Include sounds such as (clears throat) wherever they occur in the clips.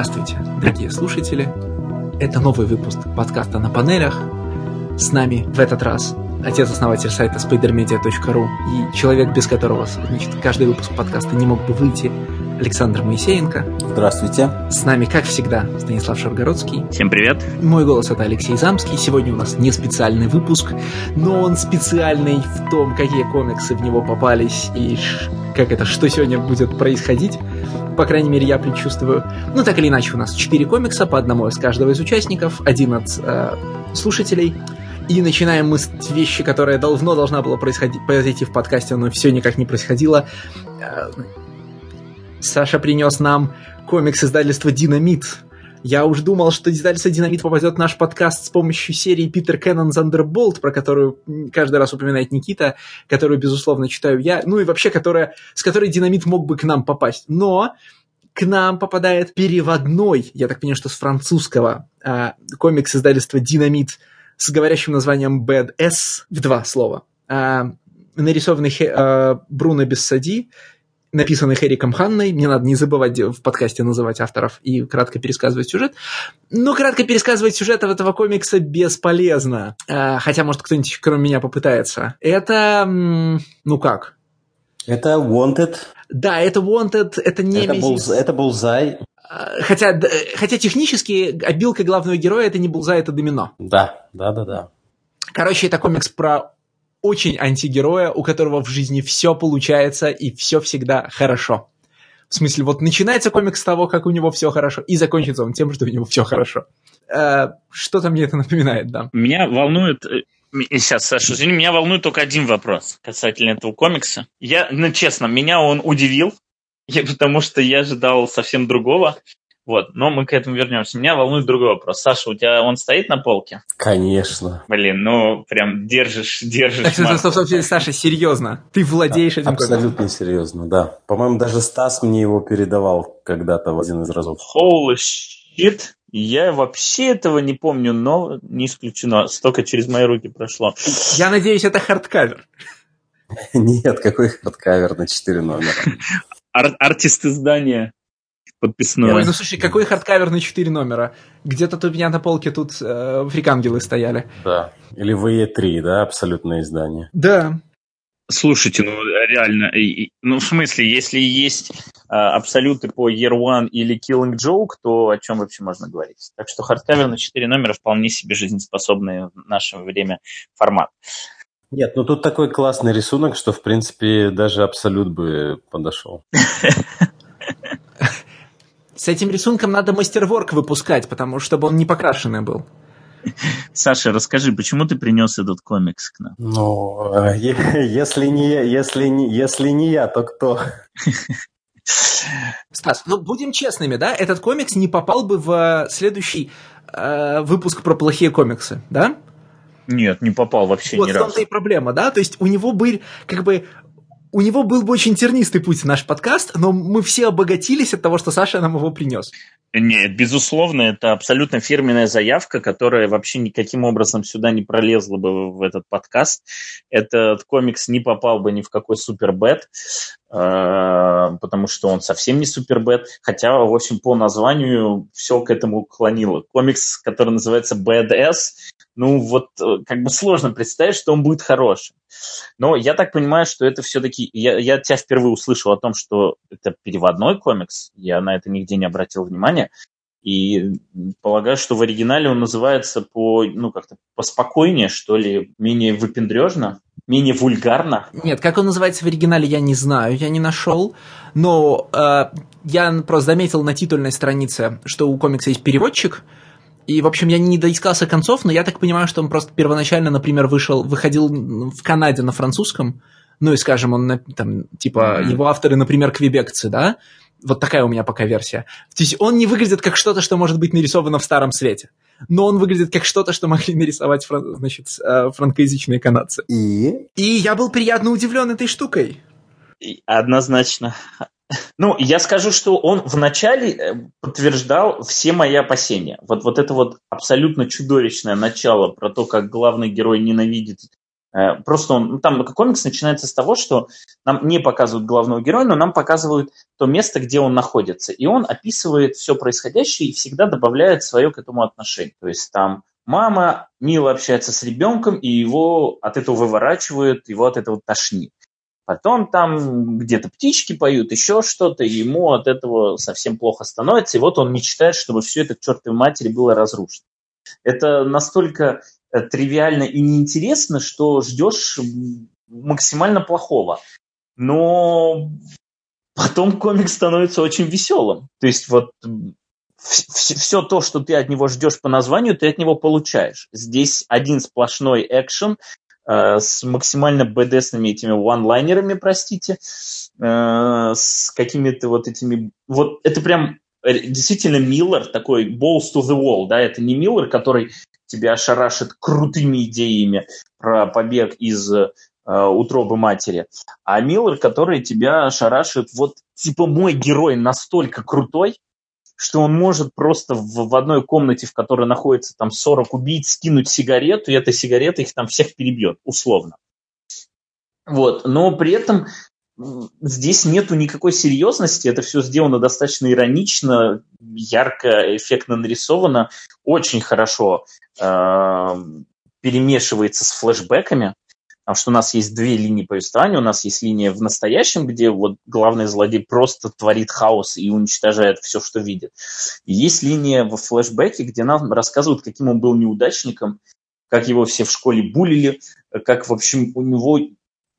Здравствуйте, дорогие слушатели. Это новый выпуск подкаста «На панелях». С нами в этот раз отец-основатель сайта spidermedia.ru и человек, без которого значит, каждый выпуск подкаста не мог бы выйти, Александр Моисеенко. Здравствуйте. С нами, как всегда, Станислав Шаргородский. Всем привет. Мой голос это Алексей Замский. Сегодня у нас не специальный выпуск, но он специальный в том, какие комиксы в него попались и как это, что сегодня будет происходить. По крайней мере, я предчувствую. Ну, так или иначе, у нас 4 комикса, по одному из каждого из участников, один от э, слушателей. И начинаем мы с вещи, которая давно должна была происходить, произойти в подкасте, но все никак не происходило. Э, Саша принес нам комикс издательства «Динамит». Я уж думал, что издательство «Динамит» попадет в наш подкаст с помощью серии «Питер Кеннон Зандерболт», про которую каждый раз упоминает Никита, которую, безусловно, читаю я, ну и вообще, которая, с которой «Динамит» мог бы к нам попасть. Но к нам попадает переводной, я так понимаю, что с французского, э, комикс издательства «Динамит» с говорящим названием «Bad S» в два слова. Э, нарисованный э, Бруно Бессади написанных Эриком Ханной. Не надо не забывать в подкасте называть авторов и кратко пересказывать сюжет. Но кратко пересказывать сюжет этого комикса бесполезно. А, хотя, может, кто-нибудь кроме меня попытается. Это... Ну как? Это Wanted. Да, это Wanted, это не это, булз, это Bullseye. Хотя, хотя технически обилка главного героя это не Булзай, это Домино. Да, да, да, да. Короче, это комикс про очень антигероя, у которого в жизни все получается и все всегда хорошо. В смысле, вот начинается комикс с того, как у него все хорошо, и закончится он тем, что у него все хорошо. Э, что-то мне это напоминает, да. Меня волнует э, Сейчас, Саша, извини, меня волнует только один вопрос касательно этого комикса. Я, ну, честно, меня он удивил, (laughs) потому что я ожидал совсем другого. Вот, но мы к этому вернемся. Меня волнует другой вопрос. Саша, у тебя он стоит на полке? Конечно. Блин, ну прям держишь, держишь. Так, стоп, стоп, стоп, Саша, серьезно? Ты владеешь этим Абсолютно серьезно, да. По-моему, даже Стас мне его передавал когда-то в один из разов. Holy shit. Я вообще этого не помню, но не исключено. Столько через мои руки прошло. Я надеюсь, это hardcover. (laughs) Нет, какой hardcover на 4 номера. Ар- артист издания подписное. Ой, ну слушай, какой hardcover на 4 номера? Где-то у меня на полке тут э, FreakAngels стояли. Да. Или We3, да, абсолютное издание. Да. Слушайте, ну реально, ну в смысле, если есть э, абсолюты по Year One или Killing Joke, то о чем вообще можно говорить? Так что hardcover на 4 номера вполне себе жизнеспособный в наше время формат. Нет, ну тут такой классный рисунок, что в принципе даже абсолют бы подошел. (laughs) С этим рисунком надо мастерворк выпускать, потому чтобы он не покрашенный был. Саша, расскажи, почему ты принес этот комикс к нам? Ну, э, (laughs) если не, я, если не, если не я, то кто? (laughs) Стас, ну будем честными, да, этот комикс не попал бы в следующий э, выпуск про плохие комиксы, да? Нет, не попал вообще вот ни разу. Вот в том-то и проблема, да, то есть у него был, как бы, у него был бы очень тернистый путь в наш подкаст, но мы все обогатились от того, что Саша нам его принес. Нет, безусловно, это абсолютно фирменная заявка, которая вообще никаким образом сюда не пролезла бы в этот подкаст. Этот комикс не попал бы ни в какой супербет, потому что он совсем не супербет, хотя, в общем, по названию все к этому клонило. Комикс, который называется Bad S, ну вот э, как бы сложно представить, что он будет хорошим. Но я так понимаю, что это все-таки... Я, я тебя впервые услышал о том, что это переводной комикс. Я на это нигде не обратил внимания. И полагаю, что в оригинале он называется по, ну, как-то поспокойнее, что ли, менее выпендрежно, менее вульгарно. Нет, как он называется в оригинале, я не знаю, я не нашел. Но э, я просто заметил на титульной странице, что у комикса есть переводчик, и, в общем, я не доискался концов, но я так понимаю, что он просто первоначально, например, вышел, выходил в Канаде на французском, ну и, скажем, он там, типа, mm-hmm. его авторы, например, квебекцы, да? Вот такая у меня пока версия. То есть он не выглядит как что-то, что может быть нарисовано в старом свете. Но он выглядит как что-то, что могли нарисовать значит, э, франкоязычные канадцы. И? И я был приятно удивлен этой штукой. Однозначно. Ну, я скажу, что он вначале э, подтверждал все мои опасения. Вот, вот это вот абсолютно чудовищное начало про то, как главный герой ненавидит Э, просто он, ну, там комикс начинается с того, что нам не показывают главного героя, но нам показывают то место, где он находится. И он описывает все происходящее и всегда добавляет свое к этому отношение. То есть там мама мило общается с ребенком, и его от этого выворачивают, его от этого тошнит. Потом там где-то птички поют, еще что-то, и ему от этого совсем плохо становится, и вот он мечтает, чтобы все это к чертовой матери было разрушено. Это настолько Э, тривиально и неинтересно, что ждешь максимально плохого. Но потом комикс становится очень веселым. То есть вот все то, что ты от него ждешь по названию, ты от него получаешь. Здесь один сплошной экшен э, с максимально бдсными этими ванлайнерами, простите, э, с какими-то вот этими... Вот это прям э, действительно Миллер, такой balls to the wall, да, это не Миллер, который тебя шарашит крутыми идеями про побег из э, утробы матери, а Миллер, который тебя шарашит, вот типа мой герой настолько крутой, что он может просто в, в одной комнате, в которой находится там 40 убийц, скинуть сигарету, и эта сигарета их там всех перебьет, условно. Вот, но при этом здесь нету никакой серьезности, это все сделано достаточно иронично, ярко, эффектно нарисовано, очень хорошо э, перемешивается с флешбэками, потому что у нас есть две линии повествования, у нас есть линия в настоящем, где вот главный злодей просто творит хаос и уничтожает все, что видит. И есть линия в флешбеке, где нам рассказывают, каким он был неудачником, как его все в школе булили, как, в общем, у него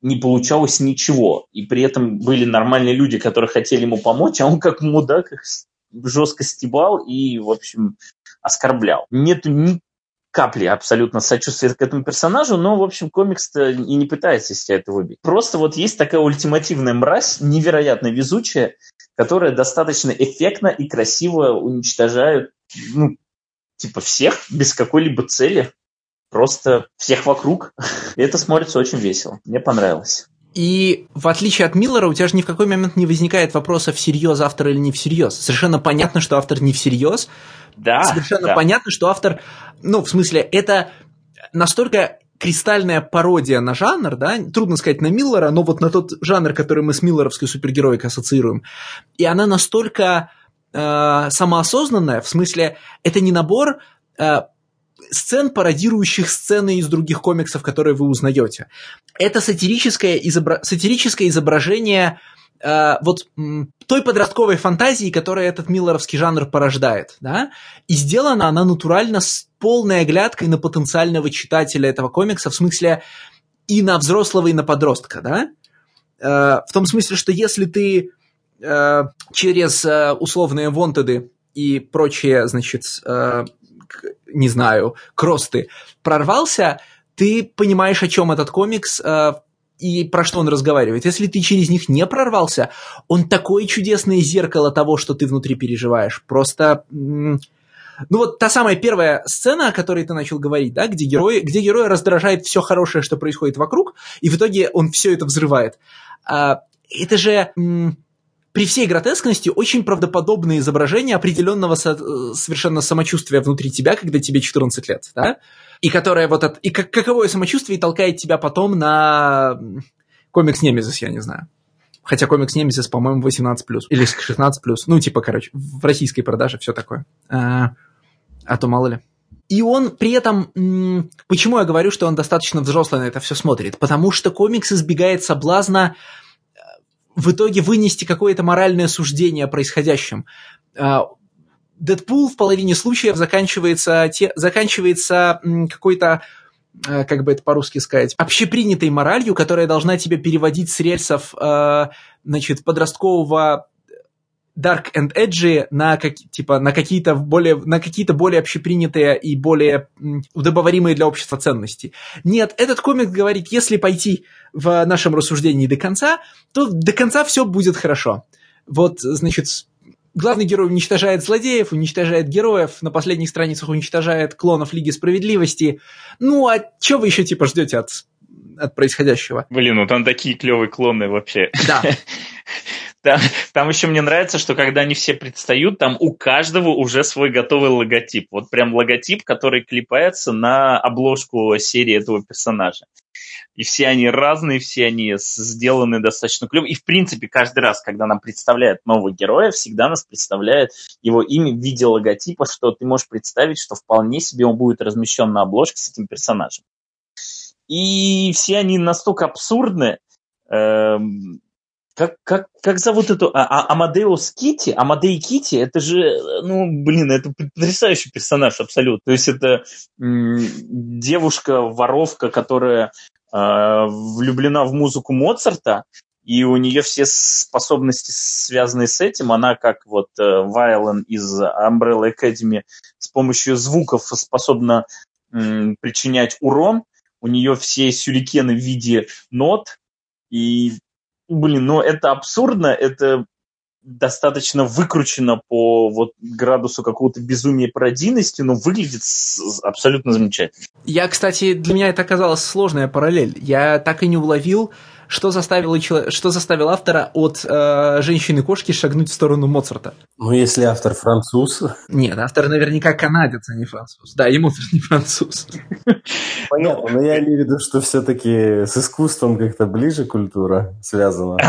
не получалось ничего. И при этом были нормальные люди, которые хотели ему помочь, а он как мудак их жестко стебал и, в общем, оскорблял. Нету ни капли абсолютно сочувствия к этому персонажу, но, в общем, комикс-то и не пытается из себя это выбить. Просто вот есть такая ультимативная мразь, невероятно везучая, которая достаточно эффектно и красиво уничтожает, ну, типа всех без какой-либо цели просто всех вокруг. (laughs) И это смотрится очень весело. Мне понравилось. И в отличие от Миллера, у тебя же ни в какой момент не возникает вопроса, всерьез автор или не всерьез. Совершенно понятно, что автор не всерьез. Да. Совершенно да. понятно, что автор, ну, в смысле, это настолько кристальная пародия на жанр, да, трудно сказать на Миллера, но вот на тот жанр, который мы с миллеровской супергероикой ассоциируем. И она настолько э, самоосознанная, в смысле, это не набор э, сцен, пародирующих сцены из других комиксов, которые вы узнаете. Это сатирическое, изобра... сатирическое изображение э, вот той подростковой фантазии, которая этот миллеровский жанр порождает, да, и сделана она натурально с полной оглядкой на потенциального читателя этого комикса, в смысле и на взрослого, и на подростка, да, э, в том смысле, что если ты э, через э, условные вонтеды и прочие, значит, э, не знаю, кросты прорвался, ты понимаешь, о чем этот комикс э, и про что он разговаривает. Если ты через них не прорвался, он такое чудесное зеркало того, что ты внутри переживаешь. Просто... Ну вот та самая первая сцена, о которой ты начал говорить, да, где герой, где герой раздражает все хорошее, что происходит вокруг, и в итоге он все это взрывает. А, это же при всей гротескности очень правдоподобное изображение определенного со- э, совершенно самочувствия внутри тебя, когда тебе 14 лет, да? И которое вот от... И как, каковое самочувствие толкает тебя потом на комикс Немезис, я не знаю. Хотя комикс Немезис, по-моему, 18+, или 16+, ну, типа, короче, в российской продаже все такое. А, а то мало ли. И он при этом... Почему я говорю, что он достаточно взрослый на это все смотрит? Потому что комикс избегает соблазна в итоге вынести какое-то моральное суждение о происходящем. А, Дэдпул в половине случаев заканчивается, те, заканчивается какой-то а, как бы это по-русски сказать, общепринятой моралью, которая должна тебя переводить с рельсов, а, значит, подросткового dark and edgy на, как, типа, на какие-то более, на какие-то более общепринятые и более удобоваримые для общества ценности. Нет, этот комик говорит, если пойти в нашем рассуждении до конца, то до конца все будет хорошо. Вот, значит, главный герой уничтожает злодеев, уничтожает героев, на последних страницах уничтожает клонов Лиги Справедливости. Ну, а что вы еще, типа, ждете от от происходящего. Блин, ну там такие клевые клоны вообще. Да. (laughs) Там, там еще мне нравится, что когда они все предстают, там у каждого уже свой готовый логотип. Вот прям логотип, который клепается на обложку серии этого персонажа. И все они разные, все они сделаны достаточно клево. И, в принципе, каждый раз, когда нам представляют нового героя, всегда нас представляет его имя в виде логотипа, что ты можешь представить, что вполне себе он будет размещен на обложке с этим персонажем. И все они настолько абсурдны, эм, как, как, как зовут эту? А, а, Амадеус Кити? Амадей Кити, это же, ну, блин, это потрясающий персонаж абсолютно. То есть это девушка-воровка, которая э, влюблена в музыку Моцарта, и у нее все способности, связанные с этим, она как вот э, Вайлен из Umbrella Academy с помощью звуков способна э, причинять урон. У нее все сюрикены в виде нот, и блин, ну это абсурдно, это достаточно выкручено по вот градусу какого-то безумия пародийности, но выглядит абсолютно замечательно. Я, кстати, для меня это оказалась сложная параллель. Я так и не уловил, что заставило, что заставило автора от э, женщины-кошки шагнуть в сторону Моцарта. Ну, если автор француз. Нет, автор наверняка канадец, а не француз. Да, и Моцарт не француз. Понятно, но я имею в виду, что все-таки с искусством как-то ближе культура связана. (laughs)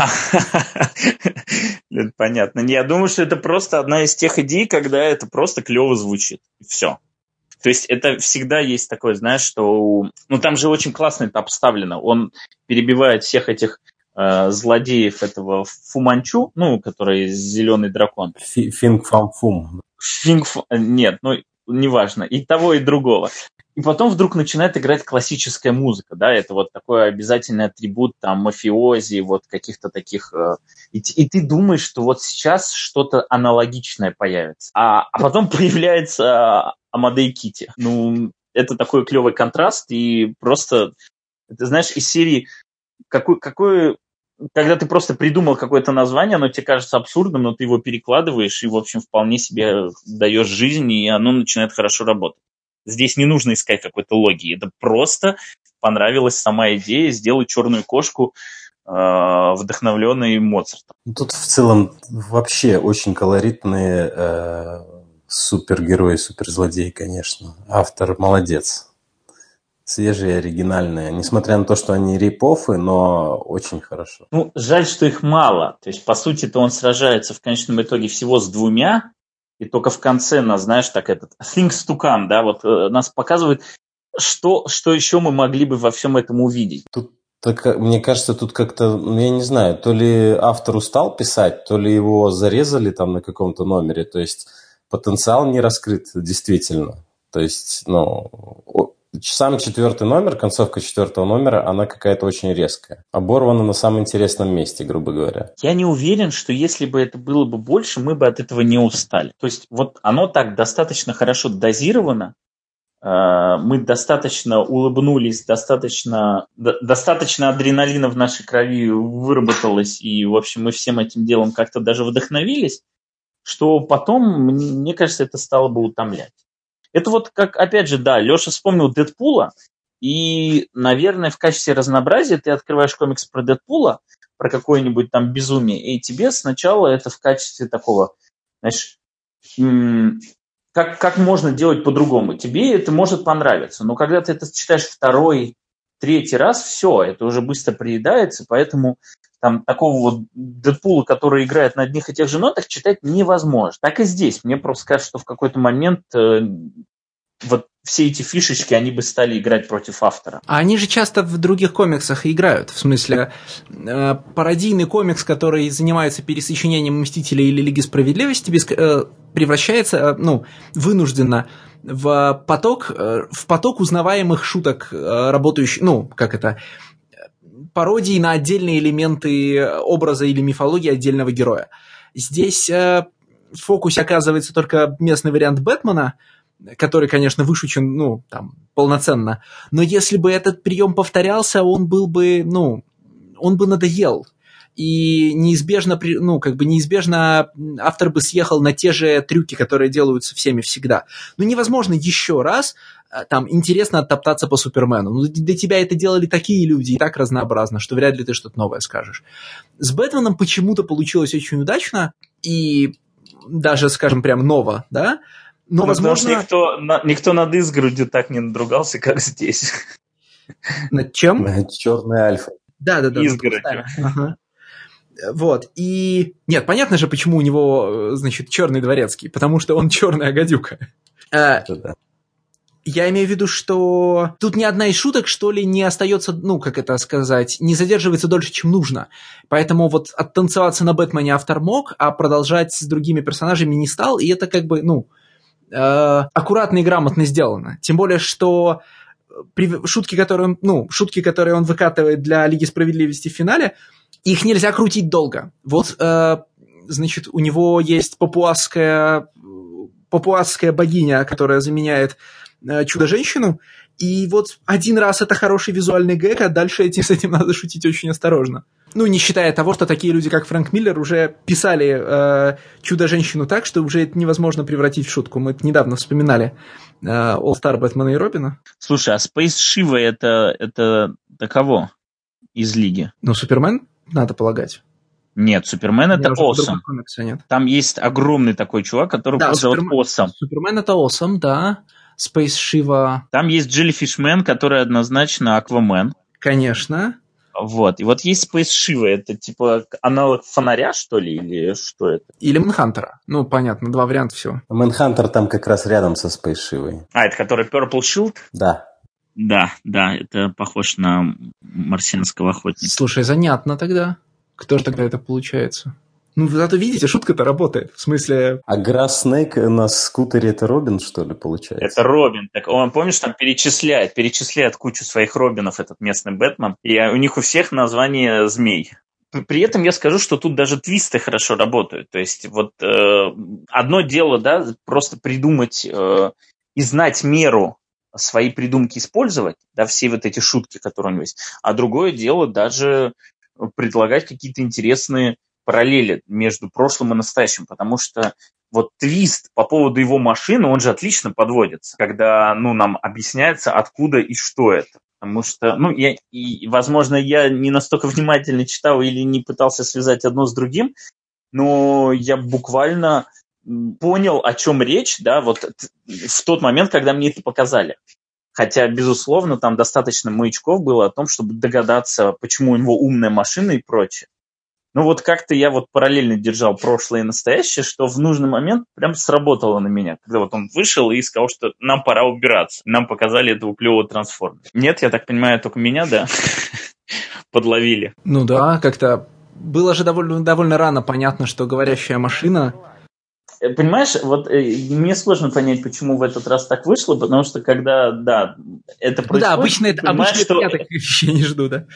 Понятно. Я думаю, что это просто одна из тех идей, когда это просто клево звучит. Все. То есть это всегда есть такое, знаешь, что... Ну, там же очень классно это обставлено. Он перебивает всех этих э, злодеев этого Фуманчу, ну, который зеленый дракон. Финг Фам Фум. Финг Нет, ну, неважно. И того, и другого. И потом вдруг начинает играть классическая музыка, да, это вот такой обязательный атрибут там мафиози, вот каких-то таких... Э, и, и ты думаешь, что вот сейчас что-то аналогичное появится. А, а потом (laughs) появляется Амадей Кити. Ну, это такой клевый контраст, и просто, ты знаешь, из серии какой, какой когда ты просто придумал какое-то название, оно тебе кажется абсурдным, но ты его перекладываешь и, в общем, вполне себе даешь жизнь, и оно начинает хорошо работать. Здесь не нужно искать какой-то логики. Это просто понравилась сама идея сделать черную кошку э, вдохновленной Моцартом. Ну, тут в целом вообще очень колоритные э, супергерои, суперзлодеи, конечно. Автор молодец. Свежие, оригинальные. Несмотря на то, что они репофы, но очень хорошо. Ну, жаль, что их мало. То есть, по сути-то он сражается в конечном итоге всего с двумя, и только в конце нас, знаешь, так этот things to come, да, вот э, нас показывает, что, что еще мы могли бы во всем этом увидеть. Тут так, мне кажется, тут как-то, ну, я не знаю, то ли автор устал писать, то ли его зарезали там на каком-то номере, то есть потенциал не раскрыт действительно. То есть, ну, сам четвертый номер, концовка четвертого номера, она какая-то очень резкая. Оборвана на самом интересном месте, грубо говоря. Я не уверен, что если бы это было бы больше, мы бы от этого не устали. То есть вот оно так достаточно хорошо дозировано, э, мы достаточно улыбнулись, достаточно, достаточно адреналина в нашей крови выработалось, и, в общем, мы всем этим делом как-то даже вдохновились, что потом, мне кажется, это стало бы утомлять. Это вот как, опять же, да, Леша вспомнил Дэдпула, и, наверное, в качестве разнообразия ты открываешь комикс про Дэдпула, про какое-нибудь там безумие, и тебе сначала это в качестве такого, знаешь, как, как можно делать по-другому. Тебе это может понравиться, но когда ты это читаешь второй, третий раз, все, это уже быстро приедается, поэтому там такого вот Дэдпула, который играет на одних и тех же нотах, читать невозможно. Так и здесь. Мне просто кажется, что в какой-то момент э, вот все эти фишечки, они бы стали играть против автора. А они же часто в других комиксах играют. В смысле, э, пародийный комикс, который занимается пересочинением Мстителей или Лиги Справедливости, без, э, превращается, э, ну, вынужденно в поток, э, в поток узнаваемых шуток, э, работающих, ну, как это, пародии на отдельные элементы образа или мифологии отдельного героя. Здесь э, в фокусе оказывается только местный вариант Бэтмена, который, конечно, вышучен, ну, там, полноценно. Но если бы этот прием повторялся, он был бы, ну, он бы надоел. И неизбежно, ну, как бы неизбежно автор бы съехал на те же трюки, которые делаются всеми всегда. Ну, невозможно еще раз э, там интересно оттоптаться по Супермену. Ну, для тебя это делали такие люди и так разнообразно, что вряд ли ты что-то новое скажешь. С Бэтменом почему-то получилось очень удачно, и даже, скажем, прям ново, да, но, ну, возможно... Никто, никто над изгородью так не надругался, как здесь. Над чем? Над черной альфой. Да, да, да. Изгородью. Ага. Вот. И нет, понятно же, почему у него, значит, черный дворецкий, потому что он (laughs) черная гадюка. А, да. Я имею в виду, что тут ни одна из шуток, что ли, не остается, ну, как это сказать, не задерживается дольше, чем нужно. Поэтому вот оттанцеваться на Бэтмене автор мог, а продолжать с другими персонажами не стал, и это как бы, ну, э, аккуратно и грамотно сделано. Тем более, что шутки, которые он, ну, шутки, которые он выкатывает для Лиги Справедливости в финале, их нельзя крутить долго. Вот, э, значит, у него есть папуасская, папуасская богиня, которая заменяет э, Чудо-женщину, и вот один раз это хороший визуальный гэг, а дальше этим, (laughs) с этим надо шутить очень осторожно. Ну, не считая того, что такие люди, как Фрэнк Миллер, уже писали э, Чудо-женщину так, что уже это невозможно превратить в шутку. Мы это недавно вспоминали э, All Star Бэтмена и Робина. Слушай, а Space Shiva это, это кого из лиги? Ну, Супермен, надо полагать. Нет, Супермен это Осом. Там есть огромный такой чувак, который да, зовут Осом. Супермен это Осом, да. Space Shiva. Там есть Jellyfishman, который однозначно Аквамен. Конечно. Вот. И вот есть Space Shiva, это типа аналог фонаря, что ли, или что это? Или Мэнхантера. Ну, понятно, два варианта всего. Мэнхантер там как раз рядом со Space Shiva. А, это который Purple Shield? Да. Да, да, это похож на марсианского охотника. Слушай, занятно тогда. Кто же тогда это получается? Ну, зато видите, шутка-то работает. В смысле... А Грасс Снейк на скутере это Робин, что ли, получается? Это Робин. Так он, помнишь, там перечисляет, перечисляет кучу своих Робинов, этот местный Бэтмен. И у них у всех название змей. При этом я скажу, что тут даже твисты хорошо работают. То есть вот э, одно дело, да, просто придумать э, и знать меру свои придумки использовать, да, все вот эти шутки, которые у него есть. А другое дело даже предлагать какие-то интересные параллели между прошлым и настоящим, потому что вот твист по поводу его машины, он же отлично подводится, когда, ну, нам объясняется, откуда и что это. Потому что, ну, я, и, возможно, я не настолько (laughs) внимательно читал или не пытался связать одно с другим, но я буквально понял, о чем речь, да, вот в тот момент, когда мне это показали. Хотя, безусловно, там достаточно маячков было о том, чтобы догадаться, почему у него умная машина и прочее. Ну вот как-то я вот параллельно держал прошлое и настоящее, что в нужный момент прям сработало на меня. Когда вот он вышел и сказал, что нам пора убираться. Нам показали этого клевого трансформера. Нет, я так понимаю, только меня, да, (laughs) подловили. Ну да, как-то было же довольно, довольно рано понятно, что говорящая машина понимаешь, вот э, мне сложно понять, почему в этот раз так вышло, потому что когда, да, это происходит... да, обычно, это, обычно что... я таких вещей не жду, да.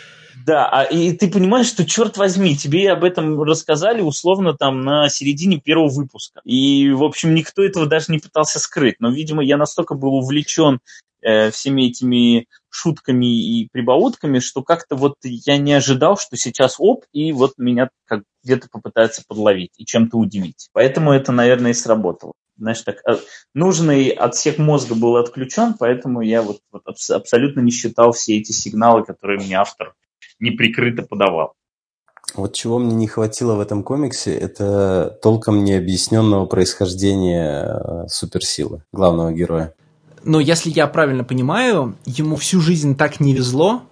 Да, а, и ты понимаешь, что, черт возьми, тебе об этом рассказали условно там на середине первого выпуска. И, в общем, никто этого даже не пытался скрыть. Но, видимо, я настолько был увлечен э, всеми этими шутками и прибаутками, что как-то вот я не ожидал, что сейчас оп, и вот меня как где-то попытаются подловить и чем-то удивить. Поэтому это, наверное, и сработало. Знаешь, так, э, нужный отсек мозга был отключен, поэтому я вот, вот абсолютно не считал все эти сигналы, которые мне автор неприкрыто подавал. Вот чего мне не хватило в этом комиксе, это толком необъясненного происхождения э, суперсилы главного героя. Но если я правильно понимаю, ему всю жизнь так не везло,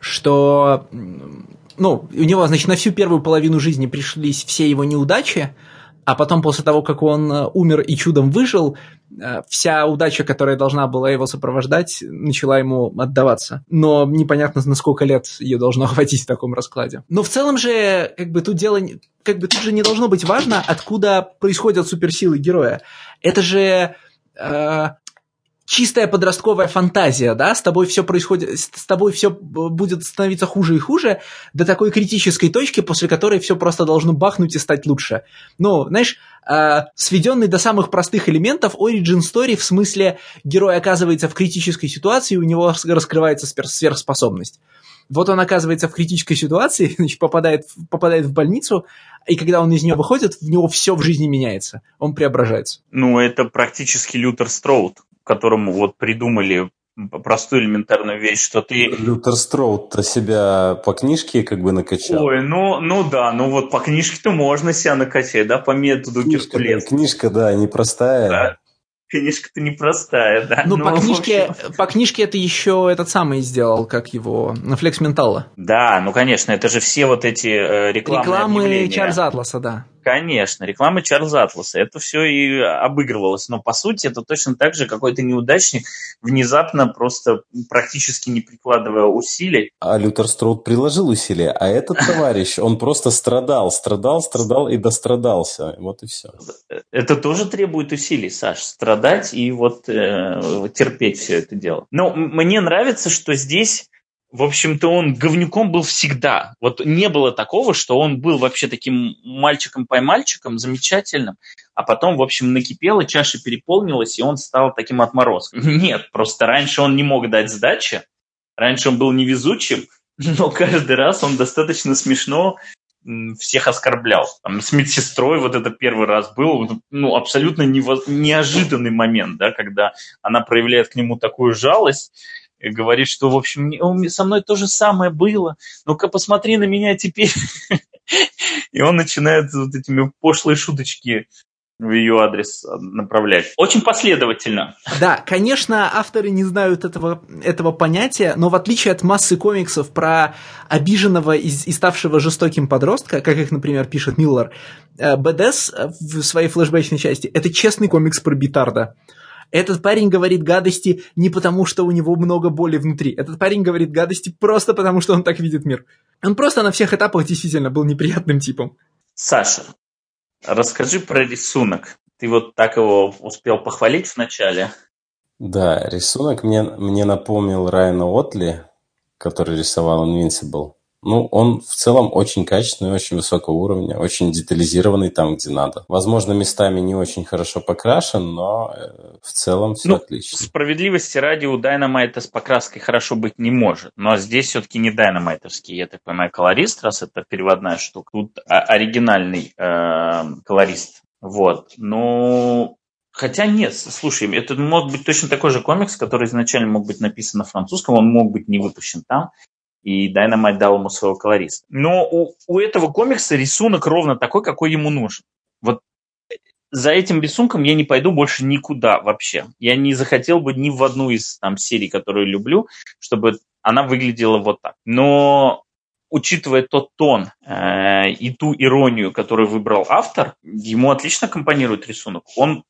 что ну, у него, значит, на всю первую половину жизни пришлись все его неудачи, а потом после того, как он э, умер и чудом выжил, вся удача, которая должна была его сопровождать, начала ему отдаваться. Но непонятно, на сколько лет ее должно (laughs) хватить в таком раскладе. Но в целом же, как бы тут дело, как бы тут же не должно быть важно, откуда происходят суперсилы героя. Это же э, чистая подростковая фантазия, да, с тобой все происходит, с тобой все будет становиться хуже и хуже до такой критической точки, после которой все просто должно бахнуть и стать лучше. Ну, знаешь, э, сведенный до самых простых элементов origin story в смысле герой оказывается в критической ситуации, у него раскрывается сверхспособность. Вот он оказывается в критической ситуации, (laughs) значит, попадает, попадает в больницу, и когда он из нее выходит, в него все в жизни меняется. Он преображается. Ну, это практически Лютер Строуд, которому вот придумали простую элементарную вещь, что ты... Лютер Строуд-то себя по книжке как бы накачал. Ой, ну, ну да, ну вот по книжке-то можно себя накачать, да, по методу книжка, Книжка, да, непростая. Да. Книжка-то непростая, да. Ну, по, книжке, по книжке это еще этот самый сделал, как его, Флекс Ментала. Да, ну, конечно, это же все вот эти э, рекламные Рекламы объявления. Чарльза Атласа, да. Конечно, реклама Чарльза Атласа. Это все и обыгрывалось. Но по сути это точно так же какой-то неудачник, внезапно просто практически не прикладывая усилий. А Лютер Строуд приложил усилия, а этот (laughs) товарищ, он просто страдал, страдал, страдал и дострадался. Вот и все. Это тоже требует усилий, Саш, страдать и вот э, терпеть все это дело. Но мне нравится, что здесь в общем-то, он говнюком был всегда. Вот не было такого, что он был вообще таким мальчиком-поймальчиком, замечательным, а потом, в общем, накипело, чаша переполнилась, и он стал таким отморозком. (laughs) Нет, просто раньше он не мог дать сдачи, раньше он был невезучим, (laughs) но каждый раз он достаточно смешно всех оскорблял. Там, с медсестрой вот это первый раз был, ну, абсолютно неожиданный момент, да, когда она проявляет к нему такую жалость, говорит, что, в общем, со мной то же самое было, ну-ка посмотри на меня теперь. (laughs) И он начинает вот этими пошлые шуточки в ее адрес направлять. Очень последовательно. Да, конечно, авторы не знают этого, этого понятия, но в отличие от массы комиксов про обиженного и, и ставшего жестоким подростка, как их, например, пишет Миллер, э, БДС в своей флешбэчной части – это честный комикс про Битарда. Этот парень говорит гадости не потому, что у него много боли внутри. Этот парень говорит гадости просто потому, что он так видит мир. Он просто на всех этапах действительно был неприятным типом. Саша, расскажи про рисунок. Ты вот так его успел похвалить в начале. Да, рисунок мне, мне напомнил Райана Отли, который рисовал Invincible. Ну, он в целом очень качественный, очень высокого уровня, очень детализированный там, где надо. Возможно, местами не очень хорошо покрашен, но э, в целом все ну, отлично. Справедливости ради у Дайнамайта с покраской хорошо быть не может. Но здесь все-таки не дайнамайтовский, я так понимаю, колорист, раз это переводная штука. Тут оригинальный э, колорист. Вот. Ну, Хотя нет, слушай, это мог быть точно такой же комикс, который изначально мог быть написан на французском, он мог быть не выпущен там и Dynamite дал ему своего колориста. Но у, у этого комикса рисунок ровно такой, какой ему нужен. Вот за этим рисунком я не пойду больше никуда вообще. Я не захотел бы ни в одну из там серий, которые люблю, чтобы она выглядела вот так. Но учитывая тот тон э, и ту иронию, которую выбрал автор, ему отлично компонирует рисунок. Он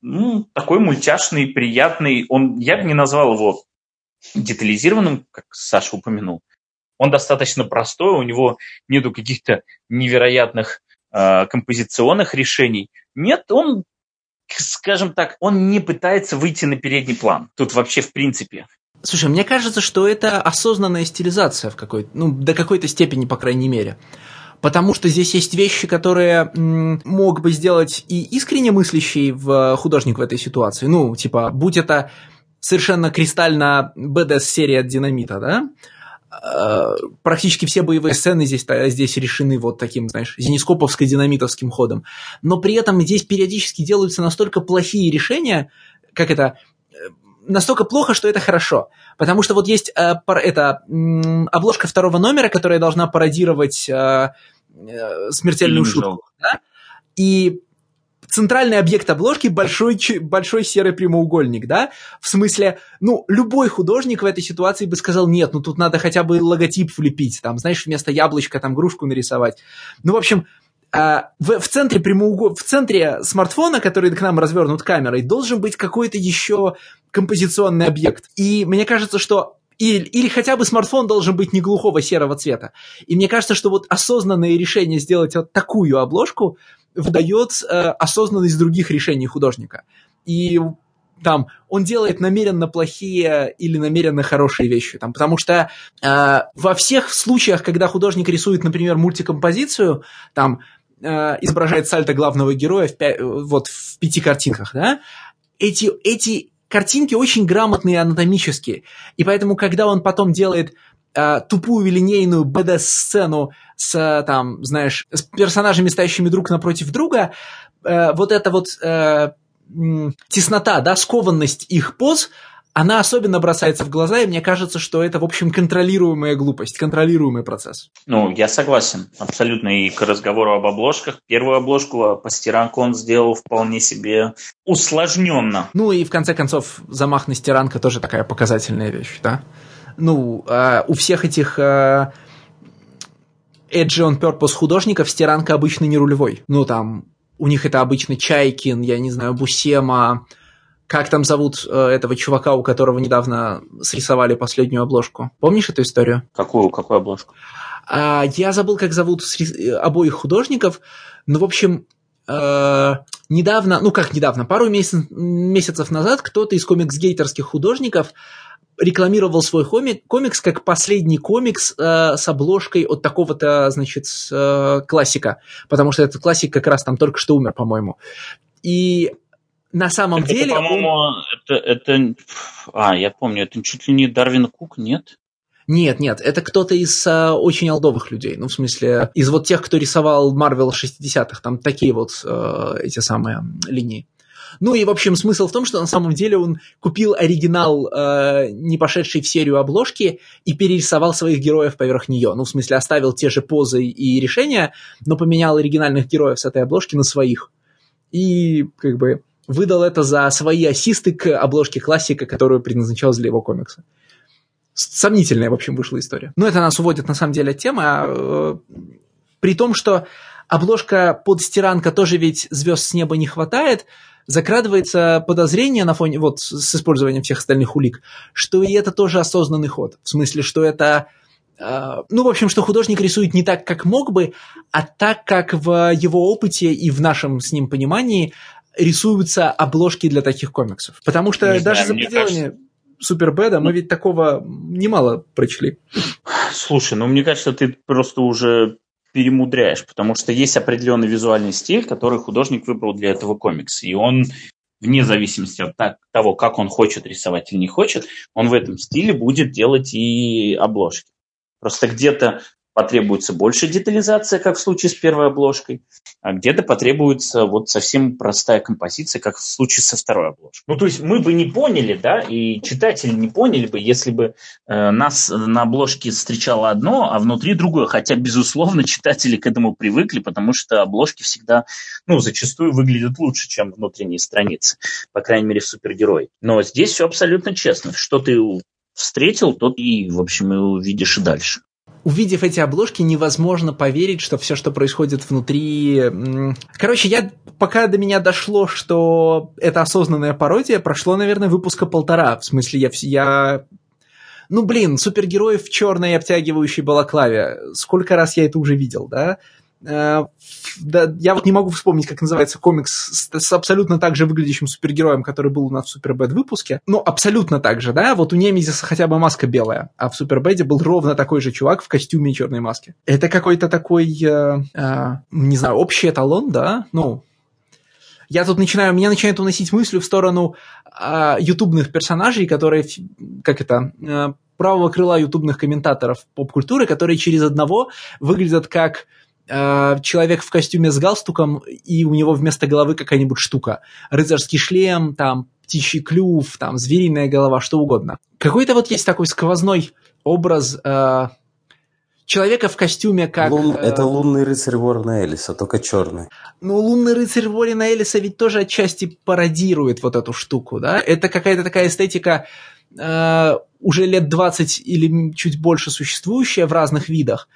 ну, такой мультяшный, приятный. Он, я бы не назвал его детализированным, как Саша упомянул. Он достаточно простой, у него нету каких-то невероятных э, композиционных решений. Нет, он, скажем так, он не пытается выйти на передний план. Тут вообще в принципе. Слушай, мне кажется, что это осознанная стилизация в какой ну, до какой-то степени, по крайней мере. Потому что здесь есть вещи, которые м, мог бы сделать и искренне мыслящий в художник в этой ситуации. Ну, типа, будь это совершенно кристально БДС-серия от Динамита, да, Э, практически все боевые сцены здесь, здесь решены вот таким, знаешь, зенископовско-динамитовским ходом. Но при этом здесь периодически делаются настолько плохие решения, как это, э, настолько плохо, что это хорошо. Потому что вот есть э, это, э, обложка второго номера, которая должна пародировать э, э, смертельную шутку. Да? И центральный объект обложки большой, большой серый прямоугольник, да? В смысле, ну, любой художник в этой ситуации бы сказал, нет, ну тут надо хотя бы логотип влепить, там, знаешь, вместо яблочка там грушку нарисовать. Ну, в общем, а, в, в центре прямоугол... в центре смартфона, который к нам развернут камерой, должен быть какой-то еще композиционный объект. И мне кажется, что или, или хотя бы смартфон должен быть не глухого серого цвета. И мне кажется, что вот осознанное решение сделать вот такую обложку выдает э, осознанность других решений художника. И там он делает намеренно плохие или намеренно хорошие вещи. Там, потому что э, во всех случаях, когда художник рисует, например, мультикомпозицию, там э, изображает сальто главного героя в, пя- вот, в пяти картинках, да, эти, эти картинки очень грамотные анатомические. И поэтому, когда он потом делает э, тупую линейную БД-сцену с, там, знаешь, с персонажами, стоящими друг напротив друга, э, вот эта вот э, теснота, да, скованность их поз, она особенно бросается в глаза, и мне кажется, что это, в общем, контролируемая глупость, контролируемый процесс. Ну, я согласен, абсолютно. И к разговору об обложках. Первую обложку по стиранку он сделал вполне себе усложненно. Ну и, в конце концов, замах на стиранка тоже такая показательная вещь, да? Ну, э, у всех этих... Э, Edge on Purpose художников стиранка обычно не рулевой. Ну, там, у них это обычно Чайкин, я не знаю, Бусема, как там зовут э, этого чувака, у которого недавно срисовали последнюю обложку? Помнишь эту историю? Какую? Какую обложку? А, я забыл, как зовут срис... обоих художников. Ну, в общем, э, недавно, ну как недавно, пару месяц, месяцев назад кто-то из комикс-гейтерских художников рекламировал свой комик, комикс как последний комикс э, с обложкой от такого-то, значит, э, классика, потому что этот классик как раз там только что умер, по-моему. И на самом это, деле... По-моему, он... это, это... А, я помню, это чуть ли не Дарвин Кук, нет? Нет, нет, это кто-то из а, очень олдовых людей. Ну, в смысле, из вот тех, кто рисовал Марвел 60-х. Там такие вот а, эти самые линии. Ну и, в общем, смысл в том, что на самом деле он купил оригинал, э, не пошедший в серию обложки, и перерисовал своих героев поверх нее. Ну, в смысле, оставил те же позы и решения, но поменял оригинальных героев с этой обложки на своих. И, как бы, выдал это за свои ассисты к обложке классика, которую предназначалась для его комикса. Сомнительная, в общем, вышла история. Но это нас уводит, на самом деле, от темы. А, э, при том, что обложка под стиранка тоже ведь звезд с неба не хватает, закрадывается подозрение на фоне, вот, с использованием всех остальных улик, что и это тоже осознанный ход. В смысле, что это э, ну, в общем, что художник рисует не так, как мог бы, а так, как в его опыте и в нашем с ним понимании рисуются обложки для таких комиксов. Потому что не даже знаю, за пределами кажется... Супербеда мы ведь такого немало прочли. Слушай, ну мне кажется, ты просто уже перемудряешь, потому что есть определенный визуальный стиль, который художник выбрал для этого комикса, и он вне зависимости от того, как он хочет рисовать или не хочет, он в этом стиле будет делать и обложки. Просто где-то потребуется больше детализация, как в случае с первой обложкой, а где-то потребуется вот совсем простая композиция, как в случае со второй обложкой. Ну, то есть мы бы не поняли, да, и читатели не поняли бы, если бы э, нас на обложке встречало одно, а внутри другое. Хотя, безусловно, читатели к этому привыкли, потому что обложки всегда, ну, зачастую выглядят лучше, чем внутренние страницы, по крайней мере, в супергерой. Но здесь все абсолютно честно. Что ты встретил, тот и, в общем, и увидишь и дальше увидев эти обложки, невозможно поверить, что все, что происходит внутри... Короче, я пока до меня дошло, что это осознанная пародия, прошло, наверное, выпуска полтора. В смысле, я, я ну, блин, супергерой в черной обтягивающей балаклаве. Сколько раз я это уже видел, да? Э, да, я вот не могу вспомнить, как называется комикс с, с абсолютно так же выглядящим супергероем, который был у нас в Супербэд выпуске. Ну, абсолютно так же, да? Вот у Немезиса хотя бы маска белая, а в Супербэде был ровно такой же чувак в костюме и черной маске. Это какой-то такой, э, э, не знаю, общий эталон, да? Ну, я тут начинаю, меня начинает уносить мысль в сторону э, ютубных персонажей, которые, как это, э, правого крыла ютубных комментаторов поп-культуры, которые через одного выглядят как Э, человек в костюме с галстуком, и у него вместо головы какая-нибудь штука. Рыцарский шлем, там, птичий клюв, там, звериная голова, что угодно. Какой-то вот есть такой сквозной образ э, человека в костюме, как... Лун... Э, это лунный рыцарь Ворона Элиса, только черный. Ну, лунный рыцарь Ворона Элиса ведь тоже отчасти пародирует вот эту штуку, да? Это какая-то такая эстетика э, уже лет 20 или чуть больше существующая в разных видах,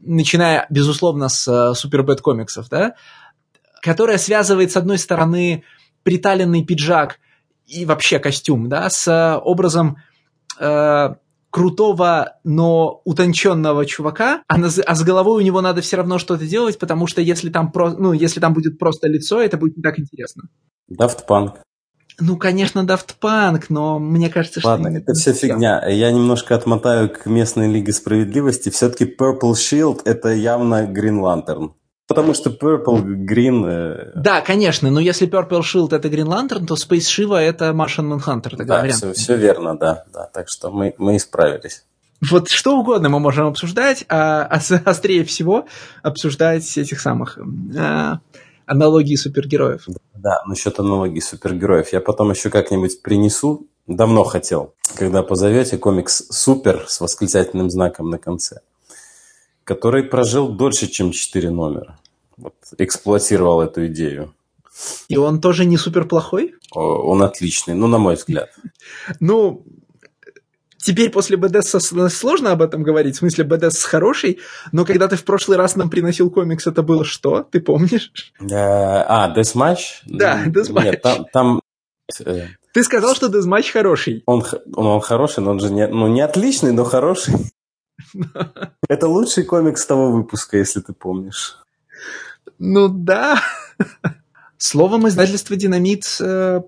начиная, безусловно, с э, Супербэт комиксов, да, которая связывает, с одной стороны, приталенный пиджак и вообще костюм, да, с образом э, крутого, но утонченного чувака, а, на, а с головой у него надо все равно что-то делать, потому что если там, про, ну, если там будет просто лицо, это будет не так интересно. Daft Punk. Ну, конечно, Daft Punk, но мне кажется, что... Ладно, это все фигня. Я немножко отмотаю к местной Лиге Справедливости. Все-таки Purple Shield – это явно Green Lantern. Потому что Purple, Green... Э... Да, конечно, но если Purple Shield это Green Lantern, то Space Shiva это Martian Manhunter, да, вариант. Все, все верно, да, да. Так что мы, мы исправились. Вот что угодно мы можем обсуждать, а острее всего обсуждать этих самых а, аналогии супергероев. Да, насчет аналогии супергероев. Я потом еще как-нибудь принесу. Давно хотел, когда позовете комикс «Супер» с восклицательным знаком на конце, который прожил дольше, чем 4 номера. Вот, эксплуатировал эту идею. И он тоже не супер плохой? Он отличный, ну, на мой взгляд. Ну, теперь после БДС сложно об этом говорить, в смысле БДС хороший, но когда ты в прошлый раз нам приносил комикс, это было что? Ты помнишь? А, Deathmatch? Да, Deathmatch. Нет, там, там э, ты сказал, что Deathmatch хороший. Он, он, он хороший, но он же не, ну, не отличный, но хороший. (laughs) Это лучший комикс того выпуска, если ты помнишь. Ну да. Словом, издательство «Динамит» э,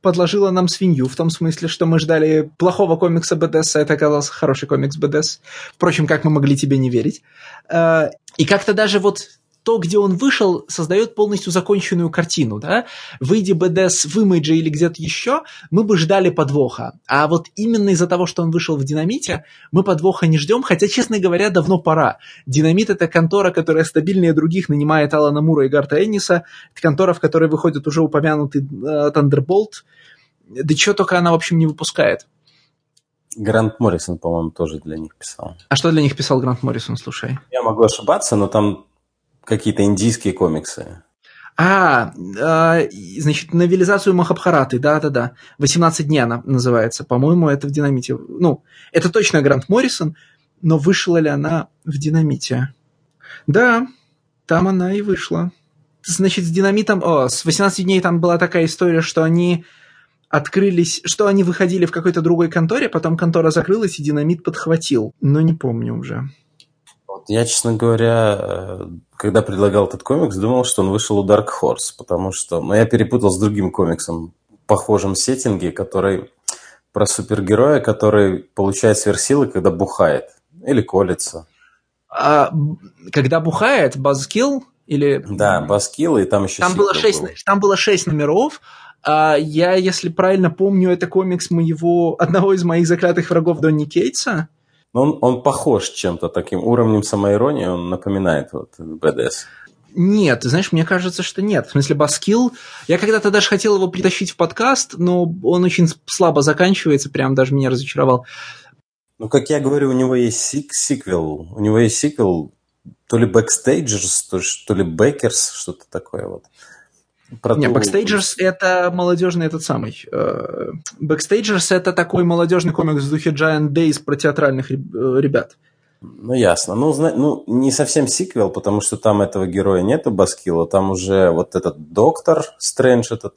подложило нам свинью, в том смысле, что мы ждали плохого комикса БДС, а это оказался хороший комикс БДС. Впрочем, как мы могли тебе не верить. Э, и как-то даже вот то, где он вышел, создает полностью законченную картину, да? Выйди БДС в имидже или где-то еще, мы бы ждали подвоха. А вот именно из-за того, что он вышел в Динамите, мы подвоха не ждем, хотя, честно говоря, давно пора. Динамит — это контора, которая стабильнее других нанимает Алана Мура и Гарта Энниса. Это контора, в которой выходит уже упомянутый э, Thunderbolt. Да что только она, в общем, не выпускает. Грант Моррисон, по-моему, тоже для них писал. А что для них писал Грант Моррисон, слушай? Я могу ошибаться, но там какие-то индийские комиксы. А, э, значит, новелизацию Махабхараты, да-да-да. 18 дней она называется. По-моему, это в Динамите. Ну, это точно Грант Моррисон, но вышла ли она в Динамите? Да, там она и вышла. Значит, с Динамитом... О, с 18 дней там была такая история, что они открылись, что они выходили в какой-то другой конторе, потом контора закрылась, и Динамит подхватил. Но не помню уже. Я, честно говоря, э, когда предлагал этот комикс, думал, что он вышел у Dark Horse, потому что... Но ну, я перепутал с другим комиксом в похожем сеттинге, который про супергероя, который получает сверхсилы, когда бухает или колется. А, когда бухает, Базкил или... Да, Базкил, и там еще там было, шесть, был. там было шесть номеров, а я, если правильно помню, это комикс моего, одного из моих заклятых врагов Донни Кейтса. Но он, он похож чем-то таким уровнем самоиронии, он напоминает вот БДС. Нет, знаешь, мне кажется, что нет. В смысле, Баскил, я когда-то даже хотел его притащить в подкаст, но он очень слабо заканчивается, прям даже меня разочаровал. Ну, как я говорю, у него есть сик сиквел. У него есть сиквел то ли Backstagers, то, ли Bakers, что-то такое вот. Про Не, Backstagers это молодежный этот самый. Э, Backstagers это такой молодежный комикс в духе Giant Days про театральных э, ребят. Ну, ясно. Ну, зна... ну, не совсем сиквел, потому что там этого героя нету, Баскила. Там уже вот этот доктор Стрэндж этот,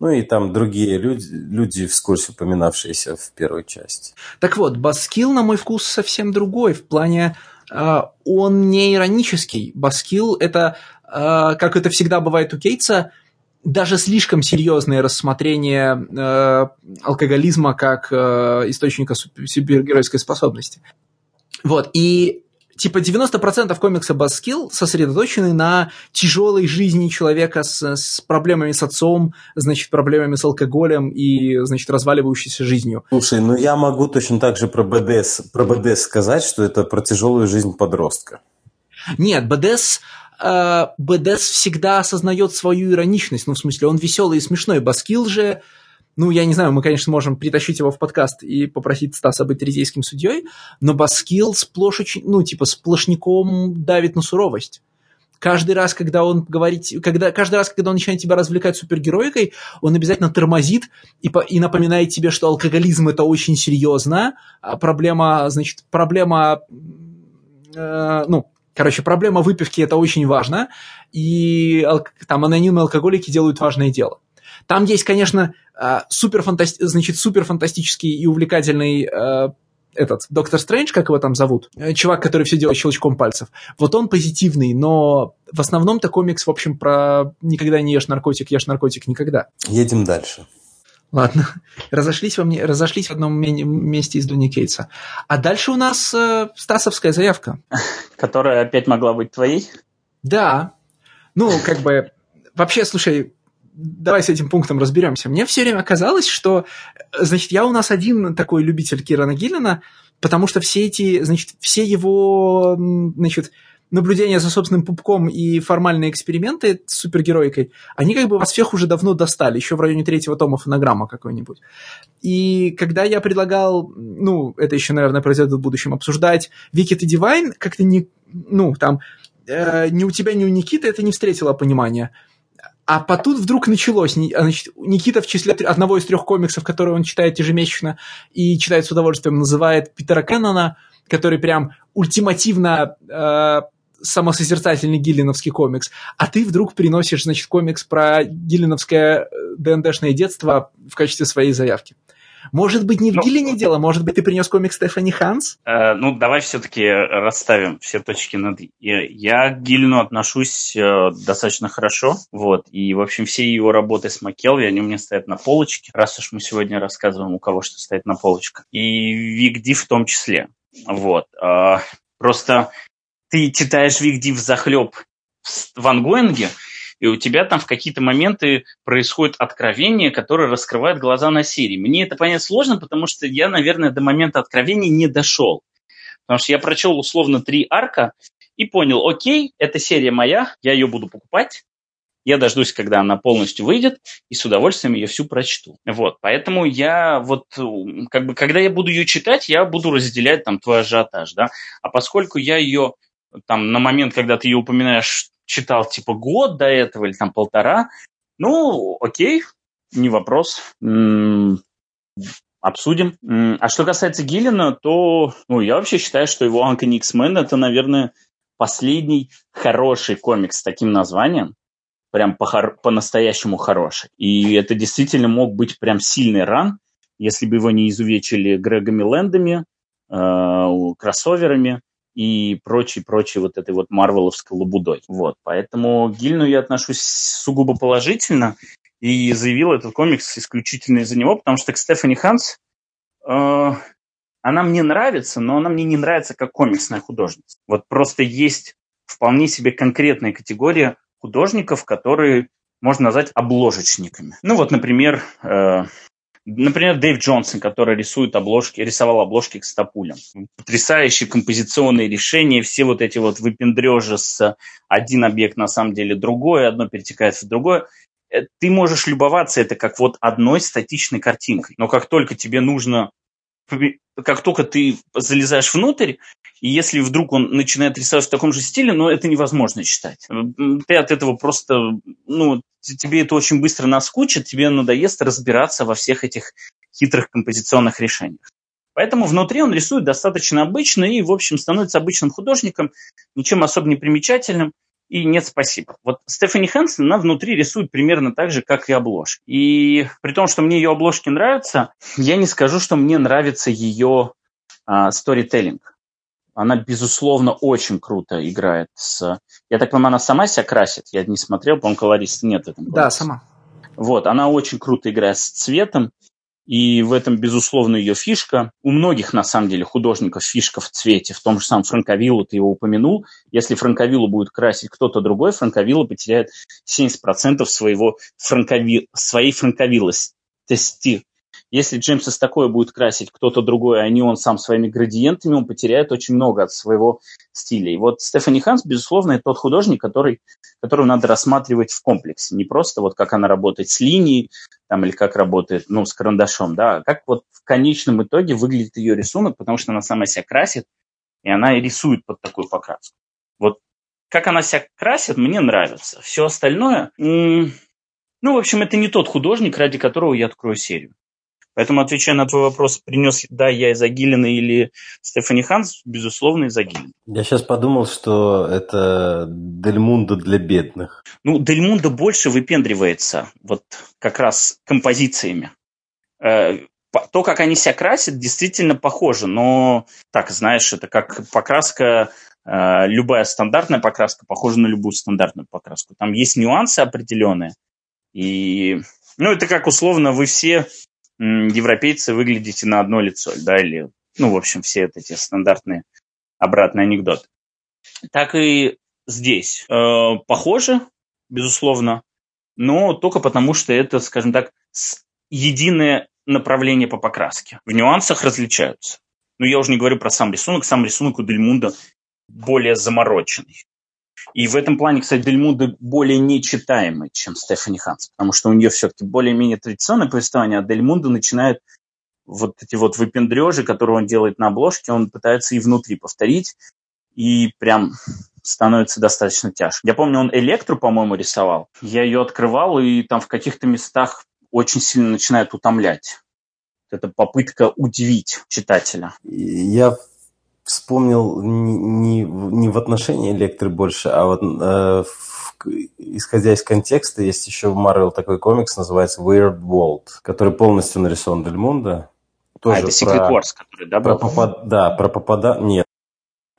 ну и там другие люди, люди вскользь упоминавшиеся в первой части. Так вот, Buzzkill, на мой вкус, совсем другой. В плане, э, он не иронический. Buzzkill – это, как это всегда бывает у Кейтса, даже слишком серьезное рассмотрение э, алкоголизма как э, источника супергеройской способности. Вот, и типа 90% комикса Buzzkill сосредоточены на тяжелой жизни человека с, с проблемами с отцом, значит, проблемами с алкоголем и, значит, разваливающейся жизнью. Слушай, ну я могу точно так же про БДС, про БДС сказать, что это про тяжелую жизнь подростка. Нет, БДС э, БДС всегда осознает свою ироничность, ну, в смысле, он веселый и смешной. Баскил же, ну, я не знаю, мы, конечно, можем притащить его в подкаст и попросить Стаса быть третейским судьей, но Баскил сплошь очень, ну, типа, сплошняком давит на суровость. Каждый раз, когда он говорит, когда, каждый раз, когда он начинает тебя развлекать супергероикой, он обязательно тормозит и, по, и напоминает тебе, что алкоголизм это очень серьезно, а проблема, значит, проблема, э, ну, Короче, проблема выпивки это очень важно, и там анонимные алкоголики делают важное дело. Там есть, конечно, а, супер, фантасти... значит, супер фантастический и увлекательный э, этот доктор Стрэндж, как его там зовут, э, чувак, который все делает щелчком пальцев. Вот он позитивный, но в основном-то комикс, в общем, про никогда не ешь наркотик, ешь наркотик никогда. Едем дальше. Ладно, разошлись, во мне, разошлись в одном месте из Дуни Кейтса. А дальше у нас э, Стасовская заявка. Которая опять могла быть твоей? Да. Ну, как бы, вообще, слушай, давай с этим пунктом разберемся. Мне все время казалось, что, значит, я у нас один такой любитель Кирана Гиллина, потому что все эти, значит, все его, значит, наблюдения за собственным пупком и формальные эксперименты с супергеройкой, они как бы вас всех уже давно достали, еще в районе третьего тома фонограмма какой-нибудь. И когда я предлагал, ну, это еще, наверное, произойдет в будущем, обсуждать Викит и Дивайн, как-то не, ну, там, э, ни у тебя, ни у Никиты это не встретило понимания. А потом вдруг началось. А, значит, Никита в числе одного из трех комиксов, которые он читает ежемесячно и читает с удовольствием, называет Питера Кеннона, который прям ультимативно э, самосозерцательный гиллиновский комикс, а ты вдруг приносишь, значит, комикс про гиллиновское э, ДНДшное детство в качестве своей заявки. Может быть, не в ну, Гиллине дело, может быть, ты принес комикс Стефани Ханс? Э, ну, давай все-таки расставим все точки над «и». Я к Гиллину отношусь э, достаточно хорошо, вот, и, в общем, все его работы с Маккелви, они у меня стоят на полочке, раз уж мы сегодня рассказываем, у кого что стоит на полочках. И Вик Ди в том числе. Вот. Э, просто ты читаешь Вик Див захлеб в ангоинге, и у тебя там в какие-то моменты происходит откровение, которое раскрывает глаза на серии. Мне это понять сложно, потому что я, наверное, до момента откровения не дошел. Потому что я прочел условно три арка и понял, окей, эта серия моя, я ее буду покупать, я дождусь, когда она полностью выйдет, и с удовольствием ее всю прочту. Вот, поэтому я вот, как бы, когда я буду ее читать, я буду разделять там твой ажиотаж, да, а поскольку я ее там на момент, когда ты ее упоминаешь, читал типа год до этого или там полтора, ну, окей, не вопрос. Обсудим. А что касается Гиллина, то ну, я вообще считаю, что его Uncanny X-Men это, наверное, последний хороший комикс с таким названием. Прям по- по-настоящему хороший. И это действительно мог быть прям сильный ран, если бы его не изувечили Грегами Лэндами, э- кроссоверами и прочей-прочей вот этой вот марвеловской лабудой. Вот, поэтому к Гильну я отношусь сугубо положительно и заявил этот комикс исключительно из-за него, потому что к Стефани Ханс э, она мне нравится, но она мне не нравится как комиксная художница. Вот просто есть вполне себе конкретная категория художников, которые можно назвать обложечниками. Ну вот, например, э, Например, Дэйв Джонсон, который рисует обложки, рисовал обложки к стопулям. Потрясающие композиционные решения, все вот эти вот выпендрежи с один объект на самом деле другой, одно перетекает в другое. Э, ты можешь любоваться это как вот одной статичной картинкой. Но как только тебе нужно как только ты залезаешь внутрь, и если вдруг он начинает рисовать в таком же стиле, ну, это невозможно читать. Ты от этого просто, ну, тебе это очень быстро наскучит, тебе надоест разбираться во всех этих хитрых композиционных решениях. Поэтому внутри он рисует достаточно обычно и, в общем, становится обычным художником, ничем особо не примечательным. И нет, спасибо. Вот Стефани Хэнсон, она внутри рисует примерно так же, как и обложки. И при том, что мне ее обложки нравятся, я не скажу, что мне нравится ее а, сторителлинг. Она, безусловно, очень круто играет с... Я так понимаю, она сама себя красит? Я не смотрел, по-моему, колориста нет этом. Да, сама. Вот, она очень круто играет с цветом, и в этом, безусловно, ее фишка. У многих, на самом деле, художников фишка в цвете. В том же самом Франковиллу ты его упомянул. Если Франковиллу будет красить кто-то другой, Франковилла потеряет 70% своего франкови... своей франковиллости. Если Джеймса такое будет красить кто-то другой, а не он сам своими градиентами, он потеряет очень много от своего стиля. И вот Стефани Ханс, безусловно, тот художник, который, которого надо рассматривать в комплексе. Не просто вот как она работает с линией, там, или как работает, ну, с карандашом, да, а как вот в конечном итоге выглядит ее рисунок, потому что она сама себя красит, и она и рисует под такую покраску. Вот как она себя красит, мне нравится. Все остальное, ну, в общем, это не тот художник, ради которого я открою серию. Поэтому, отвечая на твой вопрос, принес, да, я из Агилина или Стефани Ханс, безусловно, из Агилина. Я сейчас подумал, что это Дельмунда для бедных. Ну, Дельмунда больше выпендривается вот как раз композициями. Э, то, как они себя красят, действительно похоже, но так, знаешь, это как покраска, э, любая стандартная покраска похожа на любую стандартную покраску. Там есть нюансы определенные, и ну, это как условно вы все европейцы выглядите на одно лицо, да, или, ну, в общем, все эти стандартные обратные анекдоты. Так и здесь. Э, похоже, безусловно, но только потому, что это, скажем так, единое направление по покраске. В нюансах различаются. Но Ну, я уже не говорю про сам рисунок. Сам рисунок у Дельмунда более замороченный. И в этом плане, кстати, Дельмунда более нечитаемый, чем Стефани Ханс, потому что у нее все-таки более-менее традиционное повествование, а Дельмунда начинает вот эти вот выпендрежи, которые он делает на обложке, он пытается и внутри повторить, и прям становится достаточно тяжко. Я помню, он Электру, по-моему, рисовал. Я ее открывал, и там в каких-то местах очень сильно начинает утомлять. Это попытка удивить читателя. Я вспомнил не, не в отношении Электры больше, а вот э, в, исходя из контекста, есть еще в Marvel такой комикс, называется Weird World, который полностью нарисован Дельмунда. Тоже а, это Secret про, Wars, который, да, был? Про попад... Да, про попада... Нет,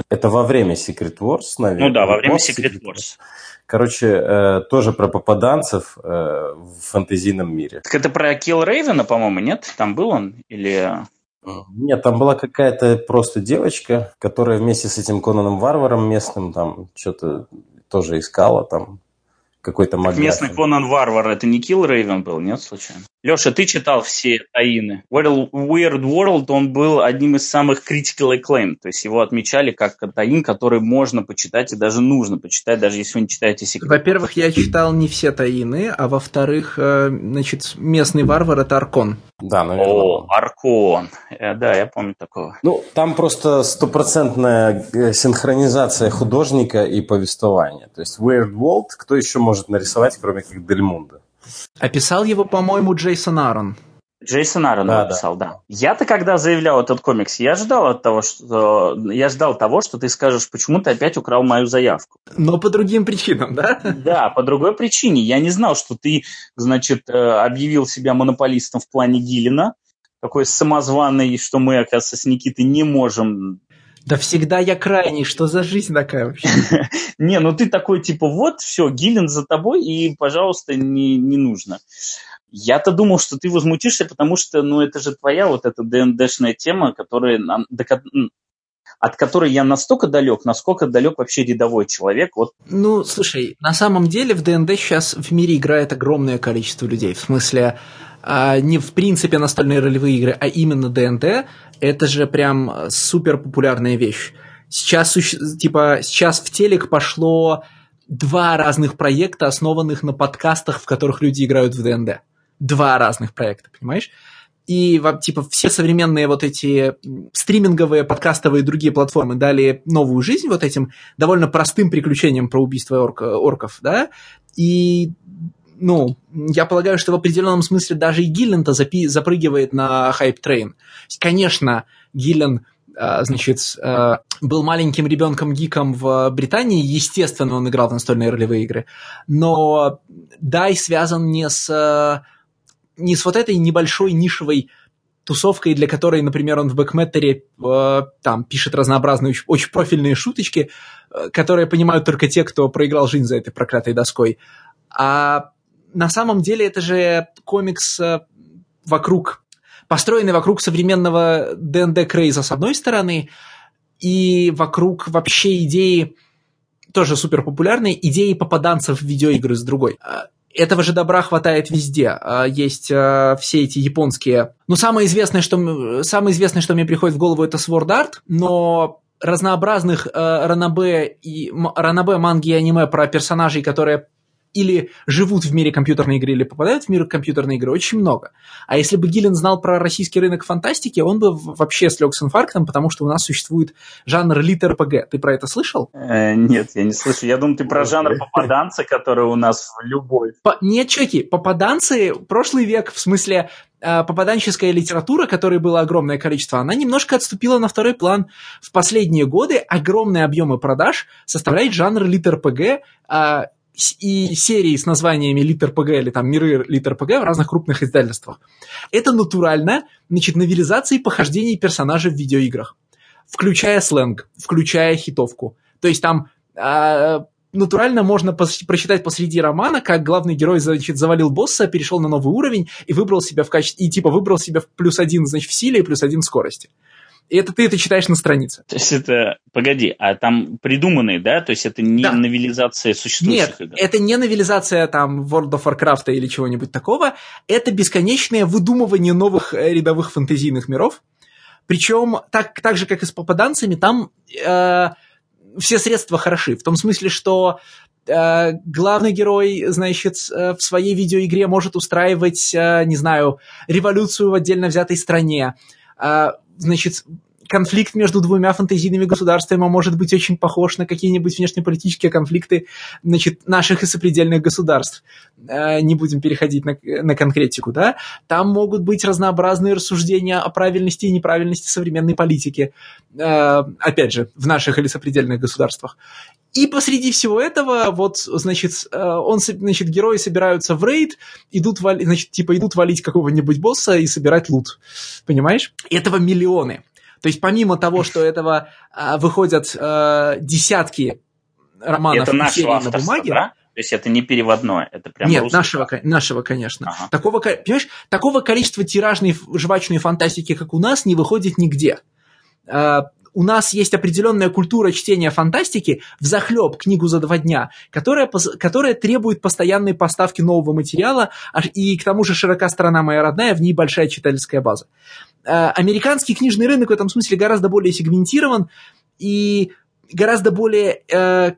это во время Secret Wars, наверное. Ну да, во время Secret Wars. Короче, э, тоже про попаданцев э, в фэнтезийном мире. Так это про Килл Рейвена, по-моему, нет? Там был он? Или... Нет, там была какая-то просто девочка, которая вместе с этим Конаном Варваром местным там что-то тоже искала там какой-то магазин. Местный Конан Варвар, это не Килл Рейвен был, нет, случайно? Леша, ты читал все таины. Weird World, он был одним из самых critical acclaim, то есть его отмечали как таин, который можно почитать и даже нужно почитать, даже если вы не читаете секрет. Во-первых, я читал не все таины, а во-вторых, э, значит, местный варвар это Аркон. Да, наверное. О, Аркон. Э, да, я помню такого. Ну, там просто стопроцентная э, синхронизация художника и повествования. То есть Weird World, кто еще может нарисовать, кроме как Дельмунда? Описал его, по-моему, Джейсон Аарон. Джейсон Аарон да, написал, да. да. Я-то когда заявлял этот комикс, я ждал от того, что я ждал того, что ты скажешь, почему ты опять украл мою заявку. Но по другим причинам, да? Да, по другой причине. Я не знал, что ты, значит, э, объявил себя монополистом в плане Гиллина, такой самозваный, что мы, оказывается, с Никитой не можем да всегда я крайний, что за жизнь такая вообще? (laughs) Не, ну ты такой, типа, вот, все, Гиллин за тобой, и, пожалуйста, не, не нужно. Я-то думал, что ты возмутишься, потому что, ну, это же твоя вот эта ДНДшная тема, которая, от которой я настолько далек, насколько далек вообще рядовой человек. Вот. Ну, слушай, на самом деле в ДНД сейчас в мире играет огромное количество людей. В смысле, а, не в принципе настольные ролевые игры, а именно ДНД, это же прям супер популярная вещь. Сейчас, типа, сейчас в телек пошло два разных проекта, основанных на подкастах, в которых люди играют в ДНД. Два разных проекта, понимаешь? И, типа, все современные вот эти стриминговые, подкастовые и другие платформы дали новую жизнь вот этим довольно простым приключениям про убийство орк, орков, да, и ну, я полагаю, что в определенном смысле даже и Гиллен-то запи- запрыгивает на hype train. Конечно, Гиллен а, значит, а, был маленьким ребенком-гиком в Британии, естественно, он играл в настольные ролевые игры, но DIE связан не с, не с вот этой небольшой нишевой тусовкой, для которой, например, он в back matter е э, там пишет разнообразные, очень, очень профильные шуточки, э, которые понимают только те, кто проиграл жизнь за этой проклятой доской. А на самом деле это же комикс э, вокруг, построенный вокруг современного ДНД Крейза с одной стороны, и вокруг вообще идеи, тоже супер популярной, идеи попаданцев в видеоигры с другой. А, этого же добра хватает везде. А, есть э, все эти японские... Ну, самое известное, что, самое известное, что мне приходит в голову, это Sword Art, но разнообразных э, ранобе, и, ранобе манги и аниме про персонажей, которые или живут в мире компьютерной игры, или попадают в мир компьютерной игры, очень много. А если бы Гиллен знал про российский рынок фантастики, он бы вообще слег с инфарктом, потому что у нас существует жанр лит-РПГ. Ты про это слышал? Э, нет, я не слышу. Я думаю, ты про жанр попаданца, который у нас в любой. По- нет, чеки, попаданцы, прошлый век, в смысле, э, попаданческая литература, которой было огромное количество, она немножко отступила на второй план. В последние годы огромные объемы продаж составляет жанр лит-РПГ, а, и серии с названиями Литр ПГ или там Миры Литр ПГ в разных крупных издательствах. Это натурально, значит, новелизации похождений персонажей в видеоиграх, включая сленг, включая хитовку. То есть там э, натурально можно пос- прочитать посреди романа, как главный герой, значит, завалил босса, перешел на новый уровень и выбрал себя в качестве, и типа выбрал себя в плюс один, значит, в силе и плюс один в скорости. И это ты это читаешь на странице. То есть это, погоди, а там придуманные, да? То есть это не да. новелизация существующих Нет, игр? это не новелизация там World of Warcraft или чего-нибудь такого. Это бесконечное выдумывание новых э, рядовых фэнтезийных миров. Причем, так, так же, как и с попаданцами, там э, все средства хороши. В том смысле, что э, главный герой, значит, э, в своей видеоигре может устраивать, э, не знаю, революцию в отдельно взятой стране. Значит, конфликт между двумя фантазийными государствами может быть очень похож на какие-нибудь внешнеполитические конфликты значит, наших и сопредельных государств. Э, не будем переходить на, на конкретику, да? Там могут быть разнообразные рассуждения о правильности и неправильности современной политики. Э, опять же, в наших или сопредельных государствах. И посреди всего этого, вот, значит, э, он, значит, герои собираются в рейд, идут, вали, значит, типа идут валить какого-нибудь босса и собирать лут. Понимаешь? Этого миллионы. То есть помимо того, что этого а, выходят а, десятки романов это нашего на бумаге, да? То есть это не переводное, это прям Нет, нашего, нашего, конечно. Ага. Такого, понимаешь, такого количества тиражной жвачной фантастики, как у нас, не выходит нигде. А, у нас есть определенная культура чтения фантастики в захлеб книгу за два дня, которая, которая требует постоянной поставки нового материала, и к тому же широка страна моя родная, в ней большая читательская база. Э, американский книжный рынок в этом смысле гораздо более сегментирован и гораздо более э,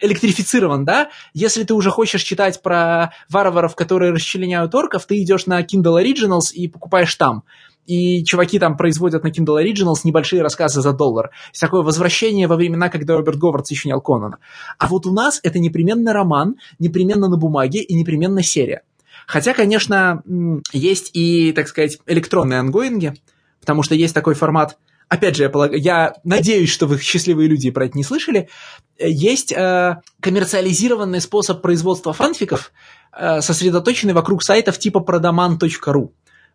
электрифицирован, да? Если ты уже хочешь читать про варваров, которые расчленяют орков, ты идешь на Kindle Originals и покупаешь там и чуваки там производят на Kindle Originals небольшие рассказы за доллар. Такое возвращение во времена, когда Роберт Говард сочинял Конана. А вот у нас это непременно роман, непременно на бумаге и непременно серия. Хотя, конечно, есть и, так сказать, электронные ангоинги, потому что есть такой формат, опять же, я, полаг... я надеюсь, что вы счастливые люди про это не слышали, есть э, коммерциализированный способ производства фанфиков, э, сосредоточенный вокруг сайтов типа prodaman.ru.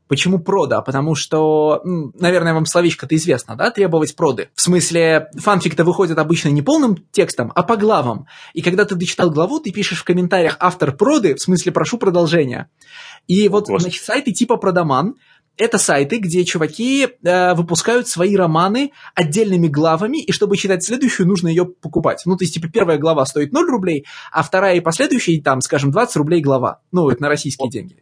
Почему прода? Потому что, наверное, вам словечко-то известно, да, требовать проды. В смысле, фанфик-то выходит обычно не полным текстом, а по главам. И когда ты дочитал главу, ты пишешь в комментариях автор проды, в смысле прошу продолжения. И вот, Господи. значит, сайты типа Продаман, это сайты, где чуваки э, выпускают свои романы отдельными главами, и чтобы читать следующую, нужно ее покупать. Ну, то есть, типа, первая глава стоит 0 рублей, а вторая и последующая, там, скажем, 20 рублей глава. Ну, это на российские деньги.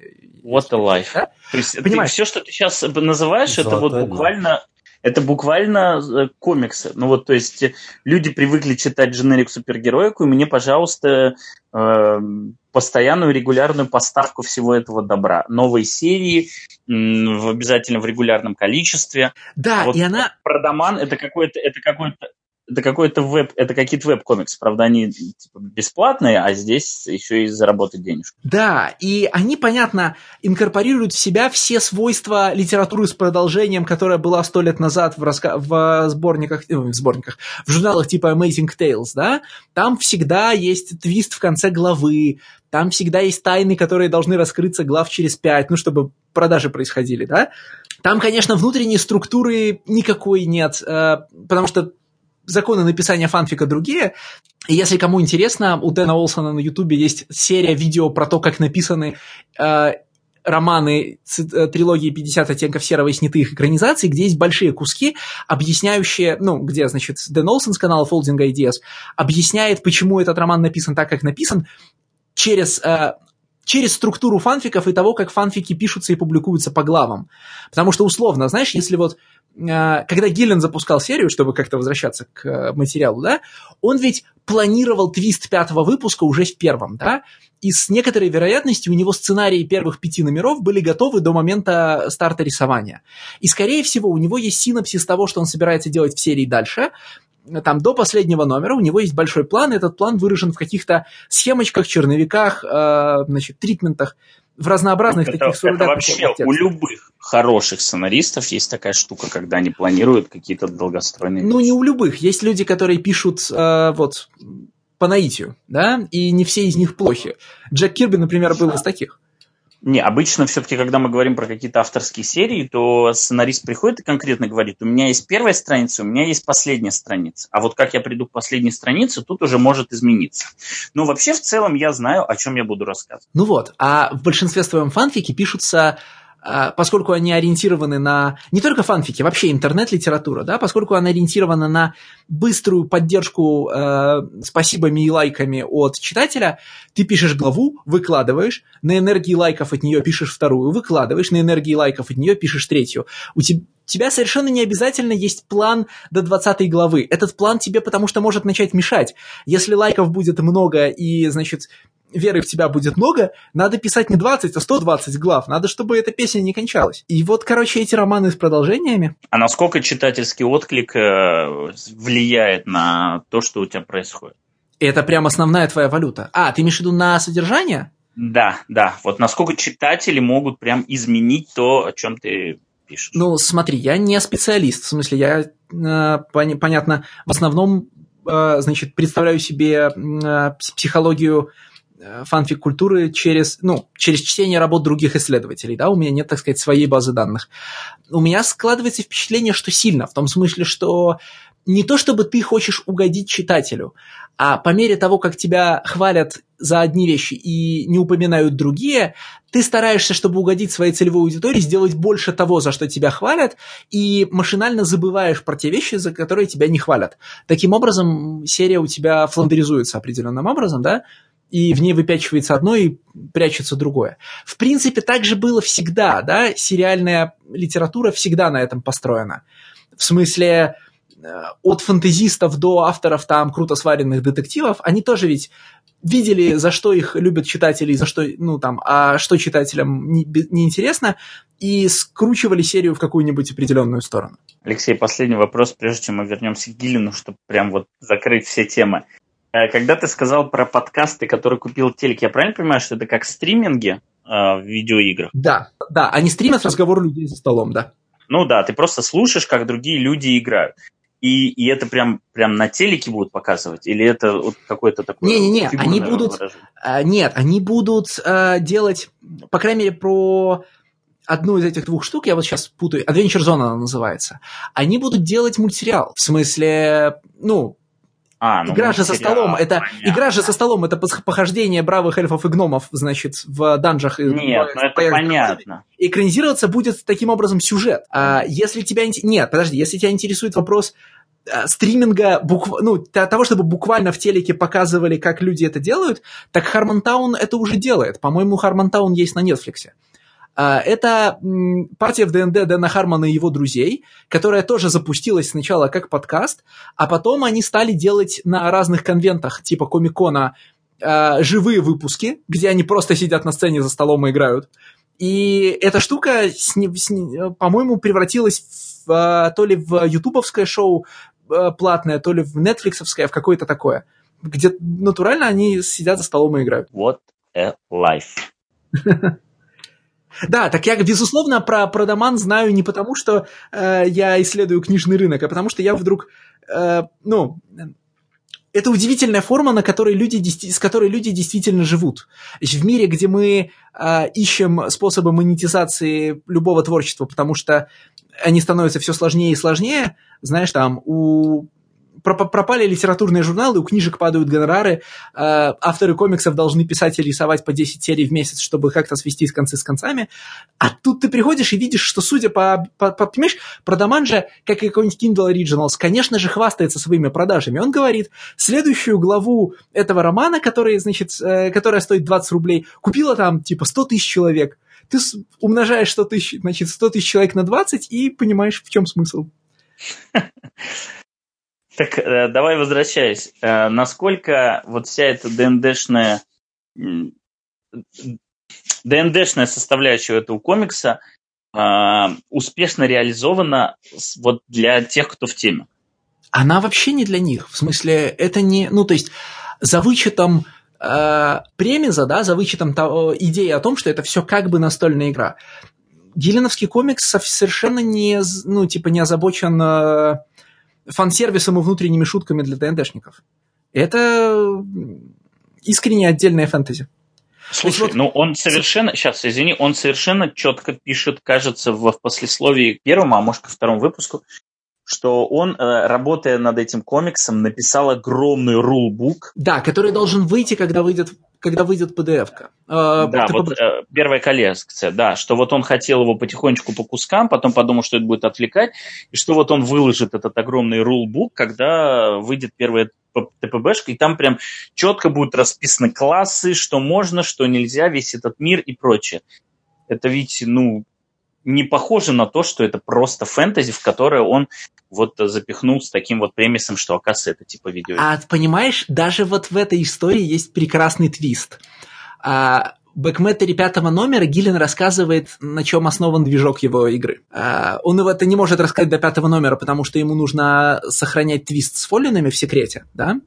What a life. Да? То есть Понимаешь? Ты, все, что ты сейчас называешь, Золотой это вот буквально это буквально э, комиксы. Ну вот, то есть люди привыкли читать дженерик супергероику, и мне, пожалуйста, э, постоянную регулярную поставку всего этого добра. Новые серии в обязательно в регулярном количестве. Да, вот и она... Продаман это какой-то это какой-то это какой-то веб, это какие-то веб-комиксы, правда, они типа, бесплатные, а здесь еще и заработать денежку. Да, и они, понятно, инкорпорируют в себя все свойства литературы с продолжением, которая была сто лет назад в, раска... в сборниках, э, в сборниках, в журналах типа Amazing Tales, да, там всегда есть твист в конце главы, там всегда есть тайны, которые должны раскрыться глав через пять, ну, чтобы продажи происходили, да. Там, конечно, внутренней структуры никакой нет, э, потому что законы написания фанфика другие. И если кому интересно, у Дэна Олсона на Ютубе есть серия видео про то, как написаны э, романы э, трилогии 50 оттенков серого и снятых экранизаций, где есть большие куски, объясняющие, ну, где, значит, Дэн Олсон с канала Folding Ideas объясняет, почему этот роман написан так, как написан, через э, через структуру фанфиков и того, как фанфики пишутся и публикуются по главам. Потому что, условно, знаешь, если вот Э, когда Гиллен запускал серию, чтобы как-то возвращаться к э, материалу, да, он ведь планировал твист пятого выпуска уже в первом, да, и с некоторой вероятностью у него сценарии первых пяти номеров были готовы до момента старта рисования. И, скорее всего, у него есть синапсис того, что он собирается делать в серии дальше, там до последнего номера у него есть большой план, и этот план выражен в каких-то схемочках, черновиках, э, значит, тритментах, в разнообразных это, таких Это вообще у любых хороших сценаристов есть такая штука, когда они планируют какие-то долгостройные Ну, вещи. не у любых. Есть люди, которые пишут э, вот по наитию, да, и не все из них плохи. Джек Кирби, например, был из таких. Не, обычно все-таки, когда мы говорим про какие-то авторские серии, то сценарист приходит и конкретно говорит, у меня есть первая страница, у меня есть последняя страница. А вот как я приду к последней странице, тут уже может измениться. Но вообще в целом я знаю, о чем я буду рассказывать. Ну вот, а в большинстве своем фанфики пишутся поскольку они ориентированы на не только фанфики, вообще интернет-литература, да, поскольку она ориентирована на быструю поддержку э, спасибами и лайками от читателя, ты пишешь главу, выкладываешь, на энергии лайков от нее пишешь вторую, выкладываешь, на энергии лайков от нее пишешь третью. У тебя тебя совершенно не обязательно есть план до 20 главы. Этот план тебе потому что может начать мешать. Если лайков будет много и, значит, веры в тебя будет много, надо писать не 20, а 120 глав. Надо, чтобы эта песня не кончалась. И вот, короче, эти романы с продолжениями. А насколько читательский отклик э, влияет на то, что у тебя происходит? Это прям основная твоя валюта. А, ты имеешь в виду на содержание? Да, да. Вот насколько читатели могут прям изменить то, о чем ты пишешь. Ну, смотри, я не специалист. В смысле, я, э, пон- понятно, в основном, э, значит, представляю себе э, психологию фанфик-культуры через, ну, через чтение работ других исследователей, да, у меня нет, так сказать, своей базы данных. У меня складывается впечатление, что сильно, в том смысле, что не то чтобы ты хочешь угодить читателю, а по мере того, как тебя хвалят за одни вещи и не упоминают другие, ты стараешься, чтобы угодить своей целевой аудитории, сделать больше того, за что тебя хвалят, и машинально забываешь про те вещи, за которые тебя не хвалят. Таким образом, серия у тебя фландеризуется определенным образом, да, и в ней выпячивается одно и прячется другое. В принципе, так же было всегда, да, сериальная литература всегда на этом построена. В смысле, э, от фантазистов до авторов там круто сваренных детективов, они тоже ведь видели, за что их любят читатели, за что, ну там, а что читателям неинтересно, не и скручивали серию в какую-нибудь определенную сторону. Алексей, последний вопрос, прежде чем мы вернемся к Гилину, чтобы прям вот закрыть все темы. Э, когда ты сказал про подкасты, которые купил телек, я правильно понимаю, что это как стриминги э, в видеоиграх? Да, да, они стримят разговор людей за столом, да. Ну да, ты просто слушаешь, как другие люди играют. И, и это прям, прям на телеке будут показывать? Или это вот какой-то такой... Не-не-не, они будут... А, нет, они будут а, делать, по крайней мере, про одну из этих двух штук, я вот сейчас путаю, Adventure Zone она называется, они будут делать мультсериал. В смысле, ну, а, ну, игра же за столом, это понятно. игра же за столом, это похождение бравых эльфов и гномов, значит, в данжах. Нет, ну это понятно. Экранизироваться будет таким образом сюжет. А если тебя нет, подожди, если тебя интересует вопрос а, стриминга, букв... ну, того, чтобы буквально в телеке показывали, как люди это делают, так Хармонтаун это уже делает. По-моему, Хармонтаун есть на Нетфликсе. А, это партия в ДНД Дэна Хармона и его друзей, которая тоже запустилась сначала как подкаст, а потом они стали делать на разных конвентах типа Комикона а, живые выпуски, где они просто сидят на сцене за столом и играют. И эта штука, по-моему, превратилась в, а, то ли в ютубовское шоу платное, то ли в нетфликсовское, в какое-то такое, где натурально они сидят за столом и играют. What a life. Да, так я, безусловно, про продаман знаю не потому, что э, я исследую книжный рынок, а потому что я вдруг, э, ну, это удивительная форма, на которой люди, с которой люди действительно живут. В мире, где мы э, ищем способы монетизации любого творчества, потому что они становятся все сложнее и сложнее, знаешь, там у пропали литературные журналы, у книжек падают гонорары, э, авторы комиксов должны писать и рисовать по 10 серий в месяц, чтобы как-то свести с концы с концами. А тут ты приходишь и видишь, что судя по... по, по понимаешь, Продаман же, как и какой-нибудь Kindle Originals, конечно же, хвастается своими продажами. Он говорит, следующую главу этого романа, который, значит, э, которая стоит 20 рублей, купила там типа 100 тысяч человек. Ты умножаешь 100 тысяч, значит, 100 тысяч человек на 20 и понимаешь, в чем смысл. (laughs) Так, э, давай возвращаясь. Э, насколько вот вся эта ДНДшная ДНДшная составляющая этого комикса э, успешно реализована вот для тех, кто в теме? Она вообще не для них. В смысле, это не... Ну, то есть, за вычетом э, премиза, да, за вычетом того, идеи о том, что это все как бы настольная игра. Геленовский комикс совершенно не, ну, типа, не озабочен э, фан-сервисом и внутренними шутками для ДНДшников. Это искренне отдельная фэнтези. Слушай, вот, ну он совершенно, сейчас, извини, он совершенно четко пишет, кажется, в, послесловии к первому, а может ко второму выпуску, что он, э, работая над этим комиксом, написал огромный рулбук. Да, который должен выйти, когда выйдет когда выйдет PDF-ка. Э, да, вот э, первая коллекция, да, что вот он хотел его потихонечку по кускам, потом подумал, что это будет отвлекать, и что вот он выложит этот огромный рулбук, когда выйдет первая ТПБшка, и там прям четко будут расписаны классы, что можно, что нельзя, весь этот мир и прочее. Это ведь, ну, не похоже на то, что это просто фэнтези, в которое он вот запихнул с таким вот премисом, что, оказывается, это типа видео. А понимаешь, даже вот в этой истории есть прекрасный твист. А, в бэкметере пятого номера Гиллен рассказывает, на чем основан движок его игры. А, он его это не может рассказать до пятого номера, потому что ему нужно сохранять твист с фоллинами в секрете, да?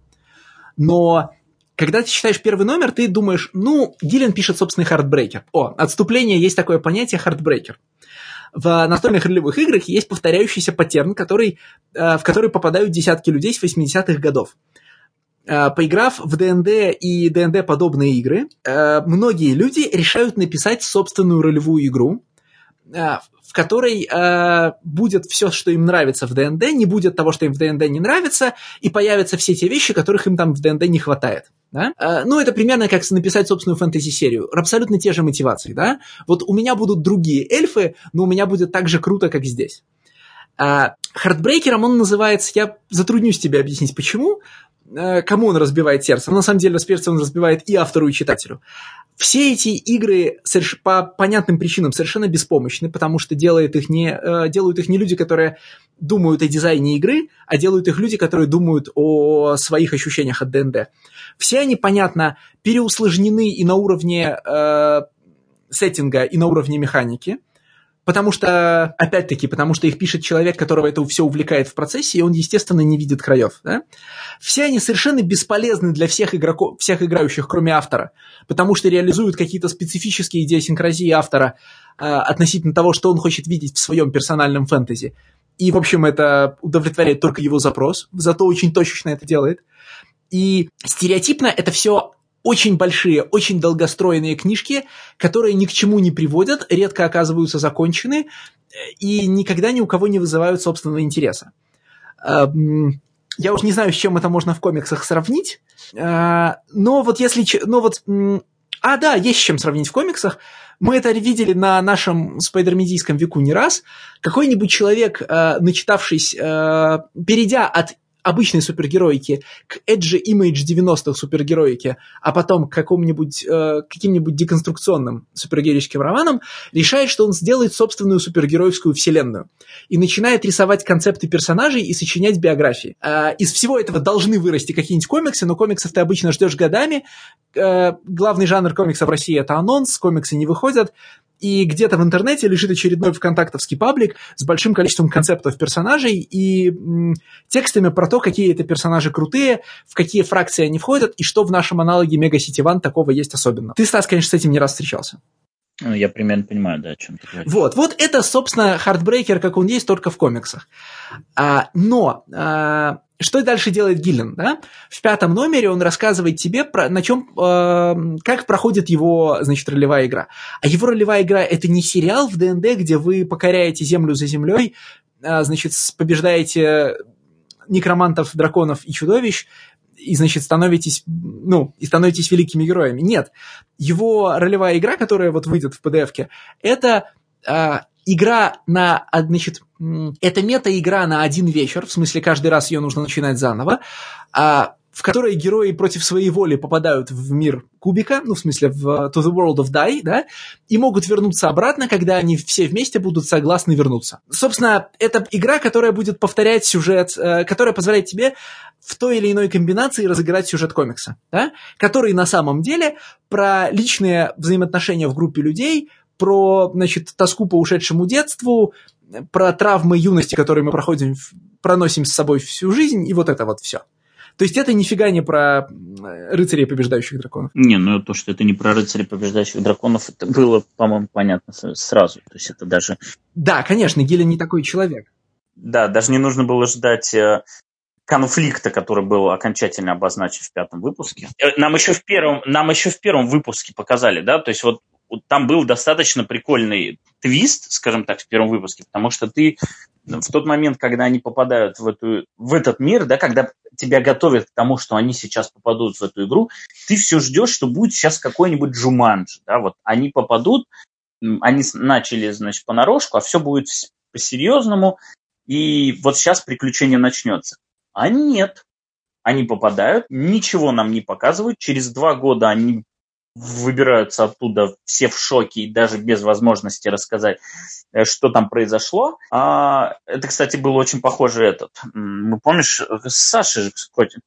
Но когда ты читаешь первый номер, ты думаешь, ну, Гиллен пишет собственный heartbreaker. О, отступление, есть такое понятие heartbreaker. В настольных ролевых играх есть повторяющийся паттерн, который, э, в который попадают десятки людей с 80-х годов. Э, поиграв в ДНД и ДНД подобные игры, э, многие люди решают написать собственную ролевую игру, в которой будет все, что им нравится в ДНД, не будет того, что им в ДНД не нравится, и появятся все те вещи, которых им там в ДНД не хватает. Да? Ну, это примерно как написать собственную фэнтези-серию. Абсолютно те же мотивации. Да? Вот у меня будут другие эльфы, но у меня будет так же круто, как здесь. Хардбрейкером он называется, я затруднюсь тебе объяснить, почему, Э, кому он разбивает сердце. Но на самом деле сердце он разбивает и автору, и читателю. Все эти игры по понятным причинам совершенно беспомощны, потому что делают их, не, э, делают их не люди, которые думают о дизайне игры, а делают их люди, которые думают о своих ощущениях от ДНД. Все они, понятно, переусложнены и на уровне э, сеттинга, и на уровне механики. Потому что, опять-таки, потому что их пишет человек, которого это все увлекает в процессе, и он, естественно, не видит краев. Да? Все они совершенно бесполезны для всех, игроков, всех играющих, кроме автора, потому что реализуют какие-то специфические идиосинкразии автора э, относительно того, что он хочет видеть в своем персональном фэнтези. И, в общем, это удовлетворяет только его запрос, зато очень точечно это делает. И стереотипно это все очень большие, очень долгостроенные книжки, которые ни к чему не приводят, редко оказываются закончены э, и никогда ни у кого не вызывают собственного интереса. Эм, я уж не знаю, с чем это можно в комиксах сравнить, э, но вот если... Но вот, а, да, есть с чем сравнить в комиксах. Мы это видели на нашем спайдермедийском веку не раз. Какой-нибудь человек, э, начитавшись, перейдя от обычной супергероики к Edge Image 90-х супергероике, а потом к какому-нибудь, э, каким-нибудь деконструкционным супергероическим романам, решает, что он сделает собственную супергеройскую вселенную. И начинает рисовать концепты персонажей и сочинять биографии. Э, из всего этого должны вырасти какие-нибудь комиксы, но комиксов ты обычно ждешь годами. Э, главный жанр комиксов в России это анонс, комиксы не выходят и где-то в интернете лежит очередной вконтактовский паблик с большим количеством концептов персонажей и м, текстами про то, какие это персонажи крутые, в какие фракции они входят, и что в нашем аналоге Mega City One такого есть особенно. Ты, Стас, конечно, с этим не раз встречался. Ну, я примерно понимаю, да, о чем ты говоришь. Вот, вот это, собственно, heartbreaker, как он есть, только в комиксах. А, но а, что дальше делает Гиллен, да? В пятом номере он рассказывает тебе, про, на чем, э, как проходит его, значит, ролевая игра. А его ролевая игра – это не сериал в ДНД, где вы покоряете землю за землей, э, значит, побеждаете некромантов, драконов и чудовищ, и, значит, становитесь, ну, и становитесь великими героями. Нет. Его ролевая игра, которая вот выйдет в PDF-ке, это э, игра на, значит, это мета-игра на один вечер, в смысле каждый раз ее нужно начинать заново, а, в которой герои против своей воли попадают в мир кубика, ну, в смысле, в To the World of Die, да, и могут вернуться обратно, когда они все вместе будут согласны вернуться. Собственно, это игра, которая будет повторять сюжет, э, которая позволяет тебе в той или иной комбинации разыграть сюжет комикса, да, который на самом деле про личные взаимоотношения в группе людей, про, значит, тоску по ушедшему детству, про травмы юности, которые мы проходим, проносим с собой всю жизнь, и вот это вот все. То есть это нифига не про рыцарей побеждающих драконов. Не, ну то, что это не про рыцарей побеждающих драконов, это было, по-моему, понятно сразу. То есть это даже... Да, конечно, Гилен не такой человек. Да, даже не нужно было ждать э, конфликта, который был окончательно обозначен в пятом выпуске. Э, нам еще в первом, нам еще в первом выпуске показали, да, то есть вот там был достаточно прикольный твист, скажем так, в первом выпуске, потому что ты в тот момент, когда они попадают в, эту, в этот мир, да, когда тебя готовят к тому, что они сейчас попадут в эту игру, ты все ждешь, что будет сейчас какой-нибудь Джуманджи, да, вот они попадут, они начали, значит, понарошку, а все будет по-серьезному, и вот сейчас приключение начнется. А нет, они попадают, ничего нам не показывают, через два года они выбираются оттуда все в шоке и даже без возможности рассказать, э, что там произошло. А, это, кстати, было очень похоже этот. Ну, помнишь, Саша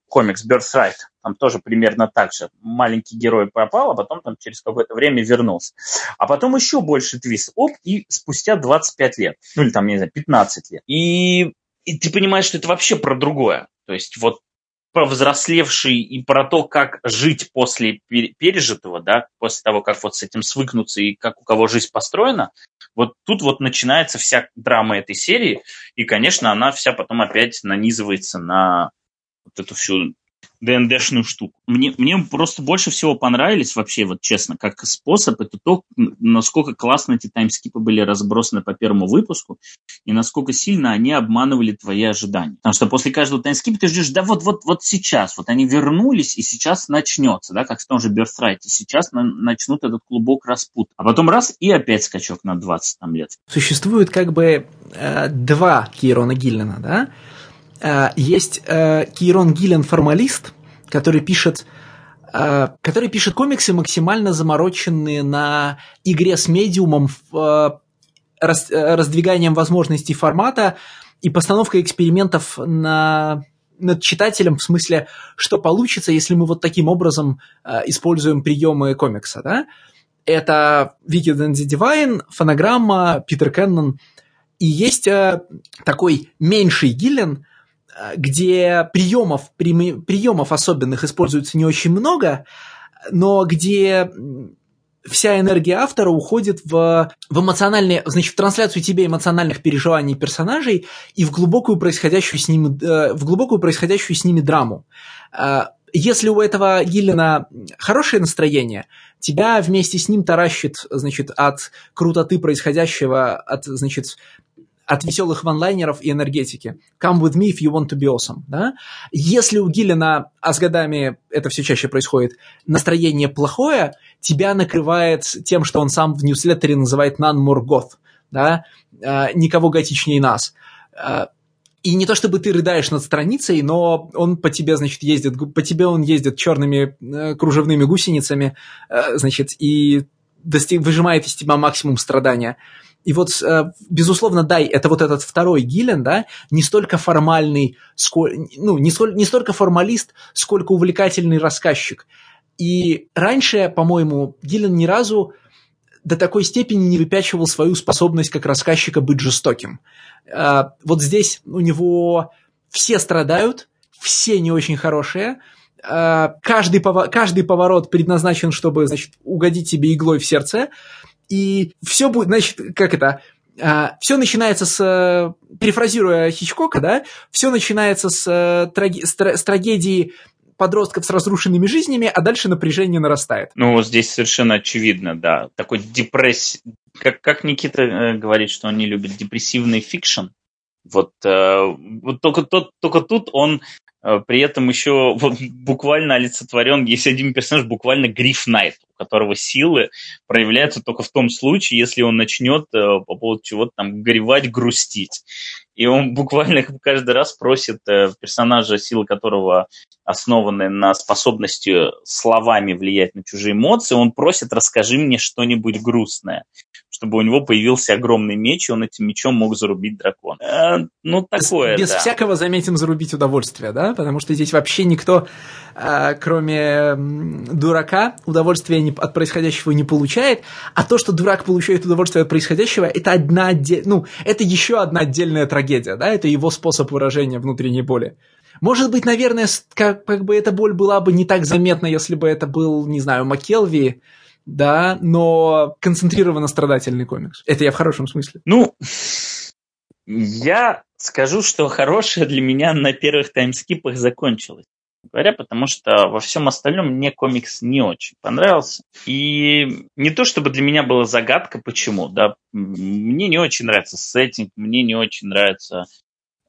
комикс Birthright, там тоже примерно так же. Маленький герой пропал, а потом там через какое-то время вернулся. А потом еще больше твист. Оп, и спустя 25 лет. Ну, или там, не знаю, 15 лет. И, и ты понимаешь, что это вообще про другое. То есть вот повзрослевший и про то, как жить после пережитого, да, после того, как вот с этим свыкнуться и как у кого жизнь построена, вот тут вот начинается вся драма этой серии, и, конечно, она вся потом опять нанизывается на вот эту всю ДНДшную штуку. Мне, мне просто больше всего понравились вообще, вот честно, как способ, это то, насколько классно эти таймскипы были разбросаны по первому выпуску, и насколько сильно они обманывали твои ожидания. Потому что после каждого таймскипа ты ждешь, да вот, вот, вот сейчас, вот они вернулись, и сейчас начнется, да, как в том же и сейчас на, начнут этот клубок распут. А потом раз, и опять скачок на 20 там, лет. Существует как бы э, два Кирона Гиллена, да? Э, есть э, Кирон Гиллен формалист, который пишет э, который пишет комиксы, максимально замороченные на игре с медиумом, раздвиганием возможностей формата и постановкой экспериментов на над читателем в смысле, что получится, если мы вот таким образом используем приемы комикса, да? Это Вики the Divine, фонограмма, Питер Кеннон. И есть э, такой меньший Гиллен, где приемов, приемов особенных используется не очень много, но где вся энергия автора уходит в, в эмоциональные, значит, в трансляцию тебе эмоциональных переживаний персонажей и в глубокую происходящую с ними, э, в глубокую происходящую с ними драму. Э, если у этого Гиллина хорошее настроение, тебя вместе с ним таращит, значит, от крутоты происходящего, от, значит, от веселых ванлайнеров и энергетики. Come with me if you want to be awesome. Да? Если у Гиллина, а с годами это все чаще происходит, настроение плохое, тебя накрывает тем, что он сам в ньюслеттере называет none more. Да? А, никого готичнее нас. А, и не то чтобы ты рыдаешь над страницей, но он по тебе, значит, ездит, по тебе он ездит черными э, кружевными гусеницами, э, значит, и достиг, выжимает из тебя максимум страдания. И вот, э, безусловно, дай, это вот этот второй Гиллен, да, не столько формальный, сколь, ну, не, столь, не столько формалист, сколько увлекательный рассказчик. И раньше, по-моему, Гиллен ни разу до такой степени не выпячивал свою способность как рассказчика быть жестоким. Э, вот здесь у него все страдают, все не очень хорошие, э, каждый, каждый поворот предназначен, чтобы значит, угодить тебе иглой в сердце, и все будет, значит, как это, а, все начинается с, перефразируя Хичкока, да, все начинается с, э, траги, с, с трагедии подростков с разрушенными жизнями, а дальше напряжение нарастает. Ну, здесь совершенно очевидно, да. Такой депресс... Как, как Никита э, говорит, что он не любит депрессивный fiction, вот, э, вот только, тот, только тут он э, при этом еще вот, (laughs) буквально олицетворен, есть один персонаж, буквально Grief Knight, которого силы проявляются только в том случае, если он начнет э, по поводу чего-то там горевать, грустить. И он (laughs) буквально каждый раз просит э, персонажа, силы которого основаны на способности словами влиять на чужие эмоции, он просит «расскажи мне что-нибудь грустное» чтобы у него появился огромный меч, и он этим мечом мог зарубить дракона. Э, ну, такое, Без, да. всякого, заметим, зарубить удовольствие, да? Потому что здесь вообще никто, э, кроме дурака, удовольствия не, от происходящего не получает, а то, что дурак получает удовольствие от происходящего, это одна ну, это еще одна отдельная трагедия, да? Это его способ выражения внутренней боли. Может быть, наверное, как, как бы эта боль была бы не так заметна, если бы это был, не знаю, Маккелви, да, но концентрированно страдательный комикс. Это я в хорошем смысле. Ну, я скажу, что хорошее для меня на первых таймскипах закончилось. Говоря, потому что во всем остальном мне комикс не очень понравился. И не то чтобы для меня была загадка, почему, да, мне не очень нравится сеттинг, мне не очень нравится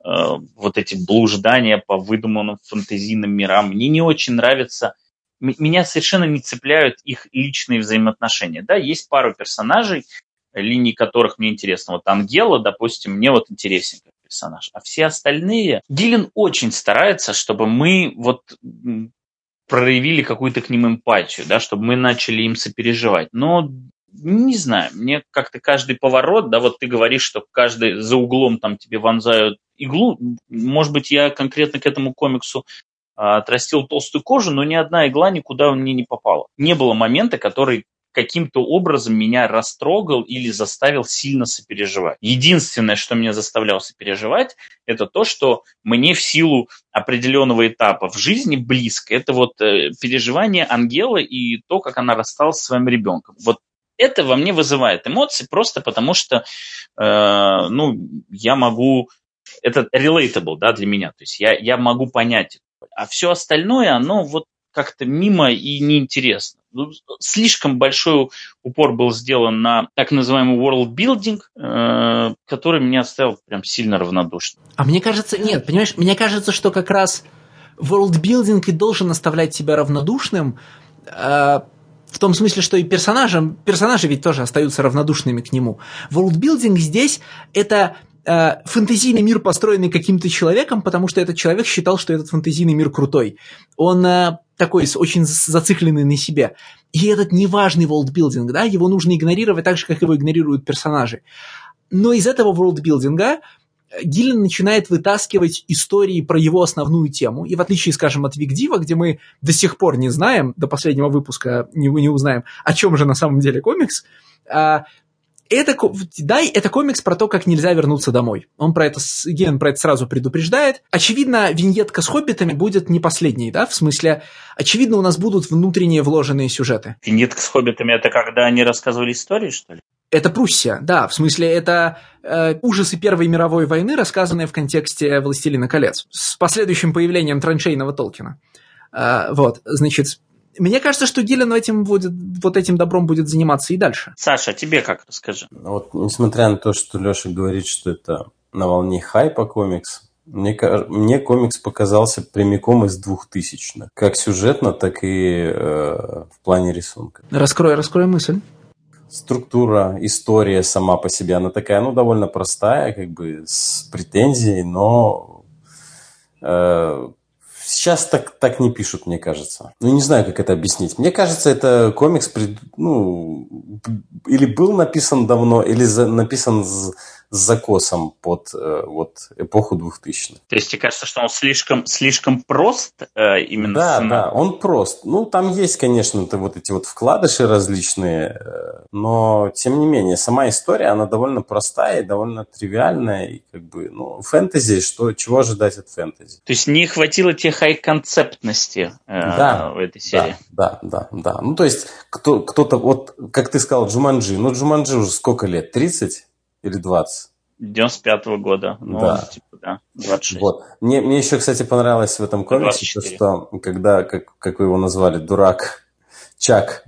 э, вот эти блуждания по выдуманным фантазийным мирам, мне не очень нравится меня совершенно не цепляют их личные взаимоотношения. Да, есть пару персонажей, линии которых мне интересно. Вот Ангела, допустим, мне вот интересен как персонаж. А все остальные... Гиллен очень старается, чтобы мы вот проявили какую-то к ним эмпатию, да, чтобы мы начали им сопереживать. Но не знаю, мне как-то каждый поворот, да, вот ты говоришь, что каждый за углом там тебе вонзают иглу, может быть, я конкретно к этому комиксу а, отрастил толстую кожу, но ни одна игла никуда мне не попала. Не было момента, который каким-то образом меня растрогал или заставил сильно сопереживать. Единственное, что меня заставляло сопереживать, это то, что мне в силу определенного этапа в жизни близко. Это вот э, переживание Ангела и то, как она рассталась со своим ребенком. Вот это во мне вызывает эмоции просто потому, что э, ну, я могу... Это relatable да, для меня. То есть я, я могу понять. А все остальное, оно вот как-то мимо и неинтересно. Ну, слишком большой упор был сделан на так называемый world building, э, который меня оставил прям сильно равнодушным. А мне кажется, нет, понимаешь, мне кажется, что как раз world building и должен оставлять себя равнодушным, э, в том смысле, что и персонажам, персонажи ведь тоже остаются равнодушными к нему. Worldbuilding здесь это э, фэнтезийный мир, построенный каким-то человеком, потому что этот человек считал, что этот фэнтезийный мир крутой. Он такой очень зацикленный на себе. И этот неважный worldbuilding, да, его нужно игнорировать так же, как его игнорируют персонажи. Но из этого worldbuilding Гиллен начинает вытаскивать истории про его основную тему. И в отличие, скажем, от Викдива, где мы до сих пор не знаем, до последнего выпуска не, не узнаем, о чем же на самом деле комикс, а, это, да, это комикс про то, как нельзя вернуться домой. Он про это, Ген про это сразу предупреждает. Очевидно, виньетка с хоббитами будет не последней, да, в смысле, очевидно, у нас будут внутренние вложенные сюжеты. Виньетка с хоббитами это когда они рассказывали истории, что ли? Это Пруссия, да, в смысле это э, ужасы Первой мировой войны, рассказанные в контексте «Властелина колец», с последующим появлением траншейного Толкина. Э, вот, значит, мне кажется, что Гиллен этим будет, вот этим добром будет заниматься и дальше. Саша, тебе как расскажи? Вот, несмотря на то, что Леша говорит, что это на волне хайпа комикс, мне, мне комикс показался прямиком из двухтысячных. Как сюжетно, так и э, в плане рисунка. Раскрой, раскрой мысль структура, история сама по себе, она такая, ну, довольно простая, как бы с претензией, но э, сейчас так, так не пишут, мне кажется. Ну, не знаю, как это объяснить. Мне кажется, это комикс, ну, или был написан давно, или за, написан с закосом под э, вот эпоху 2000-х. То есть тебе кажется, что он слишком, слишком прост э, именно? Да, сцена? да, он прост. Ну, там есть, конечно, вот эти вот вкладыши различные, э, но тем не менее, сама история, она довольно простая и довольно тривиальная, и как бы, ну, фэнтези, что, чего ожидать от фэнтези? То есть не хватило тех хай-концептности э, да, в этой серии? Да, да, да, да. Ну, то есть кто, кто-то, вот, как ты сказал, Джуманджи, ну, Джуманджи уже сколько лет? 30? Или 20? 95-го года. Ну, да. типа, да, 26. Вот. Мне, мне еще, кстати, понравилось в этом комиксе, то, что когда, как, как вы его назвали, дурак Чак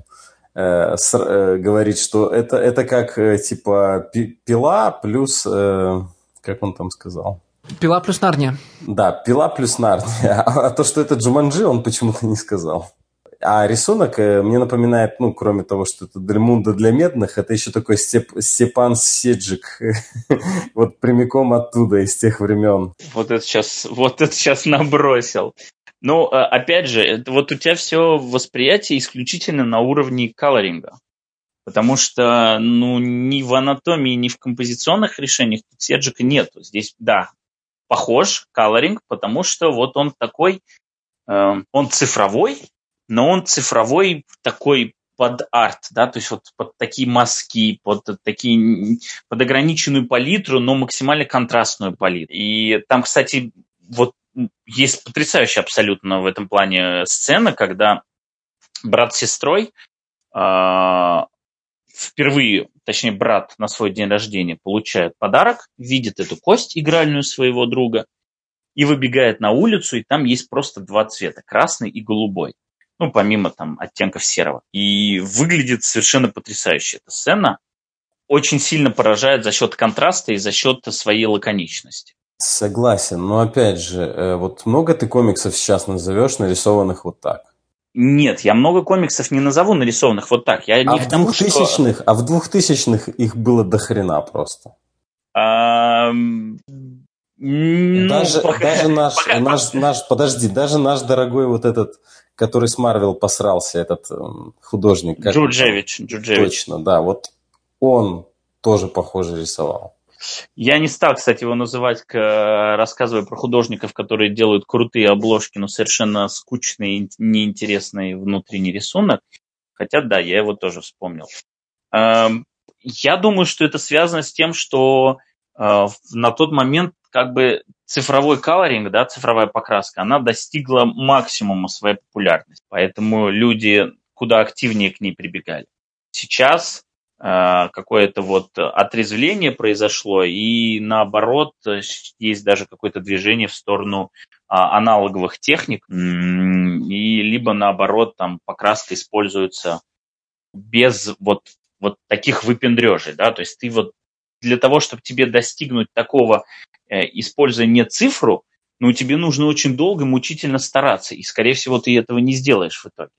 э, с, э, говорит, что это, это как, э, типа, пила плюс... Э, как он там сказал? Пила плюс Нарния. Да, пила плюс Нарния. А, (laughs) а то, что это Джуманджи, он почему-то не сказал. А рисунок э, мне напоминает, ну, кроме того, что это Дельмунда для медных, это еще такой Степ, Степан Седжик. (laughs) вот прямиком оттуда, из тех времен. Вот это сейчас, вот это сейчас набросил. Ну, а, опять же, вот у тебя все восприятие исключительно на уровне колоринга. Потому что, ну, ни в анатомии, ни в композиционных решениях тут Седжика нету. Здесь, да, похож колоринг, потому что вот он такой, э, он цифровой, но он цифровой такой под арт, да, то есть вот под такие мазки, под такие, под ограниченную палитру, но максимально контрастную палитру. И там, кстати, вот есть потрясающая абсолютно в этом плане сцена, когда брат с сестрой э, впервые, точнее брат на свой день рождения получает подарок, видит эту кость игральную своего друга и выбегает на улицу, и там есть просто два цвета, красный и голубой ну, помимо там оттенков серого. И выглядит совершенно потрясающе эта сцена. Очень сильно поражает за счет контраста и за счет своей лаконичности. Согласен, но опять же, э, вот много ты комиксов сейчас назовешь, нарисованных вот так? Нет, я много комиксов не назову нарисованных вот так. Я а, в тому, что... а в двухтысячных их было до хрена просто. А, Ну, даже, пока, даже наш, пока, наш, наш, подожди, даже наш дорогой вот этот, который с Марвел посрался, этот эм, художник. Джуджевич, Джуджевич. Точно, да, вот он тоже похоже рисовал. Я не стал, кстати, его называть, рассказывая про художников, которые делают крутые обложки, но совершенно скучный неинтересный внутренний рисунок. Хотя, да, я его тоже вспомнил. Эм, я думаю, что это связано с тем, что на тот момент как бы цифровой колоринг, да, цифровая покраска, она достигла максимума своей популярности. Поэтому люди куда активнее к ней прибегали. Сейчас э, какое-то вот отрезвление произошло, и наоборот, есть даже какое-то движение в сторону а, аналоговых техник, и либо наоборот, там покраска используется без вот, вот таких выпендрежей, да, то есть ты вот для того, чтобы тебе достигнуть такого, э, используя не цифру, ну, тебе нужно очень долго, мучительно стараться, и, скорее всего, ты этого не сделаешь в итоге.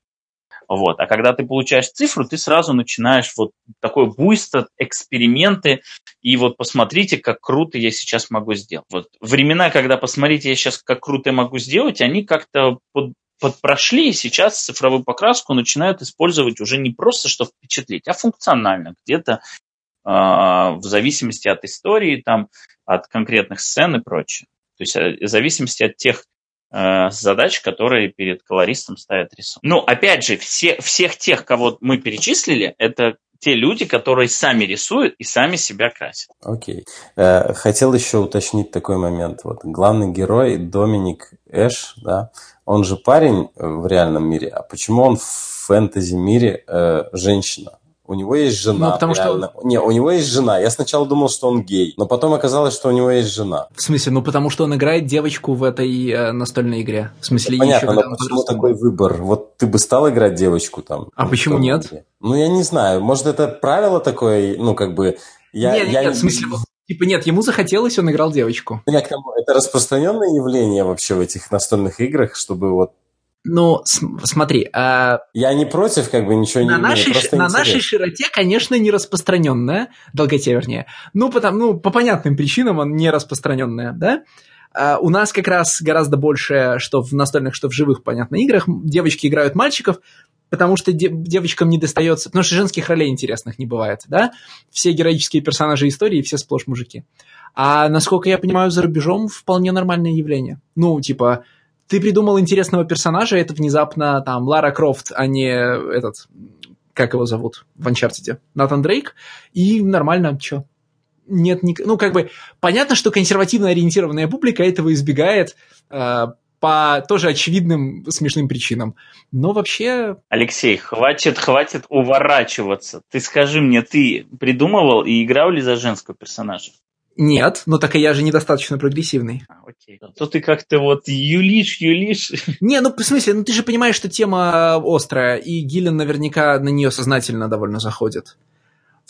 Вот. А когда ты получаешь цифру, ты сразу начинаешь вот такое буйство, эксперименты, и вот посмотрите, как круто я сейчас могу сделать. Вот времена, когда посмотрите, я сейчас как круто я могу сделать, они как-то под, подпрошли, и сейчас цифровую покраску начинают использовать уже не просто, чтобы впечатлить, а функционально. Где-то в зависимости от истории, там, от конкретных сцен и прочее. То есть э, в зависимости от тех Э, задач, которые перед колористом ставят рисунок. Ну, опять же, все, всех тех, кого мы перечислили, это те люди, которые сами рисуют и сами себя красят. Окей. Okay. Э, хотел еще уточнить такой момент. Вот главный герой Доминик Эш, да, он же парень в реальном мире. А почему он в фэнтези мире э, женщина? У него есть жена. Ну, потому реально. что... Не, у него есть жена. Я сначала думал, что он гей, но потом оказалось, что у него есть жена. В смысле? Ну, потому что он играет девочку в этой э, настольной игре. В смысле, ну, понятно, еще, но почему такой выбор? Вот ты бы стал играть девочку там? А почему нет? Игре? Ну, я не знаю. Может, это правило такое, ну, как бы... Я, нет, я... нет, в смысле, Типа нет, ему захотелось, он играл девочку. Нет, это распространенное явление вообще в этих настольных играх, чтобы вот ну, смотри. А... Я не против, как бы ничего на не нашей, имею, На нашей широте, конечно, не распространенная, долготе вернее. Ну, потому, ну, по понятным причинам он не распространенная, да? А у нас как раз гораздо больше, что в настольных, что в живых, понятно, играх. Девочки играют мальчиков, потому что де- девочкам не достается, потому что женских ролей интересных не бывает, да? Все героические персонажи истории, все сплошь мужики. А насколько я понимаю, за рубежом вполне нормальное явление. Ну, типа, ты придумал интересного персонажа, это внезапно там Лара Крофт, а не этот, как его зовут в Анчартиде, Натан Дрейк, и нормально, что? Нет, ни... ну как бы понятно, что консервативно ориентированная публика этого избегает э, по тоже очевидным смешным причинам. Но вообще... Алексей, хватит, хватит уворачиваться. Ты скажи мне, ты придумывал и играл ли за женского персонажа? Нет, но так и я же недостаточно прогрессивный. А, окей. То ты как-то вот юлишь, юлишь. Не, ну в смысле, ну ты же понимаешь, что тема острая, и Гиллен наверняка на нее сознательно довольно заходит.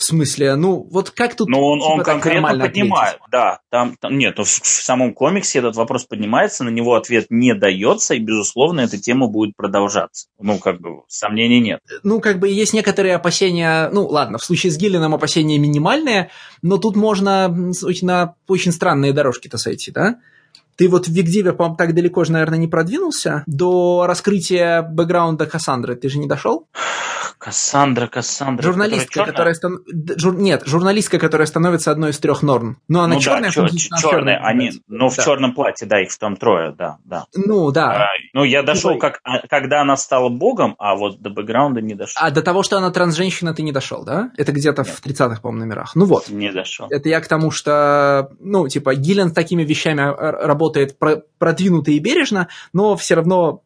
В смысле, ну, вот как тут... Ну, он, типа, он конкретно поднимает, ответить? да. Там, там, нет, в, в самом комиксе этот вопрос поднимается, на него ответ не дается, и, безусловно, эта тема будет продолжаться. Ну, как бы, сомнений нет. Ну, как бы, есть некоторые опасения, ну, ладно, в случае с Гиллином опасения минимальные, но тут можно на очень странные дорожки-то сойти, да? Ты вот в Викдиве, по-моему, так далеко же, наверное, не продвинулся. До раскрытия бэкграунда Кассандры ты же не дошел? Кассандра, Кассандра. Журналистка, которая, стан... Жур... нет, журналистка, которая становится одной из трех норм. Но она ну, черная, да, чер... черная, они, ну в да. черном платье, да, их в том трое, да, да. Ну да. А, ну я дошел, Ой. как, а, когда она стала богом, а вот до бэкграунда не дошел. А до того, что она трансженщина, ты не дошел, да? Это где-то нет. в 30-х, по-моему, номерах. Ну вот. Не дошел. Это я к тому, что, ну, типа, Гиллен с такими вещами работает продвинуто и бережно, но все равно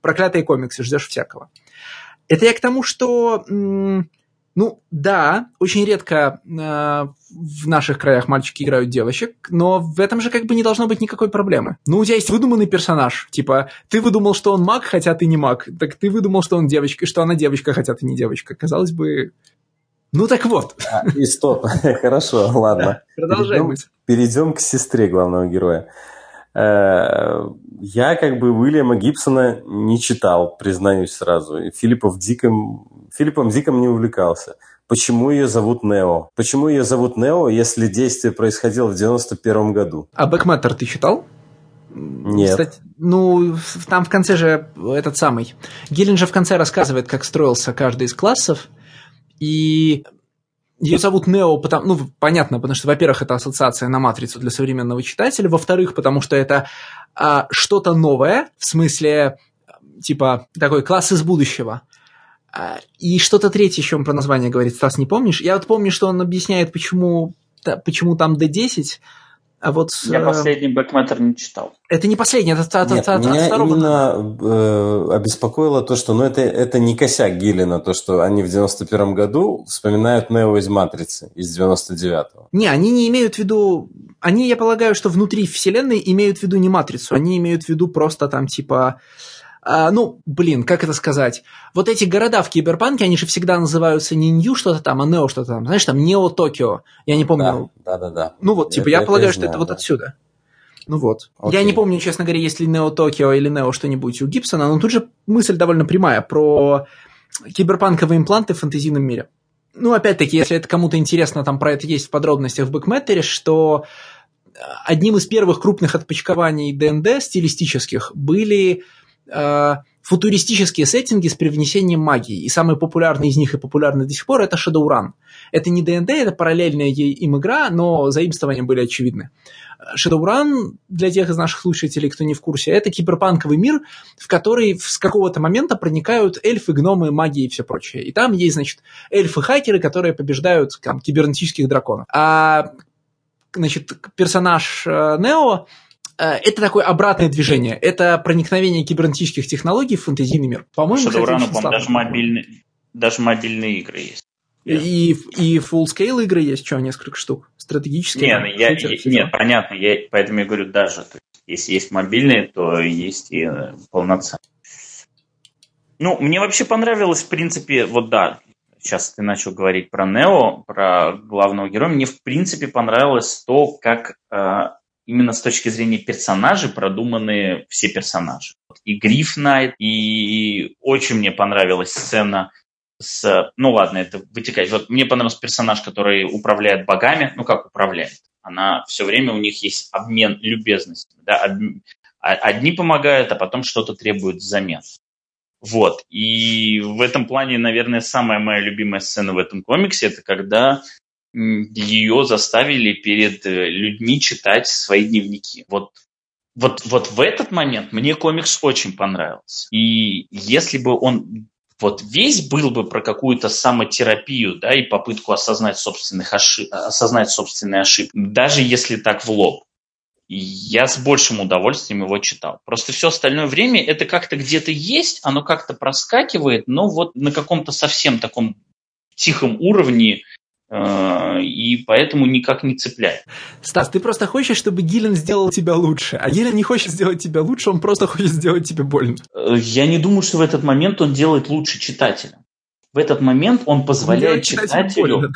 проклятые комиксы, ждешь всякого. Это я к тому, что, ну, да, очень редко э, в наших краях мальчики играют девочек, но в этом же как бы не должно быть никакой проблемы. Ну, у тебя есть выдуманный персонаж, типа, ты выдумал, что он маг, хотя ты не маг, так ты выдумал, что он девочка, что она девочка, хотя ты не девочка. Казалось бы, ну так вот. А, и стоп. (laughs) Хорошо, ладно. Продолжаем. Перейдем, перейдем к сестре главного героя. Э, я как бы Уильяма Гибсона не читал, признаюсь сразу. И Филиппов Диком, Филиппом Диком не увлекался. почему ее зовут Нео? Почему ее зовут Нео, если действие происходило в 91 году? А Бэкматтер ты читал? Нет. Кстати, ну, там в конце же этот самый... Гиллин же в конце рассказывает, как строился каждый из классов, и ее зовут Нео, потому, ну, понятно, потому что, во-первых, это ассоциация на матрицу для современного читателя, во-вторых, потому что это а, что-то новое, в смысле, типа, такой класс из будущего. А, и что-то третье еще он про название говорит, Стас, не помнишь? Я вот помню, что он объясняет, почему, почему там D10, а вот... Я э, последний Бэкматтер не читал. Это не последний, это от, Нет, от, меня от второго. именно э, обеспокоило то, что ну, это, это не косяк Гиллина, то, что они в 91 году вспоминают Нео из «Матрицы», из 99-го. Не, они не имеют в виду... Они, я полагаю, что внутри вселенной имеют в виду не «Матрицу», они имеют в виду просто там типа а, ну, блин, как это сказать? Вот эти города в Киберпанке, они же всегда называются не Нью что-то там, а Нео что-то там. Знаешь, там Нео Токио. Я не помню. Да, да, да. Ну вот, типа, я полагаю, что это вот отсюда. Ну вот. Окей. Я не помню, честно говоря, есть ли Нео Токио или Нео что-нибудь у Гибсона, но тут же мысль довольно прямая про киберпанковые импланты в фэнтезийном мире. Ну, опять-таки, если это кому-то интересно, там про это есть в подробностях в Бэкметтере, что одним из первых крупных отпочкований ДНД стилистических были э, футуристические сеттинги с привнесением магии. И самый популярный из них и популярный до сих пор это Shadowrun. Это не D&D, это параллельная им игра, но заимствования были очевидны. Shadowrun, для тех из наших слушателей, кто не в курсе, это киберпанковый мир, в который с какого-то момента проникают эльфы, гномы, магии и все прочее. И там есть, значит, эльфы-хакеры, которые побеждают там, кибернетических драконов. А значит, персонаж э, Нео Э, это такое обратное движение. Это проникновение кибернетических технологий в фэнтезийный мир. По-моему, кстати, по даже, мобильные, даже мобильные игры есть. И, и full-scale игры есть, что, несколько штук? Стратегические? Нет, я, я, нет понятно, я, поэтому я говорю даже. То есть, если есть мобильные, то есть и э, полноценные. Ну, мне вообще понравилось, в принципе, вот да, сейчас ты начал говорить про Нео, про главного героя, мне в принципе понравилось то, как э, именно с точки зрения персонажей продуманы все персонажи. И Гриф Найт, и очень мне понравилась сцена с... Ну ладно, это вытекает. Вот мне понравился персонаж, который управляет богами. Ну как управляет? Она все время, у них есть обмен любезностями. Да? А, одни помогают, а потом что-то требуют взамен. Вот. И в этом плане, наверное, самая моя любимая сцена в этом комиксе, это когда ее заставили перед э, людьми читать свои дневники. Вот вот, вот в этот момент мне комикс очень понравился. И если бы он вот весь был бы про какую-то самотерапию, да, и попытку осознать, собственных ошиб... осознать собственные ошибки, даже если так в лоб, я с большим удовольствием его читал. Просто все остальное время это как-то где-то есть, оно как-то проскакивает, но вот на каком-то совсем таком тихом уровне и поэтому никак не цепляет. Стас, ты просто хочешь, чтобы Гиллен сделал тебя лучше, а Гиллен не хочет сделать тебя лучше, он просто хочет сделать тебе больно. Э, я не думаю, что в этот момент он делает лучше читателя. В этот момент он позволяет он читателю... Больно,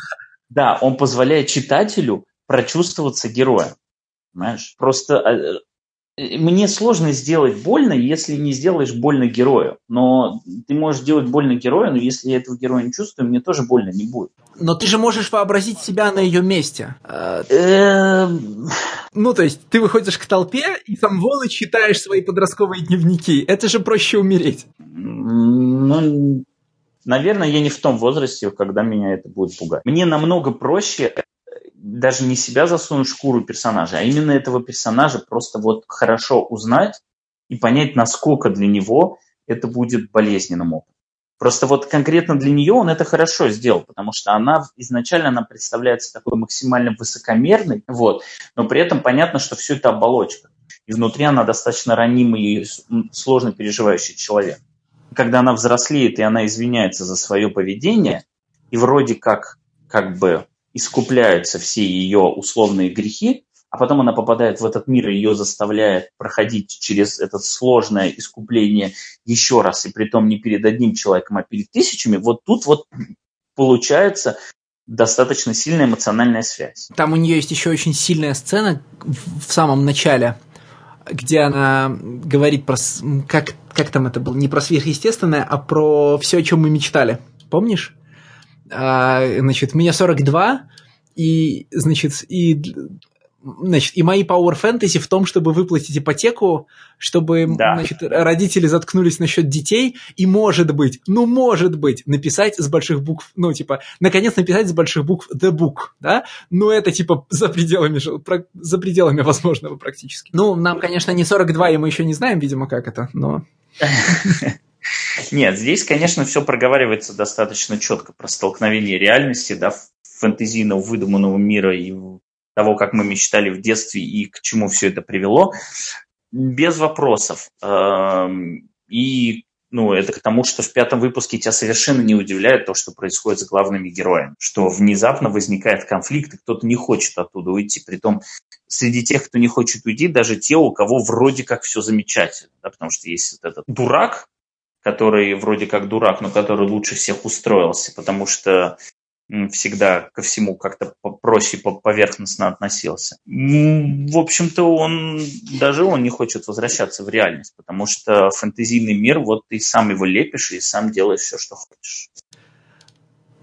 да. да, он позволяет читателю прочувствоваться героем. Понимаешь? Просто э, мне сложно сделать больно, если не сделаешь больно герою. Но ты можешь делать больно герою, но если я этого героя не чувствую, мне тоже больно не будет. Но ты же можешь вообразить себя на ее месте. Эм. Ну, то есть, ты выходишь к толпе и сам волы читаешь свои подростковые дневники. Это же проще умереть. Ну, наверное, я не в том возрасте, когда меня это будет пугать. Мне намного проще даже не себя засунуть в шкуру персонажа, а именно этого персонажа просто вот хорошо узнать и понять, насколько для него это будет болезненным опытом. Просто вот конкретно для нее он это хорошо сделал, потому что она изначально она представляется такой максимально высокомерной, вот, но при этом понятно, что все это оболочка. И внутри она достаточно ранимый и сложно переживающий человек. Когда она взрослеет и она извиняется за свое поведение, и вроде как, как бы искупляются все ее условные грехи, а потом она попадает в этот мир, и ее заставляет проходить через это сложное искупление еще раз, и при том не перед одним человеком, а перед тысячами, вот тут вот получается достаточно сильная эмоциональная связь. Там у нее есть еще очень сильная сцена в самом начале, где она говорит про... Как, как там это было? Не про сверхъестественное, а про все, о чем мы мечтали. Помнишь? А, значит, мне 42, и, значит, и Значит, и мои Power Fantasy в том, чтобы выплатить ипотеку, чтобы да. значит, родители заткнулись насчет детей, и может быть, ну может быть, написать с больших букв, ну типа, наконец написать с больших букв The Book, да? Ну это типа за пределами, за пределами возможного практически. Ну, нам, конечно, не 42, и мы еще не знаем, видимо, как это, но... (laughs) Нет, здесь, конечно, все проговаривается достаточно четко про столкновение реальности, да, фэнтезийного выдуманного мира и того, как мы мечтали в детстве и к чему все это привело, без вопросов. Эм, и ну, это к тому, что в пятом выпуске тебя совершенно не удивляет то, что происходит с главными героями, что внезапно возникает конфликт, и кто-то не хочет оттуда уйти. Притом среди тех, кто не хочет уйти, даже те, у кого вроде как все замечательно. Да, потому что есть вот этот дурак, который вроде как дурак, но который лучше всех устроился, потому что всегда ко всему как-то проще, поверхностно относился. В общем-то, он даже он не хочет возвращаться в реальность, потому что фэнтезийный мир, вот ты сам его лепишь и сам делаешь все, что хочешь.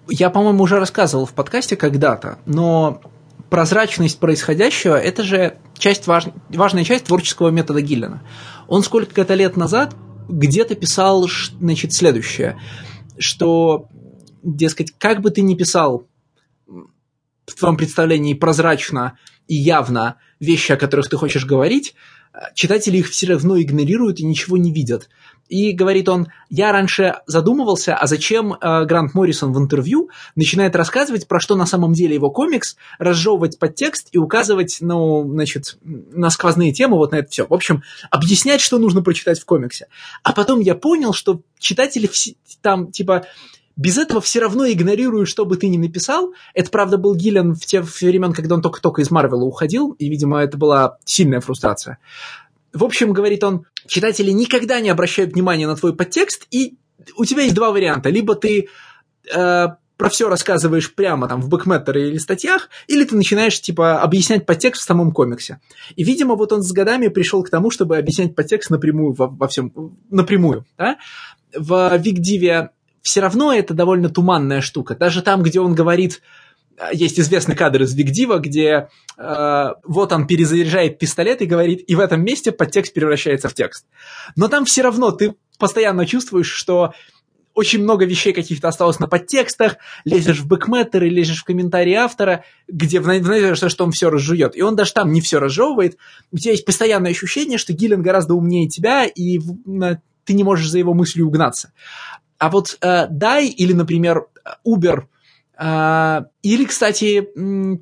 Я, по-моему, уже рассказывал в подкасте когда-то, но прозрачность происходящего – это же часть важ... важная часть творческого метода Гиллена. Он сколько-то лет назад где-то писал значит, следующее, что дескать, как бы ты ни писал в твоем представлении прозрачно и явно вещи, о которых ты хочешь говорить, читатели их все равно игнорируют и ничего не видят. И говорит он, я раньше задумывался, а зачем э, Грант Моррисон в интервью начинает рассказывать, про что на самом деле его комикс, разжевывать подтекст и указывать, ну, значит, на сквозные темы, вот на это все. В общем, объяснять, что нужно прочитать в комиксе. А потом я понял, что читатели там, типа, без этого все равно игнорируют, что бы ты ни написал. Это, правда, был Гиллен в те времена, когда он только-только из Марвела уходил, и, видимо, это была сильная фрустрация. В общем, говорит он, читатели никогда не обращают внимания на твой подтекст, и у тебя есть два варианта. Либо ты э, про все рассказываешь прямо там в бэкметтере или статьях, или ты начинаешь, типа, объяснять подтекст в самом комиксе. И, видимо, вот он с годами пришел к тому, чтобы объяснять подтекст напрямую во, во всем, напрямую, да? В Викдиве все равно это довольно туманная штука. Даже там, где он говорит, есть известный кадр из Викдива, где э, вот он перезаряжает пистолет и говорит, и в этом месте подтекст превращается в текст. Но там все равно ты постоянно чувствуешь, что очень много вещей каких-то осталось на подтекстах, лезешь в бэкметтеры, лезешь в комментарии автора, где в надежде, что он все разжует. И он даже там не все разжевывает. У тебя есть постоянное ощущение, что Гиллен гораздо умнее тебя, и ты не можешь за его мыслью угнаться. А вот э, Дай или, например, Uber, или, кстати,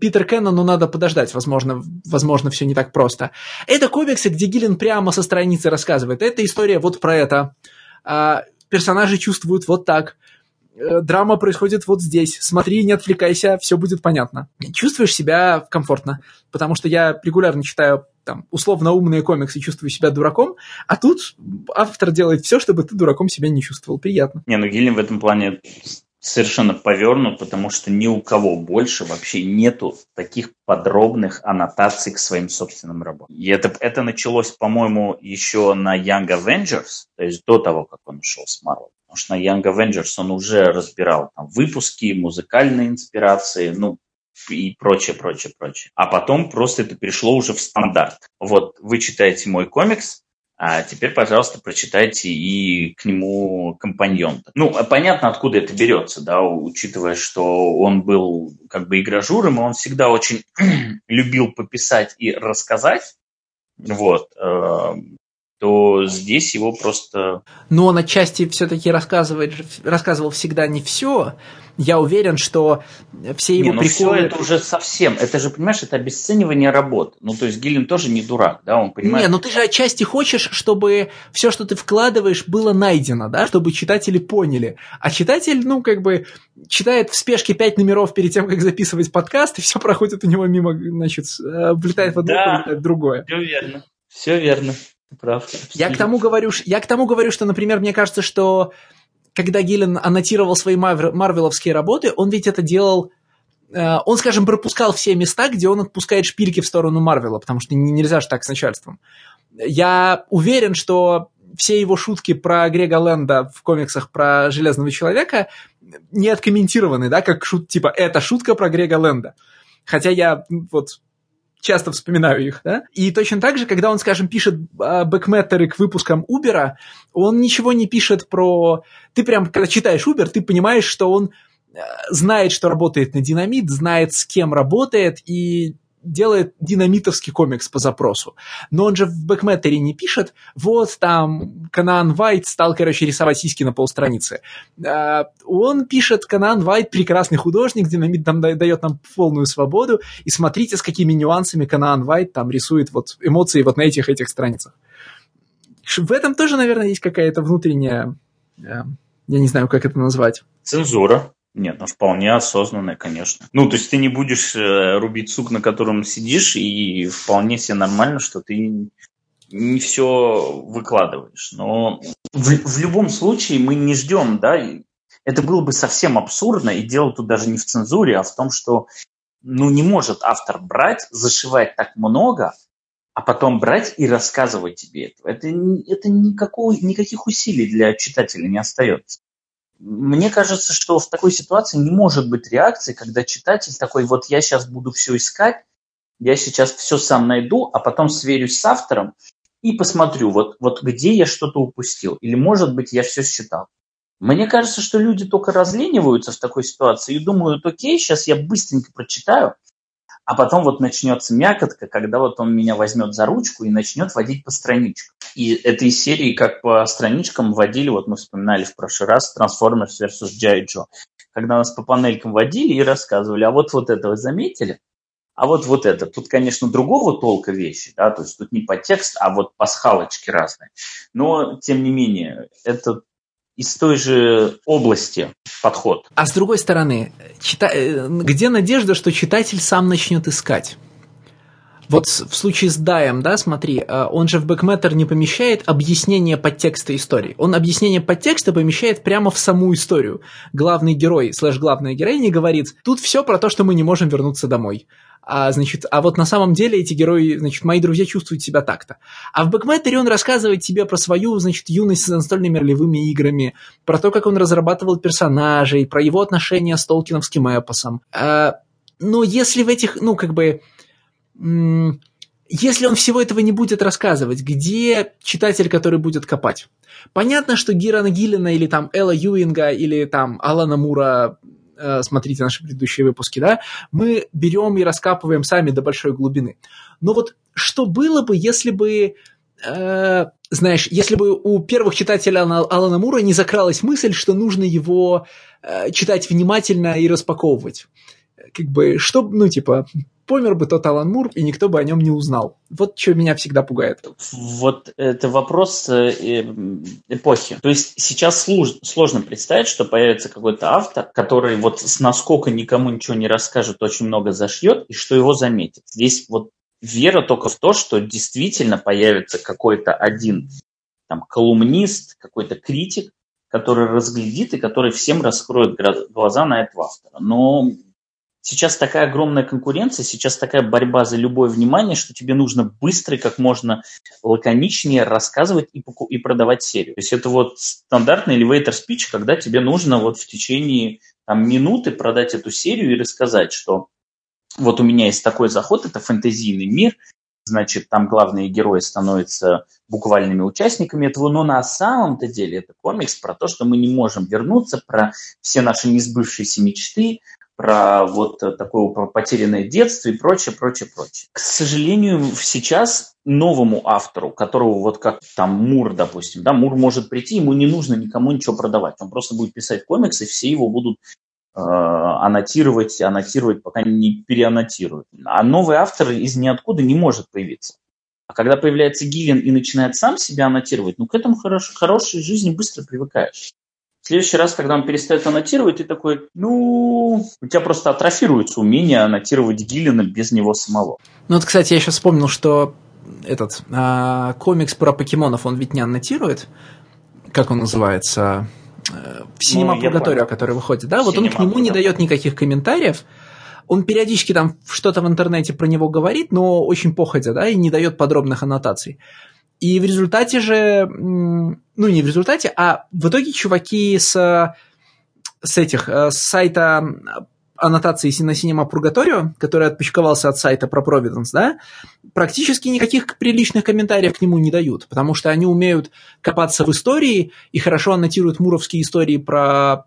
Питер Кеннон, ну, надо подождать, возможно, возможно, все не так просто. Это комиксы, где Гиллен прямо со страницы рассказывает. Это история вот про это. Э, персонажи чувствуют вот так. Э, драма происходит вот здесь. Смотри, не отвлекайся, все будет понятно. Чувствуешь себя комфортно, потому что я регулярно читаю там, условно умные комиксы, чувствую себя дураком, а тут автор делает все, чтобы ты дураком себя не чувствовал. Приятно. Не, ну Гиллин в этом плане совершенно повернут, потому что ни у кого больше вообще нету таких подробных аннотаций к своим собственным работам. И это, это началось, по-моему, еще на Young Avengers, то есть до того, как он ушел с Marvel. Потому что на Young Avengers он уже разбирал там, выпуски, музыкальные инспирации, ну, и прочее, прочее, прочее. А потом просто это перешло уже в стандарт. Вот вы читаете мой комикс, а теперь, пожалуйста, прочитайте и к нему компаньон. Ну, понятно, откуда это берется, да, учитывая, что он был как бы игражуром, и он всегда очень (clears throat) любил пописать и рассказать. Вот. То здесь его просто... Но он отчасти все-таки рассказывает, рассказывал всегда не все, я уверен, что все его не, ну приколы... Все это уже совсем, это же, понимаешь, это обесценивание работы. Ну, то есть Гиллин тоже не дурак, да, он понимает... Не, ну ты же отчасти хочешь, чтобы все, что ты вкладываешь, было найдено, да, чтобы читатели поняли. А читатель, ну, как бы, читает в спешке пять номеров перед тем, как записывать подкаст, и все проходит у него мимо, значит, э, влетает в одно, да, влетает в другое. Все верно, все верно. Прав. Я к, тому говорю, я к тому говорю, что, например, мне кажется, что когда Гиллен аннотировал свои марвеловские работы, он ведь это делал э, он, скажем, пропускал все места, где он отпускает шпильки в сторону Марвела, потому что нельзя же так с начальством. Я уверен, что все его шутки про Грега Лэнда в комиксах про Железного Человека не откомментированы, да, как шут, типа, это шутка про Грега Лэнда. Хотя я вот часто вспоминаю их, да? И точно так же, когда он, скажем, пишет э, бэкметтеры к выпускам Uber, он ничего не пишет про... Ты прям, когда читаешь Uber, ты понимаешь, что он э, знает, что работает на динамит, знает, с кем работает, и делает динамитовский комикс по запросу. Но он же в бэкметтере не пишет, вот там Канаан Вайт стал, короче, рисовать сиськи на полстраницы. А, он пишет, Канаан Вайт прекрасный художник, динамит там дает нам полную свободу, и смотрите, с какими нюансами Канаан Вайт там рисует вот эмоции вот на этих этих страницах. В этом тоже, наверное, есть какая-то внутренняя, э, я не знаю, как это назвать. Цензура. Нет, ну вполне осознанная, конечно. Ну, то есть ты не будешь э, рубить сук, на котором сидишь, и вполне себе нормально, что ты не все выкладываешь. Но в, в любом случае мы не ждем, да, это было бы совсем абсурдно, и дело тут даже не в цензуре, а в том, что ну, не может автор брать, зашивать так много, а потом брать и рассказывать тебе это. Это, это никакого, никаких усилий для читателя не остается. Мне кажется, что в такой ситуации не может быть реакции, когда читатель такой, вот я сейчас буду все искать, я сейчас все сам найду, а потом сверюсь с автором и посмотрю, вот, вот где я что-то упустил. Или, может быть, я все считал. Мне кажется, что люди только разлениваются в такой ситуации и думают, окей, сейчас я быстренько прочитаю, а потом вот начнется мякотка, когда вот он меня возьмет за ручку и начнет водить по страничкам. И этой серии как по страничкам водили, вот мы вспоминали в прошлый раз, Transformers vs. G.I. Joe. Когда нас по панелькам водили и рассказывали, а вот вот это вы заметили? А вот вот это. Тут, конечно, другого толка вещи, да, то есть тут не по текст, а вот пасхалочки разные. Но, тем не менее, это из той же области подход. А с другой стороны, чита... Э, где надежда, что читатель сам начнет искать? Вот в случае с Даем, да, смотри, э, он же в бэкметтер не помещает объяснение подтекста истории. Он объяснение подтекста помещает прямо в саму историю. Главный герой, слэш главная героиня говорит, тут все про то, что мы не можем вернуться домой. А, значит, а вот на самом деле эти герои, значит, мои друзья чувствуют себя так-то. А в Бэкметтере он рассказывает тебе про свою, значит, юность с настольными ролевыми играми, про то, как он разрабатывал персонажей, про его отношения с Толкиновским эпосом. А, но если в этих, ну, как бы... Если он всего этого не будет рассказывать, где читатель, который будет копать? Понятно, что Гирана Гиллина или там Элла Юинга или там Алана Мура Э, смотрите наши предыдущие выпуски, да, мы берем и раскапываем сами до большой глубины. Но вот что было бы, если бы э, знаешь, если бы у первых читателей Алана Мура не закралась мысль, что нужно его э, читать внимательно и распаковывать. Как бы, что, ну, типа, помер бы тот Алан Мур, и никто бы о нем не узнал. Вот что меня всегда пугает. Вот это вопрос э, эпохи. То есть сейчас сложно представить, что появится какой-то автор, который вот с наскока никому ничего не расскажет, очень много зашьет, и что его заметит. Здесь вот вера только в то, что действительно появится какой-то один там, колумнист, какой-то критик, который разглядит и который всем раскроет глаза на этого автора. Но сейчас такая огромная конкуренция, сейчас такая борьба за любое внимание, что тебе нужно быстро и как можно лаконичнее рассказывать и, и продавать серию. То есть это вот стандартный elevator speech, когда тебе нужно вот в течение там, минуты продать эту серию и рассказать, что вот у меня есть такой заход, это фэнтезийный мир, значит, там главные герои становятся буквальными участниками этого, но на самом-то деле это комикс про то, что мы не можем вернуться, про все наши несбывшиеся мечты, про вот такое про потерянное детство и прочее, прочее, прочее. К сожалению, сейчас новому автору, которого вот как там Мур, допустим, да, Мур может прийти, ему не нужно никому ничего продавать, он просто будет писать комиксы, все его будут э, аннотировать, аннотировать, пока не переаннотируют. А новый автор из ниоткуда не может появиться. А когда появляется Гиллин и начинает сам себя аннотировать, ну к этому хорош, хорошей жизни быстро привыкаешь. В следующий раз, когда он перестает аннотировать, ты такой, ну, у тебя просто атрофируется умение аннотировать Гиллина без него самого. Ну вот, кстати, я сейчас вспомнил, что этот а, комикс про покемонов, он ведь не аннотирует, как он называется, э, в Синема ну, который выходит, да, вот он к нему не дает никаких комментариев, он периодически там что-то в интернете про него говорит, но очень походя, да, и не дает подробных аннотаций. И в результате же, ну не в результате, а в итоге чуваки с, с этих, с сайта аннотации на Cinema Purgatorio, который отпочковался от сайта про Providence, да, практически никаких приличных комментариев к нему не дают, потому что они умеют копаться в истории и хорошо аннотируют муровские истории про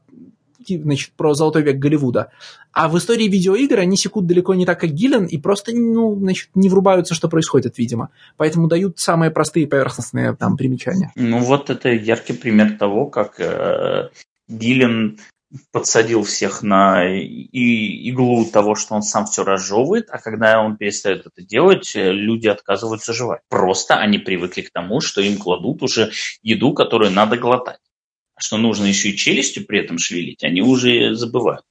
значит, про золотой век Голливуда. А в истории видеоигр они секут далеко не так, как Гиллен, и просто, ну, значит, не врубаются, что происходит, видимо. Поэтому дают самые простые поверхностные там примечания. Ну, вот это яркий пример того, как э, Гиллен подсадил всех на и, иглу того, что он сам все разжевывает, а когда он перестает это делать, э, люди отказываются жевать. Просто они привыкли к тому, что им кладут уже еду, которую надо глотать. Что нужно еще и челюстью при этом шевелить, они уже забывают.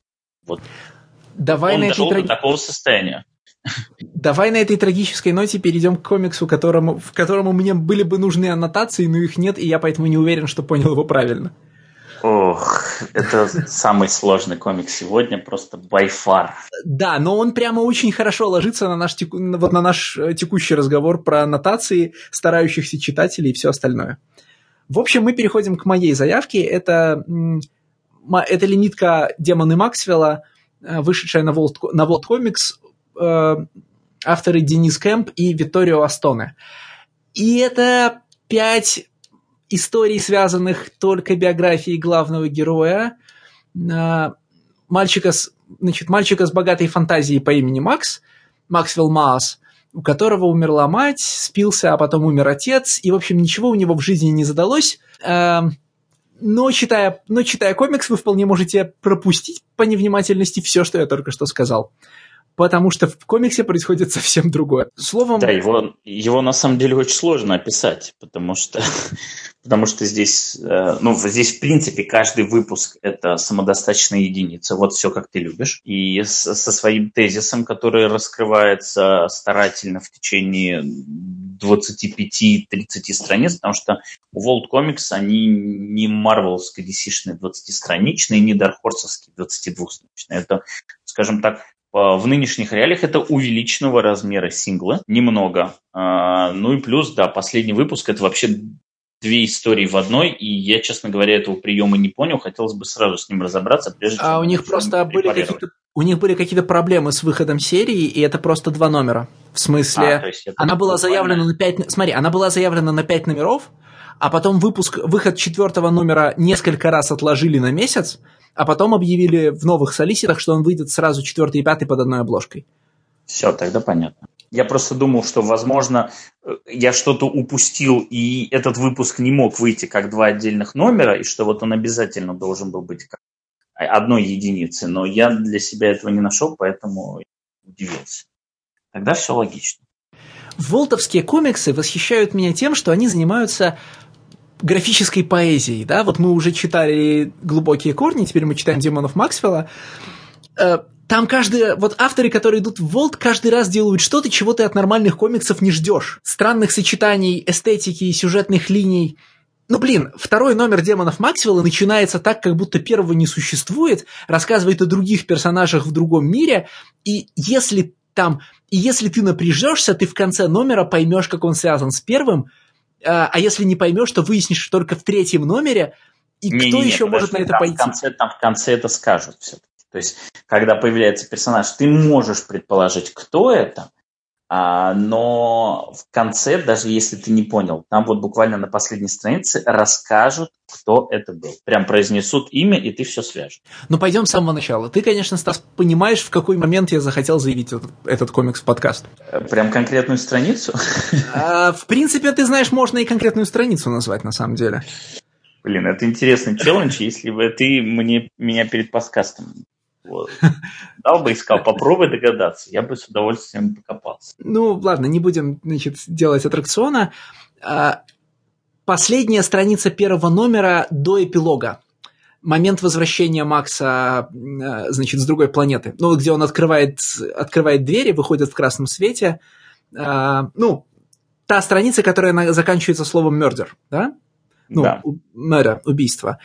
Вот. Давай он на дошел этой... до такого состояния. Давай на этой трагической ноте перейдем к комиксу, которому, в котором мне были бы нужны аннотации, но их нет, и я поэтому не уверен, что понял его правильно. Ох, это самый сложный комикс сегодня, просто by far. Да, но он прямо очень хорошо ложится на наш, теку... вот на наш э, текущий разговор про аннотации, старающихся читателей и все остальное. В общем, мы переходим к моей заявке. Это, это лимитка «Демоны Максвелла», э, вышедшая на World, на World Comics, э, авторы Денис Кэмп и Витторио Астоне. И это пять историй, связанных только биографией главного героя, а, мальчика с, значит, мальчика с богатой фантазией по имени Макс, Максвелл Маас, у которого умерла мать, спился, а потом умер отец, и, в общем, ничего у него в жизни не задалось. А, но читая, но читая комикс, вы вполне можете пропустить по невнимательности все, что я только что сказал потому что в комиксе происходит (laughs) совсем другое. Словом... Да, его, его на самом деле очень сложно описать, потому что, (laughs) потому что здесь, э, ну, здесь, в принципе, каждый выпуск – это самодостаточная единица. Вот все, как ты любишь. И со своим тезисом, который раскрывается старательно в течение 25-30 страниц, потому что у World Comics они не марвеловские DC-шные 20-страничные, не дархорсовские 22-страничные. Это, скажем так, в нынешних реалиях это увеличенного размера синглы, немного. А, ну и плюс, да, последний выпуск это вообще две истории в одной, и я, честно говоря, этого приема не понял, хотелось бы сразу с ним разобраться, прежде а чем... А у них просто были какие-то у них были какие-то проблемы с выходом серии, и это просто два номера. В смысле, а, она была заявлена на пять... Смотри, она была заявлена на пять номеров, а потом выпуск, выход четвертого номера несколько раз отложили на месяц, а потом объявили в новых солиситах, что он выйдет сразу четвертый и пятый под одной обложкой. Все, тогда понятно. Я просто думал, что, возможно, я что-то упустил, и этот выпуск не мог выйти как два отдельных номера, и что вот он обязательно должен был быть как одной единицы. Но я для себя этого не нашел, поэтому удивился. Тогда все логично. Волтовские комиксы восхищают меня тем, что они занимаются графической поэзией, да, вот мы уже читали «Глубокие корни», теперь мы читаем «Демонов Максвелла», э, там каждый, вот авторы, которые идут в Волт, каждый раз делают что-то, чего ты от нормальных комиксов не ждешь. Странных сочетаний, эстетики и сюжетных линий. Ну, блин, второй номер «Демонов Максвелла» начинается так, как будто первого не существует, рассказывает о других персонажах в другом мире, и если там, и если ты напряжешься, ты в конце номера поймешь, как он связан с первым, а, а если не поймешь, то выяснишь только в третьем номере, и не, кто не, еще не, может на это там пойти? В конце, там в конце это скажут все-таки. То есть, когда появляется персонаж, ты можешь предположить, кто это, но в конце, даже если ты не понял, там вот буквально на последней странице расскажут, кто это был. Прям произнесут имя, и ты все свяжешь. Ну, пойдем с самого начала. Ты, конечно, Стас, понимаешь, в какой момент я захотел заявить этот, этот комикс в подкаст. Прям конкретную страницу? (laughs) А, в принципе, ты знаешь, можно и конкретную страницу назвать, на самом деле. Блин, это интересный челлендж, если бы ты мне, меня перед подкастом вот. Дал бы искал, попробуй догадаться, я бы с удовольствием покопался. Ну, ладно, не будем, значит, делать аттракциона. А, последняя страница первого номера до эпилога. Момент возвращения Макса, а, значит, с другой планеты. Ну, где он открывает, открывает двери, выходит в красном свете. А, ну, та страница, которая заканчивается словом «murder», да? Ну, да. murder, убийство.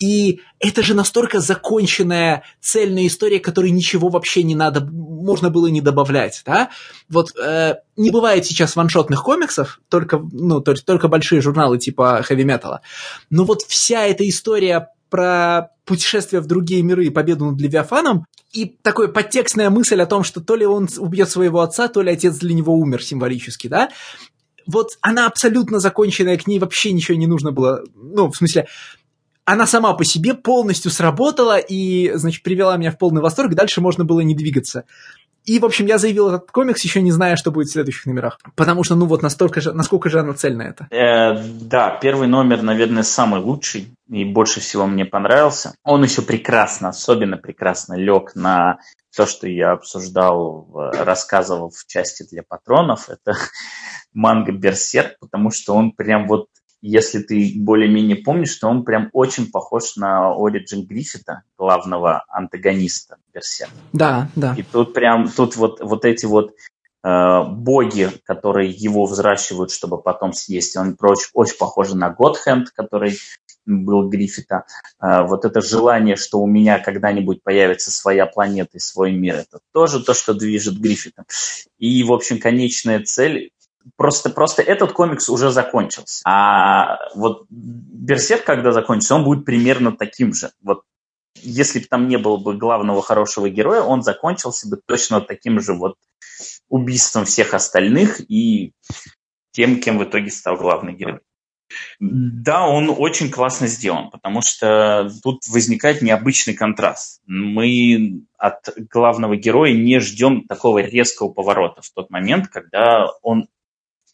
И это же настолько законченная цельная история, которой ничего вообще не надо, можно было не добавлять, да? Вот э, не бывает сейчас ваншотных комиксов, только, ну, то есть только большие журналы типа хэви металла. Но вот вся эта история про путешествие в другие миры и победу над Левиафаном, и такая подтекстная мысль о том, что то ли он убьет своего отца, то ли отец для него умер символически, да, вот она абсолютно законченная, к ней вообще ничего не нужно было, ну, в смысле, она сама по себе полностью сработала и, значит, привела меня в полный восторг, дальше можно было не двигаться. И, в общем, я заявил этот комикс, еще не зная, что будет в следующих номерах. Потому что, ну вот, настолько же, насколько же она цельна это. Э, да, первый номер, наверное, самый лучший и больше всего мне понравился. Он еще прекрасно, особенно прекрасно лег на то, что я обсуждал, рассказывал в части для патронов. Это (laughs) манга Берсерк, потому что он прям вот если ты более-менее помнишь, что он прям очень похож на Ориджин Гриффита, главного антагониста Берсерк. Да, да. И тут прям, тут вот, вот эти вот э, боги, которые его взращивают, чтобы потом съесть, он очень, очень похож на Годхенд, который был Гриффита. Э, вот это желание, что у меня когда-нибудь появится своя планета и свой мир, это тоже то, что движет Гриффитом. И, в общем, конечная цель Просто, просто этот комикс уже закончился. А вот Берсерк, когда закончится, он будет примерно таким же. Вот если бы там не было бы главного хорошего героя, он закончился бы точно таким же вот убийством всех остальных и тем, кем в итоге стал главный герой. Да, он очень классно сделан, потому что тут возникает необычный контраст. Мы от главного героя не ждем такого резкого поворота в тот момент, когда он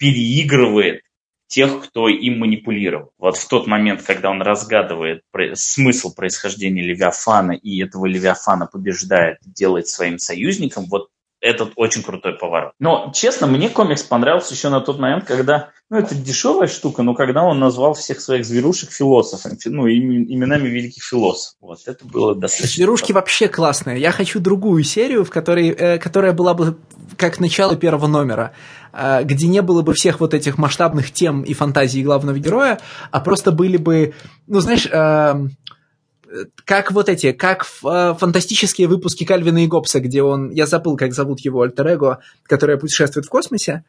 переигрывает тех, кто им манипулировал. Вот в тот момент, когда он разгадывает смысл происхождения Левиафана и этого Левиафана побеждает, делает своим союзником, вот этот очень крутой поворот. Но, честно, мне комикс понравился еще на тот момент, когда, ну, это дешевая штука, но когда он назвал всех своих зверушек философами, ну, именами великих философов. Вот, это было достаточно... Зверушки вообще классные. Я хочу другую серию, в которой, э, которая была бы как начало первого номера, э, где не было бы всех вот этих масштабных тем и фантазий главного героя, а просто были бы, ну, знаешь... Э, как вот эти, как э, фантастические выпуски Кальвина и Гоббса, где он, я забыл, как зовут его альтер который путешествует в космосе.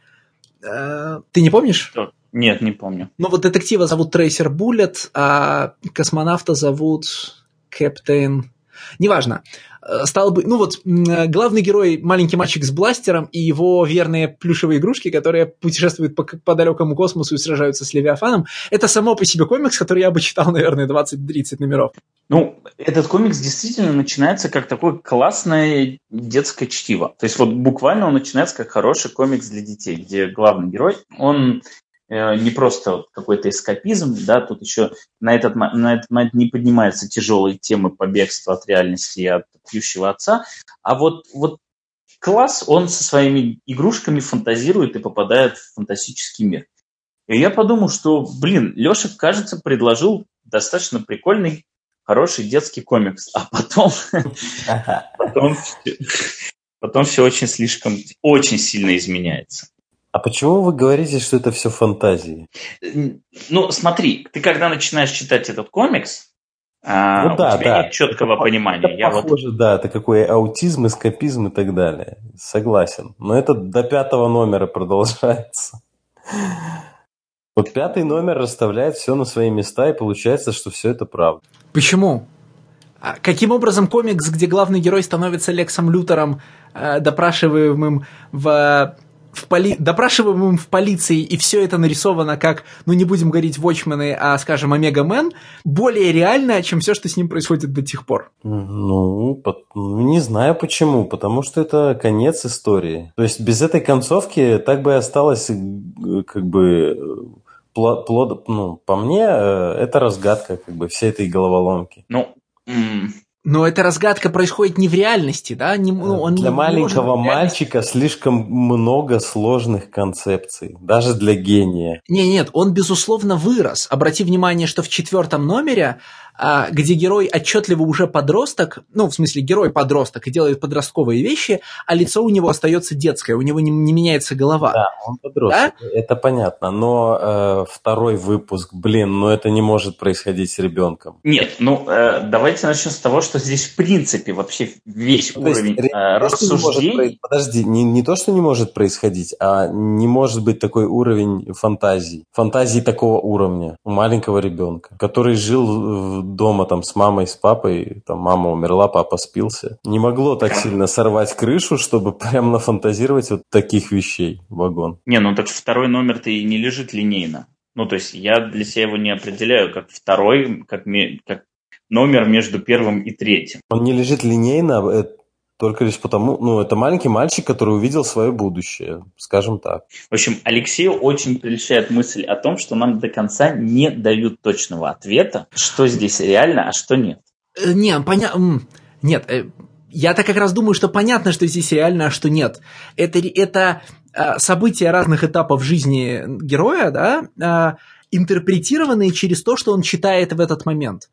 Э, ты не помнишь? Нет, не помню. Ну вот детектива зовут Трейсер Буллет, а космонавта зовут Кэптейн... Неважно. Э, стал бы, ну вот, главный герой маленький мальчик с бластером и его верные плюшевые игрушки, которые путешествуют по, по далекому космосу и сражаются с Левиафаном, это само по себе комикс, который я бы читал, (laughs) наверное, 20-30 номеров. Ну, этот комикс действительно начинается как такое классное детское чтиво. То есть вот буквально он начинается как хороший комикс для детей, где главный герой, он Э, не просто какой-то эскапизм, да, тут еще на этот, на этот момент не поднимаются тяжелые темы побегства от реальности и от пьющего отца, а вот, вот класс, он со своими игрушками фантазирует и попадает в фантастический мир. И я подумал, что, блин, Леша, кажется, предложил достаточно прикольный, хороший детский комикс, а потом, (laughs) потом, потом все очень слишком, очень сильно изменяется. А почему вы говорите, что это все фантазии? Ну, смотри, ты когда начинаешь читать этот комикс, а, ну, да, у тебя да. нет четкого это, понимания. Это Я похоже, вот... да, это какой аутизм, эскапизм и так далее. Согласен. Но это до пятого номера продолжается. Вот пятый номер расставляет все на свои места, и получается, что все это правда. Почему? А каким образом комикс, где главный герой становится Лексом Лютером, э, допрашиваемым в в поли... допрашиваемым в полиции, и все это нарисовано как, ну не будем говорить Watchmen, а, скажем, Омега Мен, более реально, чем все, что с ним происходит до сих пор. Ну, ну, не знаю почему, потому что это конец истории. То есть без этой концовки так бы и осталось э, как бы плод, ну, по мне, э, это разгадка как бы всей этой головоломки. Ну, но эта разгадка происходит не в реальности, да? Не, ну, он для не, маленького мальчика слишком много сложных концепций, даже для гения. Не, нет, он безусловно вырос. Обрати внимание, что в четвертом номере где герой отчетливо уже подросток, ну, в смысле, герой подросток и делает подростковые вещи, а лицо у него остается детское, у него не, не меняется голова. Да, он подросток, да? это понятно, но э, второй выпуск, блин, ну это не может происходить с ребенком. Нет, ну э, давайте начнем с того, что здесь в принципе вообще весь ну, уровень есть, э, рассуждений... Не может, подожди, не, не то, что не может происходить, а не может быть такой уровень фантазии. Фантазии такого уровня у маленького ребенка, который жил дома там с мамой, с папой, там мама умерла, папа спился. Не могло так сильно сорвать крышу, чтобы прям нафантазировать вот таких вещей вагон. Не, ну так второй номер-то и не лежит линейно. Ну, то есть я для себя его не определяю как второй, как, как номер между первым и третьим. Он не лежит линейно, э, только лишь потому, ну, это маленький мальчик, который увидел свое будущее, скажем так. В общем, Алексею очень прельщает мысль о том, что нам до конца не дают точного ответа, что здесь реально, а что нет. Э, не, понятно. Нет, э, я-то как раз думаю, что понятно, что здесь реально, а что нет. Это, это э, события разных этапов жизни героя, да, интерпретированные через то, что он читает в этот момент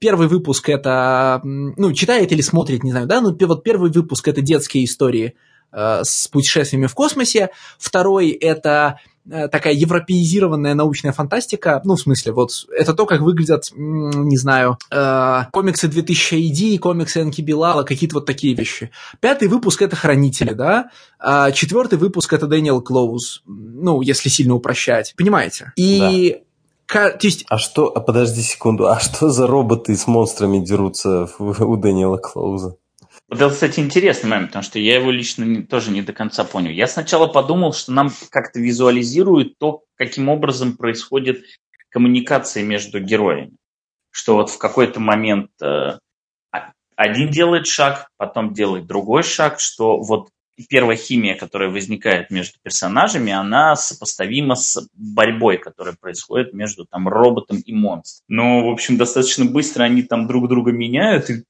первый выпуск это, ну, читает или смотрит, не знаю, да, ну, вот первый выпуск это детские истории э, с путешествиями в космосе, второй это э, такая европеизированная научная фантастика, ну, в смысле, вот это то, как выглядят, не знаю, э, комиксы 2000 AD, комиксы Энки Билала, какие-то вот такие вещи. Пятый выпуск — это «Хранители», да, а четвертый выпуск — это Дэниел Клоуз, ну, если сильно упрощать, понимаете? И да то есть... А что, а подожди секунду, а что за роботы с монстрами дерутся у Дэниела Клоуза? Вот это, кстати, интересный момент, потому что я его лично не, тоже не до конца понял. Я сначала подумал, что нам как-то визуализируют то, каким образом происходит коммуникация между героями. Что вот в какой-то момент э, один делает шаг, потом делает другой шаг, что вот первая химия, которая возникает между персонажами, она сопоставима с борьбой, которая происходит между там роботом и монстром. Но, в общем, достаточно быстро они там друг друга меняют, и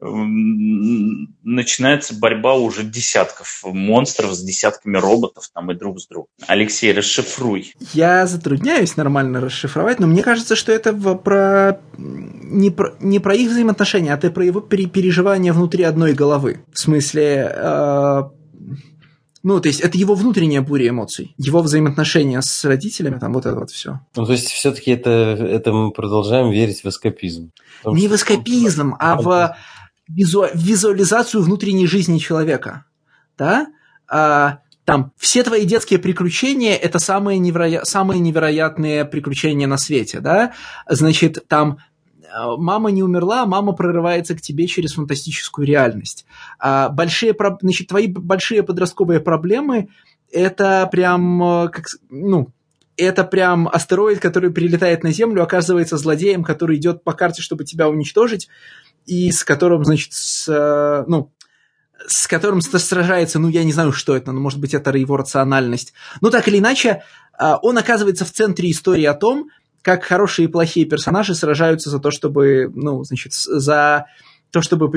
начинается борьба уже десятков монстров с десятками роботов там и друг с другом. Алексей, расшифруй. Я затрудняюсь нормально расшифровать, но мне кажется, что это про не про, не про их взаимоотношения, а это про его переживания внутри одной головы. В смысле, э, ну, то есть это его внутренняя буря эмоций, его взаимоотношения с родителями, там вот это вот все. Ну, то есть все-таки это, это мы продолжаем верить в эскапизм. Том, Не в эскапизм, а в, визу, визуализацию внутренней жизни человека. Да? А, там все твои детские приключения это самые, невероя... самые невероятные приключения на свете, да? Значит, там мама не умерла, мама прорывается к тебе через фантастическую реальность. А большие, значит, твои большие подростковые проблемы это прям, э, как, ну, это прям астероид, который прилетает на Землю, оказывается злодеем, который идет по карте, чтобы тебя уничтожить, и с которым, значит, с, э, ну, с которым сражается, ну, я не знаю, что это, но, может быть, это его рациональность. Но так или иначе, а, он оказывается в центре истории о том, как хорошие и плохие персонажи сражаются за то, чтобы, ну, значит, за то, чтобы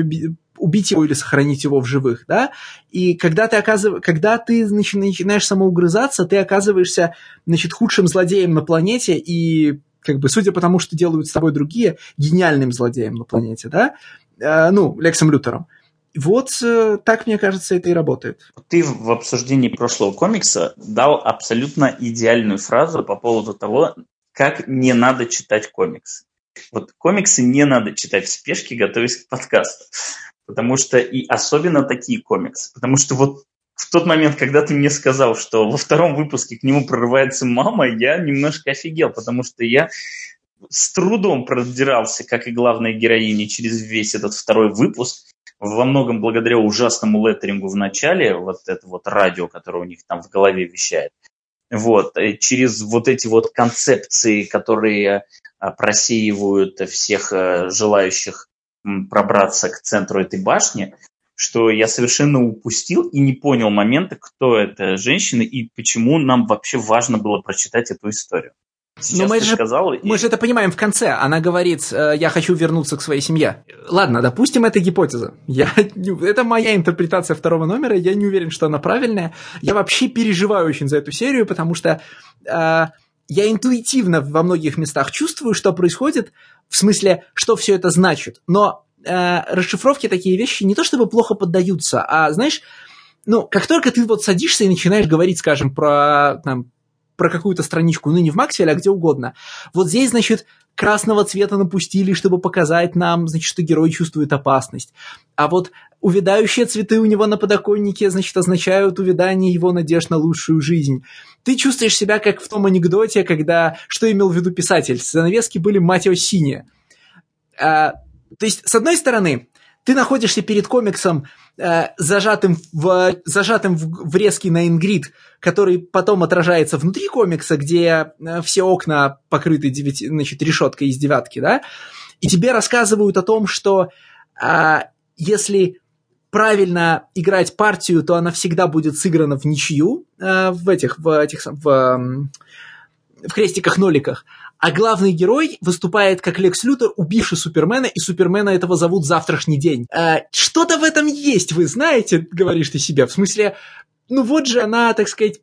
убить его или сохранить его в живых, да, и когда ты, оказыв... когда ты значит, начинаешь самоугрызаться, ты оказываешься, значит, худшим злодеем на планете и, как бы, судя по тому, что делают с тобой другие, гениальным злодеем на планете, да, э, ну, Лексом Лютером. Вот э, так, мне кажется, это и работает. Ты в обсуждении прошлого комикса дал абсолютно идеальную фразу по поводу того, как не надо читать комиксы. Вот комиксы не надо читать в спешке, готовясь к подкасту. Потому что, и особенно такие комиксы. Потому что вот в тот момент, когда ты мне сказал, что во втором выпуске к нему прорывается мама, я немножко офигел, потому что я с трудом продирался, как и главная героиня, через весь этот второй выпуск, во многом благодаря ужасному леттерингу в начале, вот это вот радио, которое у них там в голове вещает. Вот, э, через вот эти вот концепции, которые а, просеивают всех э, желающих пробраться к центру этой башни, что я совершенно упустил и не понял момента, кто эта женщина и почему нам вообще важно было прочитать эту историю. Сейчас Но мы же, сказал, мы и... же это понимаем в конце. Она говорит, э, я хочу вернуться к своей семье. Ладно, допустим, это гипотеза. Я, это моя интерпретация второго номера. Я не уверен, что она правильная. Я вообще переживаю очень за эту серию, потому что э, я интуитивно во многих местах чувствую, что происходит, в смысле, что все это значит. Но э, расшифровки такие вещи не то чтобы плохо поддаются, а, знаешь, ну, как только ты вот садишься и начинаешь говорить, скажем, про, там, про какую-то страничку, ну, не в Максвелле, а где угодно, вот здесь, значит, красного цвета напустили, чтобы показать нам, значит, что герой чувствует опасность. А вот увядающие цветы у него на подоконнике, значит, означают увядание его надежд на лучшую жизнь. Ты чувствуешь себя как в том анекдоте, когда, что имел в виду писатель, занавески были, мать его, синие. А, то есть, с одной стороны, ты находишься перед комиксом, э, зажатым, в, зажатым в врезки на ингрид, который потом отражается внутри комикса, где э, все окна покрыты 9, значит, решеткой из девятки, да, и тебе рассказывают о том, что э, если правильно играть партию, то она всегда будет сыграна в ничью э, в этих, в этих, в, в крестиках-ноликах, а главный герой выступает как Лекс Лютер, убивший Супермена, и Супермена этого зовут завтрашний день. Э, что-то в этом есть, вы знаете, говоришь ты себе. В смысле, ну вот же она, так сказать,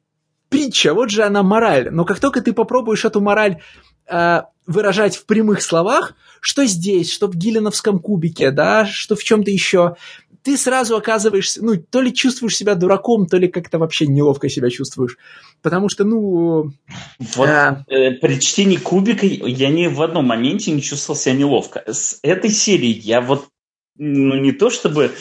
притча, вот же она мораль. Но как только ты попробуешь эту мораль э, выражать в прямых словах, что здесь, что в Гиллиновском кубике, да, что в чем-то еще, ты сразу оказываешься, ну, то ли чувствуешь себя дураком, то ли как-то вообще неловко себя чувствуешь. Потому что, ну... Вот а... э, при чтении кубика я ни в одном моменте не чувствовал себя неловко. С этой серии я вот, ну, не то чтобы...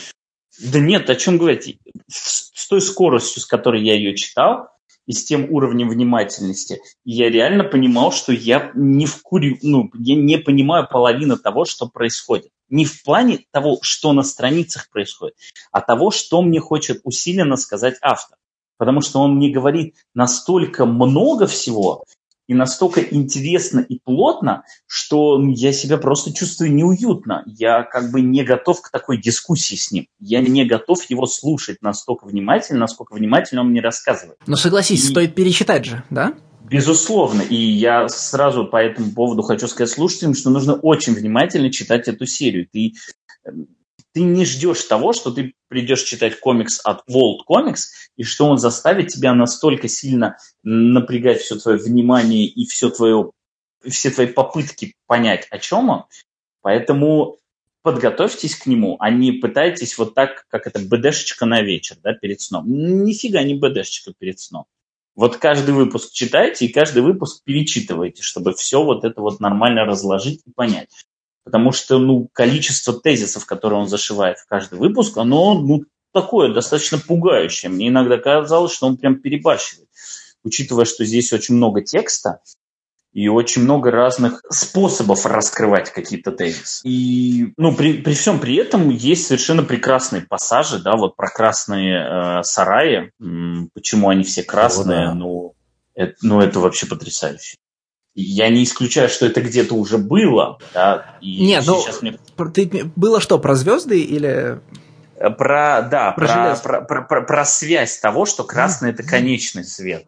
Да нет, о чем говорить. С той скоростью, с которой я ее читал, и с тем уровнем внимательности, я реально понимал, что я не в кури, ну, я не понимаю половину того, что происходит. Не в плане того, что на страницах происходит, а того, что мне хочет усиленно сказать автор. Потому что он мне говорит настолько много всего, и настолько интересно и плотно, что я себя просто чувствую неуютно. Я как бы не готов к такой дискуссии с ним. Я не готов его слушать настолько внимательно, насколько внимательно он мне рассказывает. Но согласись, и... стоит перечитать же, да? Безусловно. И я сразу по этому поводу хочу сказать слушателям, что нужно очень внимательно читать эту серию. Ты ты не ждешь того, что ты придешь читать комикс от World Comics, и что он заставит тебя настолько сильно напрягать все твое внимание и все, твое, все твои попытки понять, о чем он. Поэтому подготовьтесь к нему, а не пытайтесь вот так, как это, БДшечка на вечер, да, перед сном. Нифига не БДшечка перед сном. Вот каждый выпуск читайте и каждый выпуск перечитывайте, чтобы все вот это вот нормально разложить и понять потому что ну, количество тезисов, которые он зашивает в каждый выпуск, оно ну, такое достаточно пугающее. Мне иногда казалось, что он прям перебарщивает, учитывая, что здесь очень много текста, и очень много разных способов раскрывать какие-то тезисы. И ну, при, при всем при этом есть совершенно прекрасные пассажи, да, вот про красные э, сараи, почему они все красные, О, да. ну, это, ну, это вообще потрясающе. Я не исключаю, что это где-то уже было. Да, и Нет, ну, мне... ты, было что, про звезды или... Про, да, про, про, про, про, про, про связь того, что красный – это конечный свет.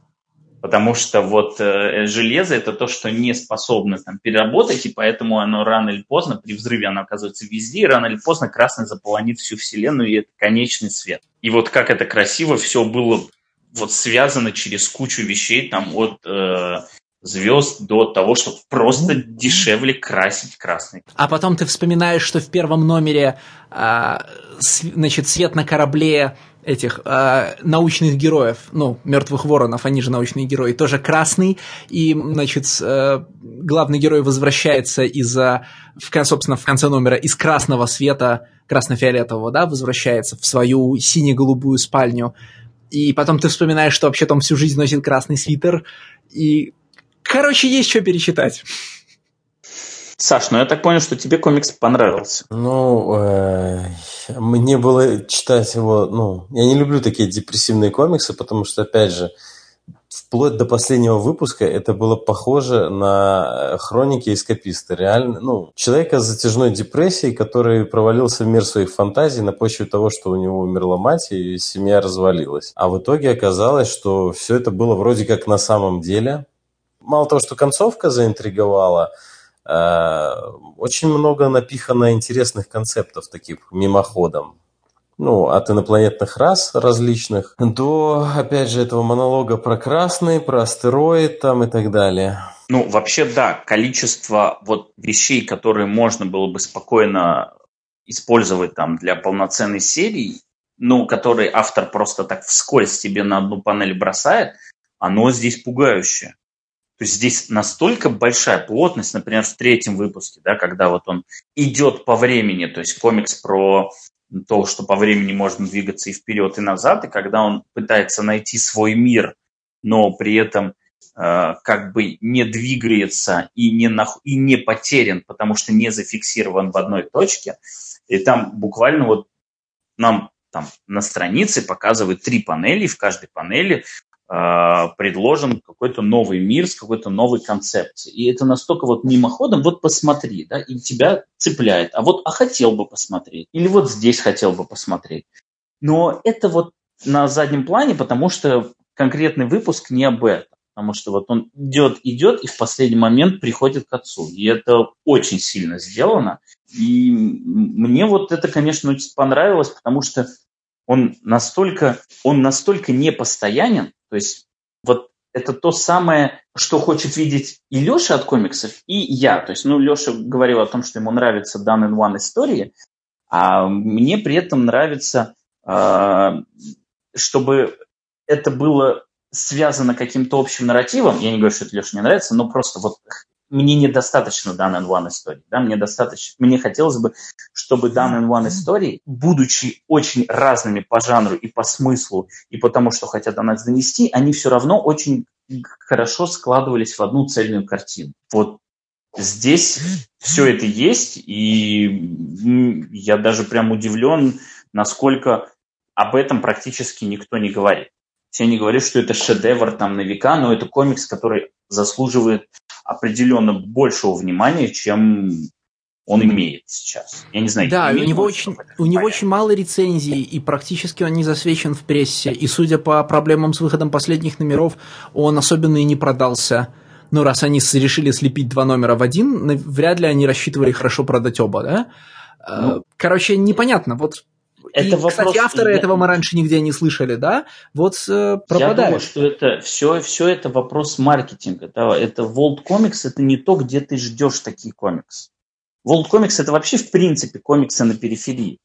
Потому что вот э, железо – это то, что не способно там, переработать, и поэтому оно рано или поздно, при взрыве оно оказывается везде, и рано или поздно красный заполонит всю Вселенную, и это конечный свет. И вот как это красиво все было вот связано через кучу вещей, там от э, звезд до того, чтобы просто дешевле красить красный. А потом ты вспоминаешь, что в первом номере с, значит, свет на корабле этих э, научных героев, ну, мертвых воронов, они же научные герои, тоже красный, и, значит, э, главный герой возвращается из-за, в, собственно, в конце номера из красного света, красно-фиолетового, да, возвращается в свою сине-голубую спальню, и потом ты вспоминаешь, что вообще-то он всю жизнь носит красный свитер, и Короче, есть что перечитать. Саш, ну я так понял, что тебе комикс понравился. Ну, э, мне было читать его, ну, я не люблю такие депрессивные комиксы, потому что, опять же, вплоть до последнего выпуска это было похоже на хроники эскаписта. Реально, ну, человека с затяжной депрессией, который провалился в мир своих фантазий на почве того, что у него умерла мать и семья развалилась. А в итоге оказалось, что все это было вроде как на самом деле, мало того, что концовка заинтриговала, э, очень много напихано интересных концептов таких мимоходом. ну, от инопланетных рас различных, до, опять же, этого монолога про красный, про астероид там и так далее. Ну, вообще, да, количество вот вещей, которые можно было бы спокойно использовать там для полноценной серии, ну, которые автор просто так вскользь тебе на одну панель бросает, оно здесь пугающее. То есть здесь настолько большая плотность, например, в третьем выпуске, да, когда вот он идет по времени, то есть комикс про то, что по времени можно двигаться и вперед, и назад, и когда он пытается найти свой мир, но при этом э, как бы не двигается и не, нах... и не потерян, потому что не зафиксирован в одной точке. И там буквально вот нам там на странице показывают три панели, в каждой панели предложен какой-то новый мир с какой-то новой концепцией. И это настолько вот мимоходом, вот посмотри, да, и тебя цепляет. А вот, а хотел бы посмотреть. Или вот здесь хотел бы посмотреть. Но это вот на заднем плане, потому что конкретный выпуск не об этом. Потому что вот он идет, идет и в последний момент приходит к отцу. И это очень сильно сделано. И мне вот это, конечно, очень понравилось, потому что он настолько, он настолько непостоянен, то есть вот это то самое, что хочет видеть и Леша от комиксов, и я. То есть, ну, Леша говорил о том, что ему нравится Done in One истории, а мне при этом нравится, а, чтобы это было связано каким-то общим нарративом. Я не говорю, что это Леше не нравится, но просто вот мне недостаточно in One истории. Да? Мне, достаточно, мне хотелось бы, чтобы in One истории, будучи очень разными по жанру и по смыслу, и потому что хотят до нас донести, они все равно очень хорошо складывались в одну цельную картину. Вот здесь все это есть, и я даже прям удивлен, насколько об этом практически никто не говорит. Все не говорят, что это шедевр там на века, но это комикс, который заслуживает определенно большего внимания, чем он имеет сейчас. Я не знаю. Да, у него очень, у него очень мало рецензий, и практически он не засвечен в прессе. И судя по проблемам с выходом последних номеров, он особенно и не продался. Ну, раз они решили слепить два номера в один, вряд ли они рассчитывали хорошо продать оба, да? Ну, Короче, непонятно. Вот это и, вопрос... кстати, авторы я... этого мы раньше нигде не слышали, да? Вот э, пропадает. Я думаю, что это все, все это вопрос маркетинга. Да? Это World Comics, это не то, где ты ждешь такие комиксы. World Comics это вообще в принципе комиксы на периферии.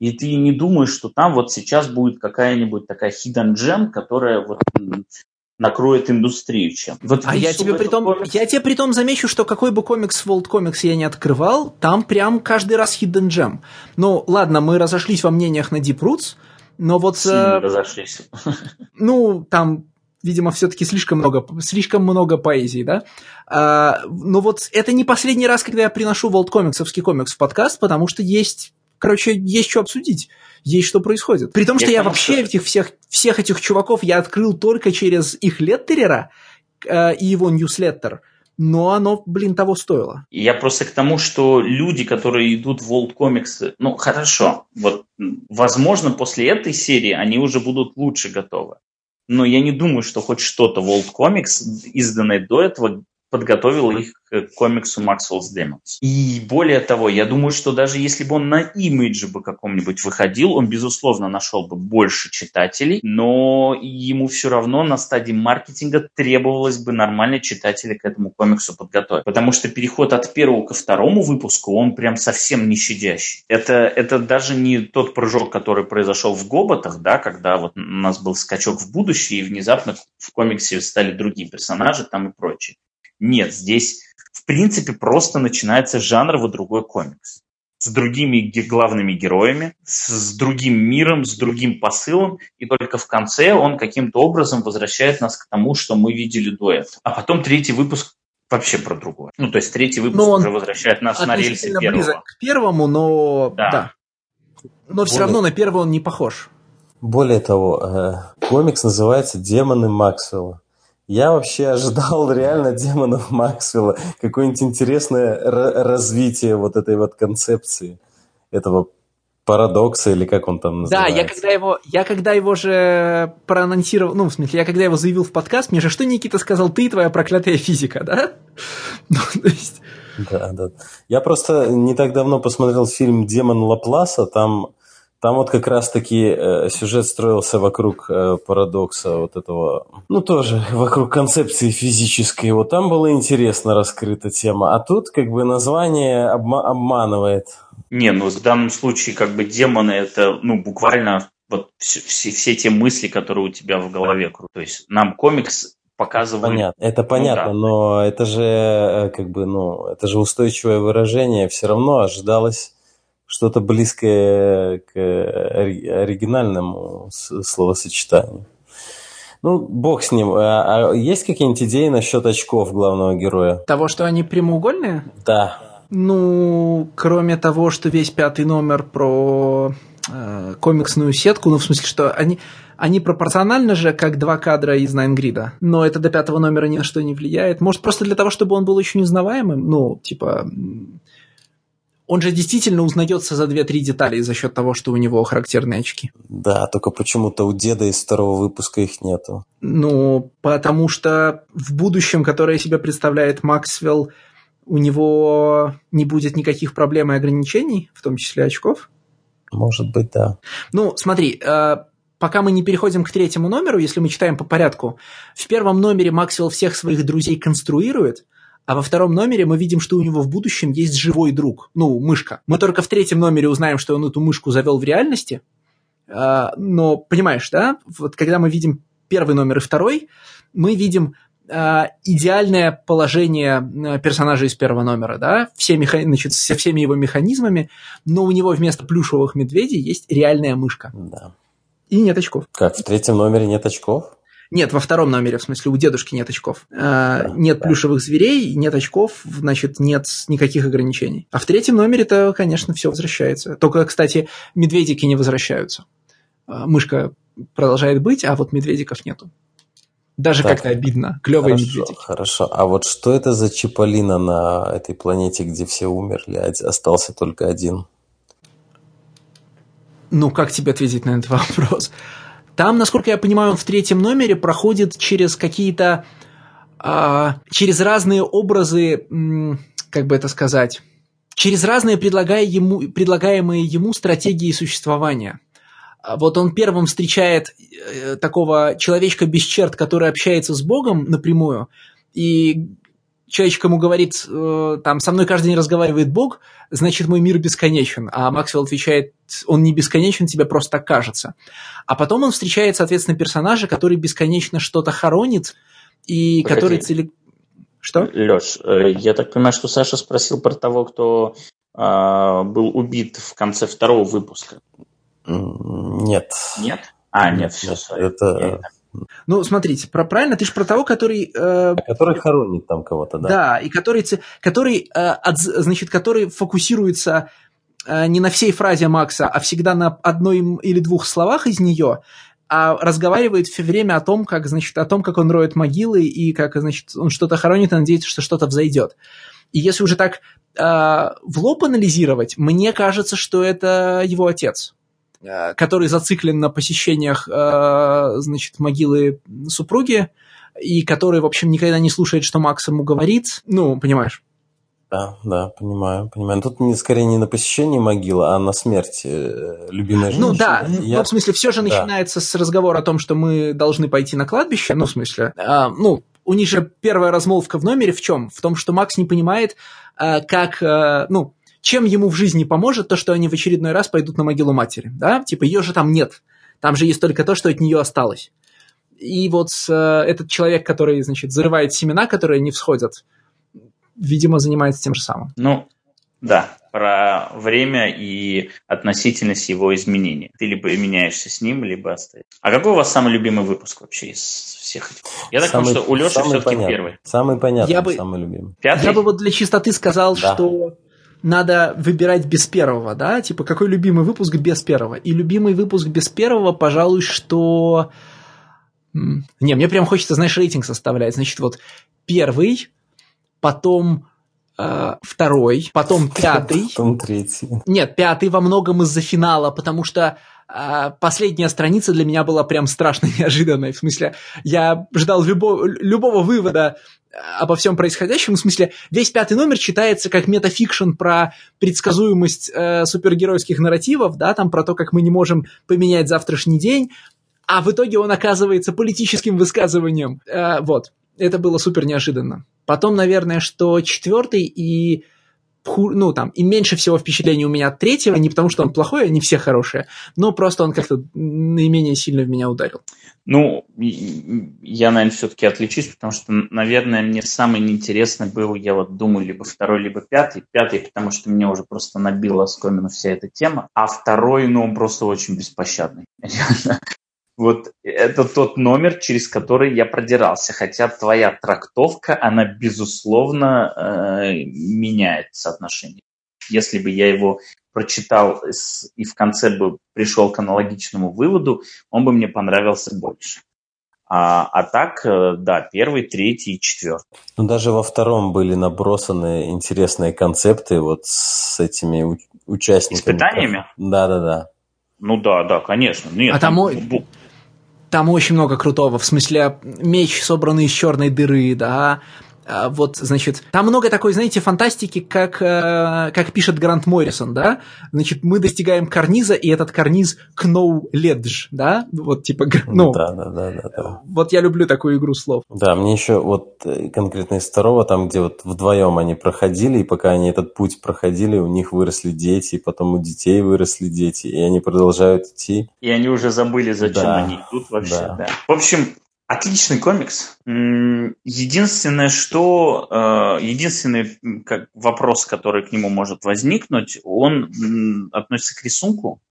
И ты не думаешь, что там вот сейчас будет какая-нибудь такая hidden gem, которая вот накроет индустрию чем. Вот а я тебе, при том, комикс... я тебе при том замечу, что какой бы комикс World Comics я не открывал, там прям каждый раз hidden gem. Ну, ладно, мы разошлись во мнениях на Deep Roots, но вот... Сильно э, разошлись. (laughs) Ну, там видимо, все-таки слишком много, слишком много поэзии, да. А, но вот это не последний раз, когда я приношу World Комиксовский комикс в подкаст, потому что есть, короче, есть что обсудить есть что происходит. При том, что я, я вообще что... этих всех, всех этих чуваков я открыл только через их леттерера э, и его ньюслеттер. Но оно, блин, того стоило. Я просто к тому, что люди, которые идут в World Comics, ну, хорошо, вот, возможно, после этой серии они уже будут лучше готовы. Но я не думаю, что хоть что-то World Comics, изданное до этого, подготовил их к комиксу Maxwell's Demons. И более того, я думаю, что даже если бы он на имидже бы каком-нибудь выходил, он, безусловно, нашел бы больше читателей, но ему все равно на стадии маркетинга требовалось бы нормально читателей к этому комиксу подготовить. Потому что переход от первого ко второму выпуску, он прям совсем не щадящий. Это, это даже не тот прыжок, который произошел в Гоботах, да, когда вот у нас был скачок в будущее, и внезапно в комиксе стали другие персонажи там и прочее. Нет, здесь в принципе просто начинается жанрово другой комикс. С другими главными героями, с другим миром, с другим посылом, и только в конце он каким-то образом возвращает нас к тому, что мы видели до этого. А потом третий выпуск вообще про другое. Ну, то есть третий выпуск но уже возвращает нас на рельсы первого. близок к первому, но да. да. Но Более... все равно на первый он не похож. Более того, э, комикс называется «Демоны Максвелла». Я вообще ожидал (laughs) реально демонов Максвелла, какое-нибудь интересное развитие вот этой вот концепции, этого парадокса или как он там называется. Да, я когда его, я когда его же проанонсировал, ну, в смысле, я когда его заявил в подкаст, мне же что Никита сказал, ты твоя проклятая физика, да? (laughs) Ну, то есть... Да, да. Я просто не так давно посмотрел фильм «Демон Лапласа», там Там вот как раз-таки э, сюжет строился вокруг э, парадокса вот этого, ну тоже вокруг концепции физической. Вот там было интересно раскрыта тема, а тут как бы название обма- обманывает. Не, ну в данном случае как бы демоны это ну буквально вот все, все, все те мысли, которые у тебя в голове. То есть нам комикс показывает. Понятно, это понятно, ну, да. но это же э, как бы, ну, это же устойчивое выражение. Все равно ожидалось что-то близкое к оригинальному словосочетанию. Ну, бог с ним. А, а есть какие-нибудь идеи насчет очков главного героя? Того, что они прямоугольные? Да. Ну, кроме того, что весь пятый номер про э, комиксную сетку, ну, в смысле, что они, они пропорционально же, как два кадра из Найнгрида, но это до пятого номера ни на что не влияет. Может, просто для того, чтобы он был очень узнаваемым? Ну, типа, он же действительно узнается за 2-3 детали за счет того, что у него характерные очки. Да, только почему-то у деда из второго выпуска их нету. Ну, потому что в будущем, которое себе представляет Максвелл, у него не будет никаких проблем и ограничений, в том числе очков. Может быть, да. Ну, смотри, э, пока мы не переходим к третьему номеру, если мы читаем по порядку, в первом номере Максвелл всех своих друзей конструирует, а во втором номере мы видим, что у него в будущем есть живой друг, ну, мышка. Мы только в третьем номере узнаем, что он эту мышку завел в реальности. А, но, понимаешь, да, вот когда мы видим первый номер и второй, мы видим а, идеальное положение а, персонажа из первого номера, да, все меха... значит, со всеми его механизмами, но у него вместо плюшевых медведей есть реальная мышка. Да. И нет очков. Как, в третьем номере нет очков? Нет, во втором номере, в смысле, у дедушки нет очков. А, нет да. плюшевых зверей, нет очков, значит, нет никаких ограничений. А в третьем номере-то, конечно, все возвращается. Только, кстати, медведики не возвращаются. А, мышка продолжает быть, а вот медведиков нету. Даже как-то обидно. Клевые хорошо, медведики. Хорошо. А вот что это за Чиполлино на этой планете, где все умерли, остался только один? Ну, как тебе ответить на этот (laughs) вопрос? Там, насколько я понимаю, он в третьем номере проходит через какие-то... А, через разные образы, как бы это сказать, через разные предлагая ему, предлагаемые ему стратегии существования. А вот он первым встречает э, такого человечка без черт, который общается с Богом напрямую, и человечек ему говорит, э, там, со мной каждый день разговаривает Бог, значит, мой мир бесконечен. А Максвелл отвечает, он не бесконечен, тебе просто так кажется. А потом он встречает, соответственно, персонажа, который бесконечно что-то хоронит, и Погоди. который цели... Что? Леш, э, я так понимаю, что Саша спросил про того, кто э, был убит в конце второго выпуска. Нет. Нет? А, нет, все. Это... Ну, смотрите, про, правильно, ты же про того, который... Э, который хоронит там кого-то, да. Да, и который, который, э, от, значит, который фокусируется э, не на всей фразе Макса, а всегда на одной или двух словах из нее, а разговаривает все время о том, как, значит, о том, как он роет могилы и как, значит, он что-то хоронит и надеется, что что-то взойдет. И если уже так э, в лоб анализировать, мне кажется, что это его отец. Э, который зациклен на посещениях, э, значит, могилы супруги, и который, в общем, никогда не слушает, что Макс ему говорит. Ну, понимаешь? Да, да, понимаю, понимаю. Тут не, скорее не на посещении могилы, а на смерти э, любимой женщины. Ну да, Я... ну, в смысле, все же да. начинается с разговора о том, что мы должны пойти на кладбище, ну, в смысле, э, ну, у них же первая размолвка в номере в чем? В том, что Макс не понимает, э, как, э, ну, чем ему в жизни поможет то, что они в очередной раз пойдут на могилу матери, да? Типа, ее же там нет. Там же есть только то, что от нее осталось. И вот э, этот человек, который, значит, зарывает семена, которые не всходят, видимо, занимается тем же самым. Ну, да, про время и относительность его изменений. Ты либо меняешься с ним, либо остаешься. А какой у вас самый любимый выпуск вообще из всех этих? Я так самый, понимаю, что у Леши все-таки первый. Самый понятный, я бы, самый любимый. Пятый? Я бы вот для чистоты сказал, да. что надо выбирать без первого, да, типа какой любимый выпуск без первого. И любимый выпуск без первого, пожалуй, что... Не, мне прям хочется, знаешь, рейтинг составлять. Значит, вот первый, потом э, второй, потом (laughs) пятый. Потом третий. Нет, пятый во многом из-за финала, потому что последняя страница для меня была прям страшно (laughs) неожиданной. В смысле, я ждал любого, любого вывода обо всем происходящем. В смысле, весь пятый номер читается как metafiction про предсказуемость э, супергеройских нарративов, да, там про то, как мы не можем поменять завтрашний день, а в итоге он оказывается политическим высказыванием. Э, вот, это было супер неожиданно. Потом, наверное, что четвертый и ну, там, и меньше всего впечатлений у меня от третьего, не потому что он плохой, они все хорошие, но просто он как-то наименее сильно в меня ударил. Ну, я, наверное, все-таки отличусь, потому что, наверное, мне самый неинтересный был, я вот думаю, либо второй, либо пятый. Пятый, потому что меня уже просто набила оскомину вся эта тема, а второй, ну, он просто очень беспощадный. (laughs) Вот это тот номер, через который я продирался. Хотя твоя трактовка, она, безусловно, э, меняет соотношение. Если бы я его прочитал и в конце бы пришел к аналогичному выводу, он бы мне понравился больше. А, а так, э, да, первый, третий и четвертый. Ну, даже во втором были набросаны интересные концепты вот с этими участниками. Испытаниями? Да, да, да. Ну да, да, конечно. Нет, а там, там там очень много крутого, в смысле меч, собранный из черной дыры, да, вот, значит, там много такой, знаете, фантастики, как, э, как пишет Грант Моррисон, да? Значит, мы достигаем карниза, и этот карниз Кноу-Ледж, да? Вот, типа, ну... Да, да, да, да, да. Вот я люблю такую игру слов. Да, мне еще вот э, конкретно из второго, там, где вот вдвоем они проходили, и пока они этот путь проходили, у них выросли дети, и потом у детей выросли дети, и они продолжают идти. И они уже забыли, зачем да, они идут вообще, да. да. В общем, Отличный комикс. Единственное, что э, единственный как, вопрос, который к нему может возникнуть, он относится к рисунку.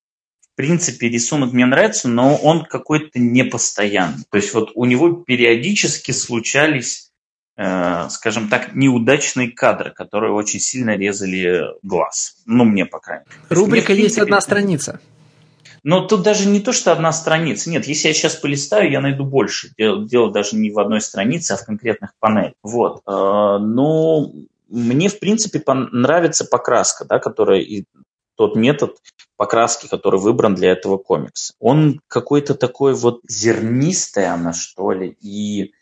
В принципе, рисунок мне нравится, но он какой-то непостоянный. То есть вот у него периодически случались, э, скажем так, неудачные кадры, которые очень сильно резали глаз. Ну, мне, по крайней мере. Рубрика есть одна страница. Но тут даже не то, что одна страница. Нет, если я сейчас полистаю, я найду больше. Дело, дело даже не в одной странице, а в конкретных панелях. Вот. Э, но мне, в принципе, нравится покраска, да, которая и тот метод покраски, который выбран для этого комикса. Он какой-то такой вот зернистый она, что ли, и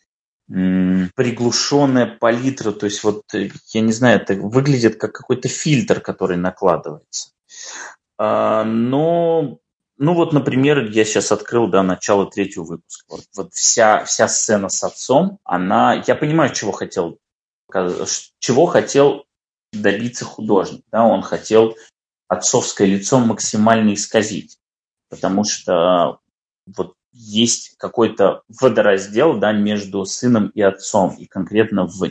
приглушенная палитра, то есть вот, я не знаю, это выглядит как какой-то фильтр, который накладывается. А, но ну вот, например, я сейчас открыл, да, начало третьего выпуска. Вот, вот вся, вся сцена с отцом, она, я понимаю, чего хотел, чего хотел добиться художник. Да, он хотел отцовское лицо максимально исказить, потому что вот есть какой-то водораздел да, между сыном и отцом, и конкретно в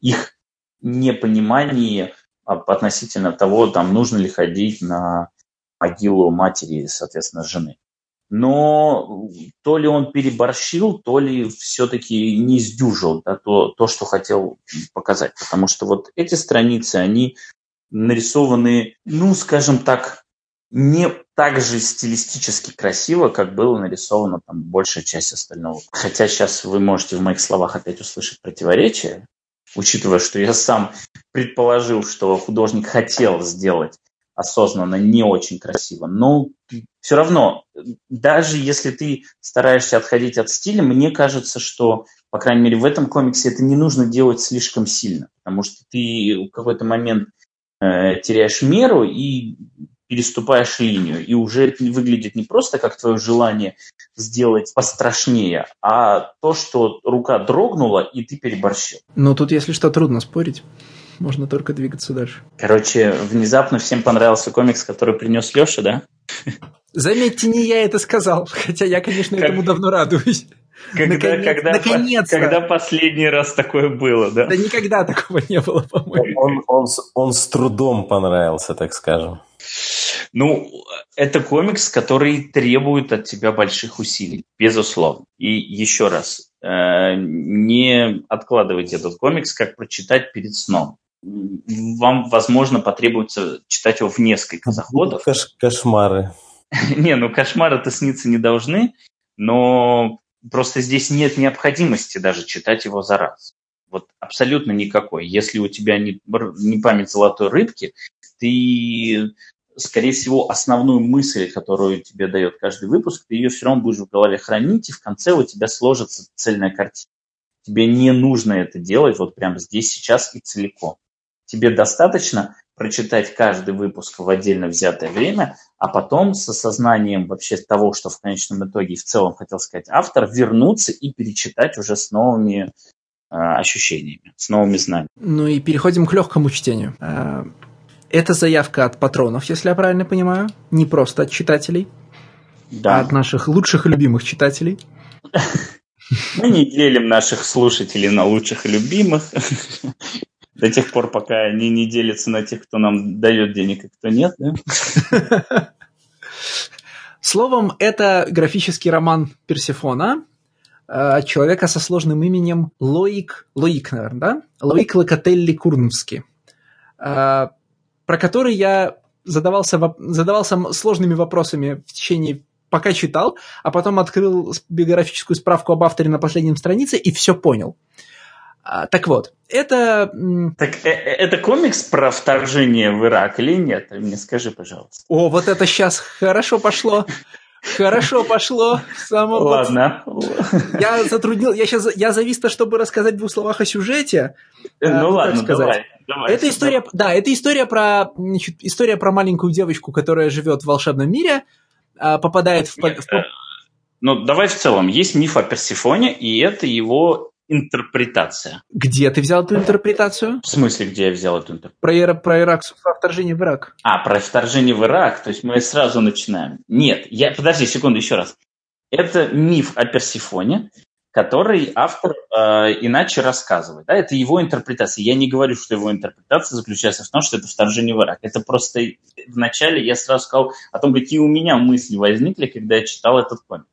их непонимании относительно того, там, нужно ли ходить на могилу матери, соответственно, жены. Но то ли он переборщил, то ли все-таки не сдюжил да, то, то, что хотел показать. Потому что вот эти страницы, они нарисованы, ну, скажем так, не так же стилистически красиво, как было нарисовано там большая часть остального. Хотя сейчас вы можете в моих словах опять услышать противоречие, учитывая, что я сам предположил, что художник хотел сделать осознанно не очень красиво. Но все равно, даже если ты стараешься отходить от стиля, мне кажется, что, по крайней мере, в этом комиксе это не нужно делать слишком сильно, потому что ты в какой-то момент э, теряешь меру и переступаешь линию, и уже выглядит не просто как твое желание сделать пострашнее, а то, что рука дрогнула, и ты переборщил. Ну, тут, если что, трудно спорить можно только двигаться дальше. Короче, внезапно всем понравился комикс, который принес Леша, да? Заметьте, не я это сказал, хотя я, конечно, как... этому давно радуюсь. Когда, Наконец, когда, наконец-то. когда последний раз такое было, да? Да никогда такого не было, по-моему. Он, он, он с трудом понравился, так скажем. Ну, это комикс, который требует от тебя больших усилий, безусловно. И еще раз, э, не откладывайте этот комикс, как прочитать перед сном вам, возможно, потребуется читать его в несколько заходов. Кош кошмары. (laughs) Не, ну кошмары-то сниться не должны, но просто здесь нет необходимости даже читать его за раз. Вот абсолютно никакой. Если у тебя не, не память золотой рыбки, ты скорее всего, основную мысль, которую тебе дает каждый выпуск, ты ее все равно будешь в голове хранить, и в конце у тебя сложится цельная картина. Тебе не нужно это делать вот прямо здесь, сейчас и целиком. Тебе достаточно прочитать каждый выпуск в отдельно взятое время, а потом с осознанием вообще того, что в конечном итоге в целом хотел сказать автор, вернуться и перечитать уже с новыми э, ощущениями, с новыми знаниями. Ну и переходим к легкому чтению. Э, это заявка от патронов, если я правильно понимаю, не просто от читателей, да. а от наших лучших и любимых читателей. (laughs) Мы не делим наших слушателей на лучших и любимых. До тех пор, пока они не делятся на тех, кто нам дает денег и кто нет. Да? Словом, это графический роман Персифона от человека со сложным именем Лоик, Лоик, наверное, да? Лоик Локотелли Курнский, про который я задавался, задавался сложными вопросами в течение пока читал, а потом открыл биографическую справку об авторе на последнем странице и все понял. А, так вот, это... Так э, э, это комикс про вторжение в Ирак или нет? Мне скажи, пожалуйста. О, вот это сейчас хорошо пошло. Хорошо пошло. Само Ладно. Я затруднил, я сейчас, я завис-то, чтобы рассказать в двух словах о сюжете. Э, ну а, ладно, давай. Давай, это история, да, это история про, значит, история про маленькую девочку, которая живет в волшебном мире, а, попадает в... Нет, в... Ну, давай в целом. Есть миф о Персифоне, и это его интерпретация. Где ты взял эту интерпретацию? В смысле, где я взял эту интерпретацию? Про, Ира, про Ирак, про вторжение в Ирак. А, про вторжение в Ирак, то есть мы сразу начинаем. Нет, я, подожди секунду еще раз. Это миф о Персифоне, который автор э, иначе рассказывает. Да? Это его интерпретация. Я не говорю, что его интерпретация заключается в том, что это вторжение в Ирак. Это просто вначале я сразу сказал о том, какие у меня мысли возникли, когда я читал этот комик.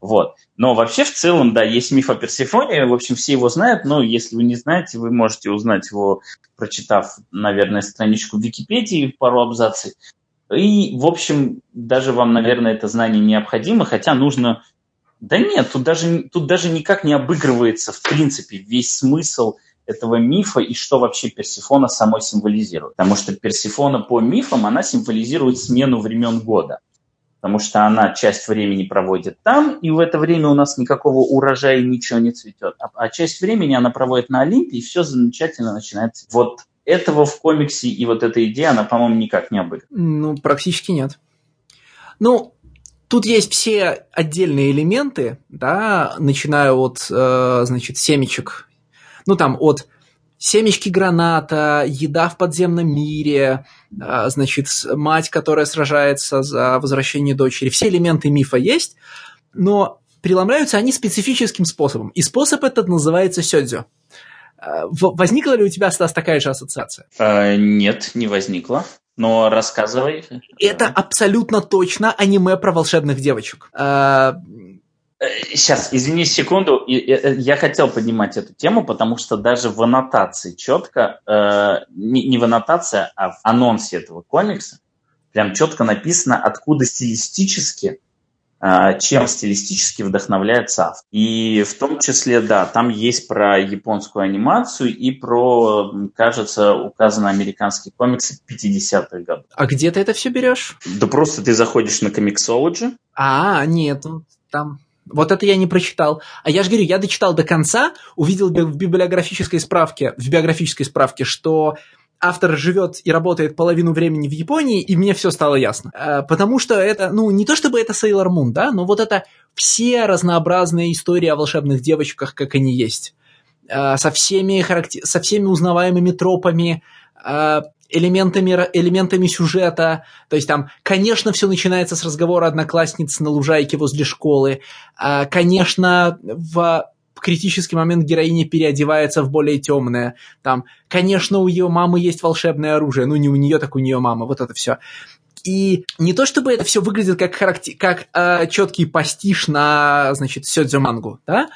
Вот. Но вообще в целом, да, есть миф о Персифоне, в общем, все его знают, но если вы не знаете, вы можете узнать его, прочитав, наверное, страничку в Википедии, пару абзаций. И, в общем, даже вам, наверное, это знание необходимо, хотя нужно... Да нет, тут даже, тут даже никак не обыгрывается, в принципе, весь смысл этого мифа и что вообще Персифона самой символизирует. Потому что Персифона по мифам, она символизирует смену времен года потому что она часть времени проводит там, и в это время у нас никакого урожая ничего не цветет. А, а часть времени она проводит на Олимпе, и все замечательно начинается. Вот этого в комиксе и вот эта идея, она, по-моему, никак не обыграна. Ну, практически нет. Ну, тут есть все отдельные элементы, да, начиная от, э, значит, семечек, ну, там, от семечки граната, еда в подземном мире, а, значит, мать, которая сражается за возвращение дочери. Все элементы мифа есть, но преломляются они специфическим способом. И способ этот называется сёдзю. А, возникла ли у тебя, Стас, такая же ассоциация? А, нет, не возникла. Но рассказывай. Это абсолютно точно аниме про волшебных девочек. А, Сейчас, извини секунду, э, я хотел поднимать эту тему, потому что даже в аннотации четко, э, не в аннотации, а в анонсе этого комикса, прям четко написано, откуда стилистически, э, чем стилистически вдохновляется автор. И в том числе, да, там есть про японскую анимацию и про, кажется, указаны американские комиксы 50-х годов. А где ты это все берешь? Да просто ты заходишь на Comixology. А, нет, там вот это я не прочитал. А я же говорю, я дочитал до конца, увидел в библиографической справке, в биографической справке, что автор живет и работает половину времени в Японии, и мне все стало ясно. Э, потому что это, ну, не то чтобы это Sailor Moon, да, но вот это все разнообразные истории о волшебных девочках, как они есть. Э, со всеми, характер... со всеми узнаваемыми тропами, э, элементами, элементами сюжета. То есть там, конечно, все начинается с разговора одноклассниц на лужайке возле школы. А, конечно, в критический момент героиня переодевается в более темное. Там, конечно, у ее мамы есть волшебное оружие. Ну, не у нее, так у нее мама. Вот это все. И не то чтобы это все выглядит как, характер... как э, четкий пастиш на, значит, сёдзю мангу, да,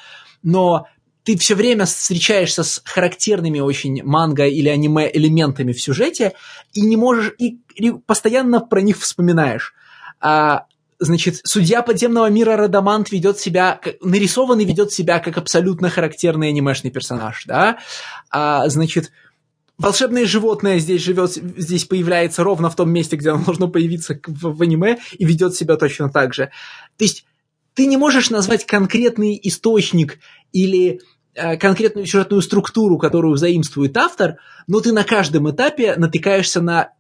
но ты все время встречаешься с характерными очень манго или аниме элементами в сюжете и не можешь и, и постоянно про них вспоминаешь. А, значит, судья подземного мира Радамант ведет себя, нарисованный ведет себя как абсолютно характерный анимешный персонаж, да. А, значит, волшебное животное здесь живет, здесь появляется ровно в том месте, где оно должно появиться в, в аниме, и ведет себя точно так же. То есть ты не можешь назвать конкретный источник или конкретную сюжетную структуру, которую заимствует автор, но ты на каждом этапе натыкаешься на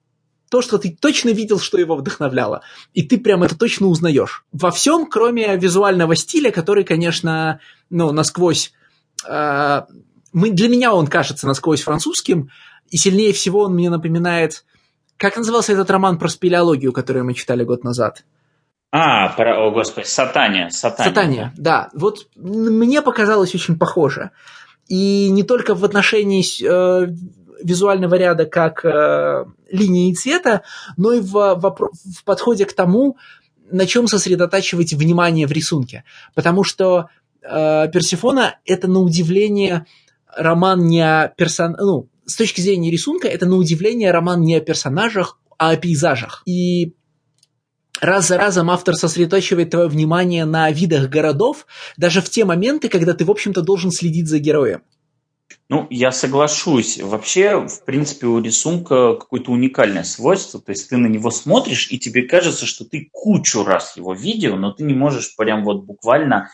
то, что ты точно видел, что его вдохновляло. И ты прям это точно узнаешь. Во всем, кроме визуального стиля, который, конечно, ну, насквозь... Э, мы, для меня он кажется насквозь французским, и сильнее всего он мне напоминает... Как назывался этот роман про спелеологию, который мы читали год назад? А, про, о господи, Сатания. Сатания, Сатания да. Вот мне показалось очень похоже. И не только в отношении э, визуального ряда как э, линии цвета, но и в, в, в подходе к тому, на чем сосредотачивать внимание в рисунке. Потому что э, Персифона – это на удивление роман не о персон... Ну, с точки зрения рисунка, это на удивление роман не о персонажах, а о пейзажах. И раз за разом автор сосредоточивает твое внимание на видах городов, даже в те моменты, когда ты, в общем-то, должен следить за героем. Ну, я соглашусь. Вообще, в принципе, у рисунка какое-то уникальное свойство. То есть ты на него смотришь, и тебе кажется, что ты кучу раз его видел, но ты не можешь прям вот буквально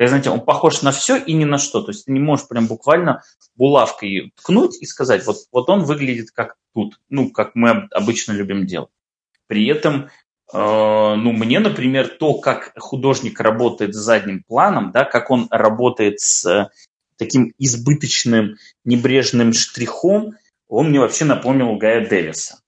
как, знаете, он похож на все и ни на что. То есть ты не можешь прям буквально булавкой ткнуть и сказать, вот, вот он выглядит как тут, ну, как мы обычно любим делать. При этом ну, мне, например, то, как художник работает с задним планом, да, как он работает с э, таким избыточным, небрежным штрихом, он мне вообще напомнил Гая Дэвиса.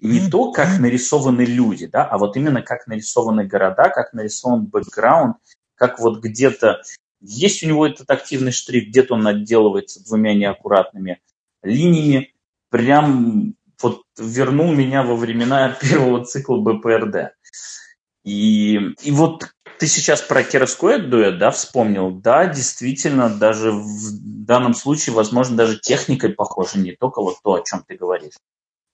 Не то, как нарисованы люди, да, а вот именно как нарисованы города, как нарисован бэкграунд, как вот где-то есть у него этот активный штрих, где-то он отделывается двумя неаккуратными линиями. Прям вот вернул меня во времена (laughs) первого цикла БПРД. И, и вот ты сейчас про Кировской дуэт, да, вспомнил. Да, действительно, даже в данном случае, возможно, даже техникой похоже не только вот то, о чем ты говоришь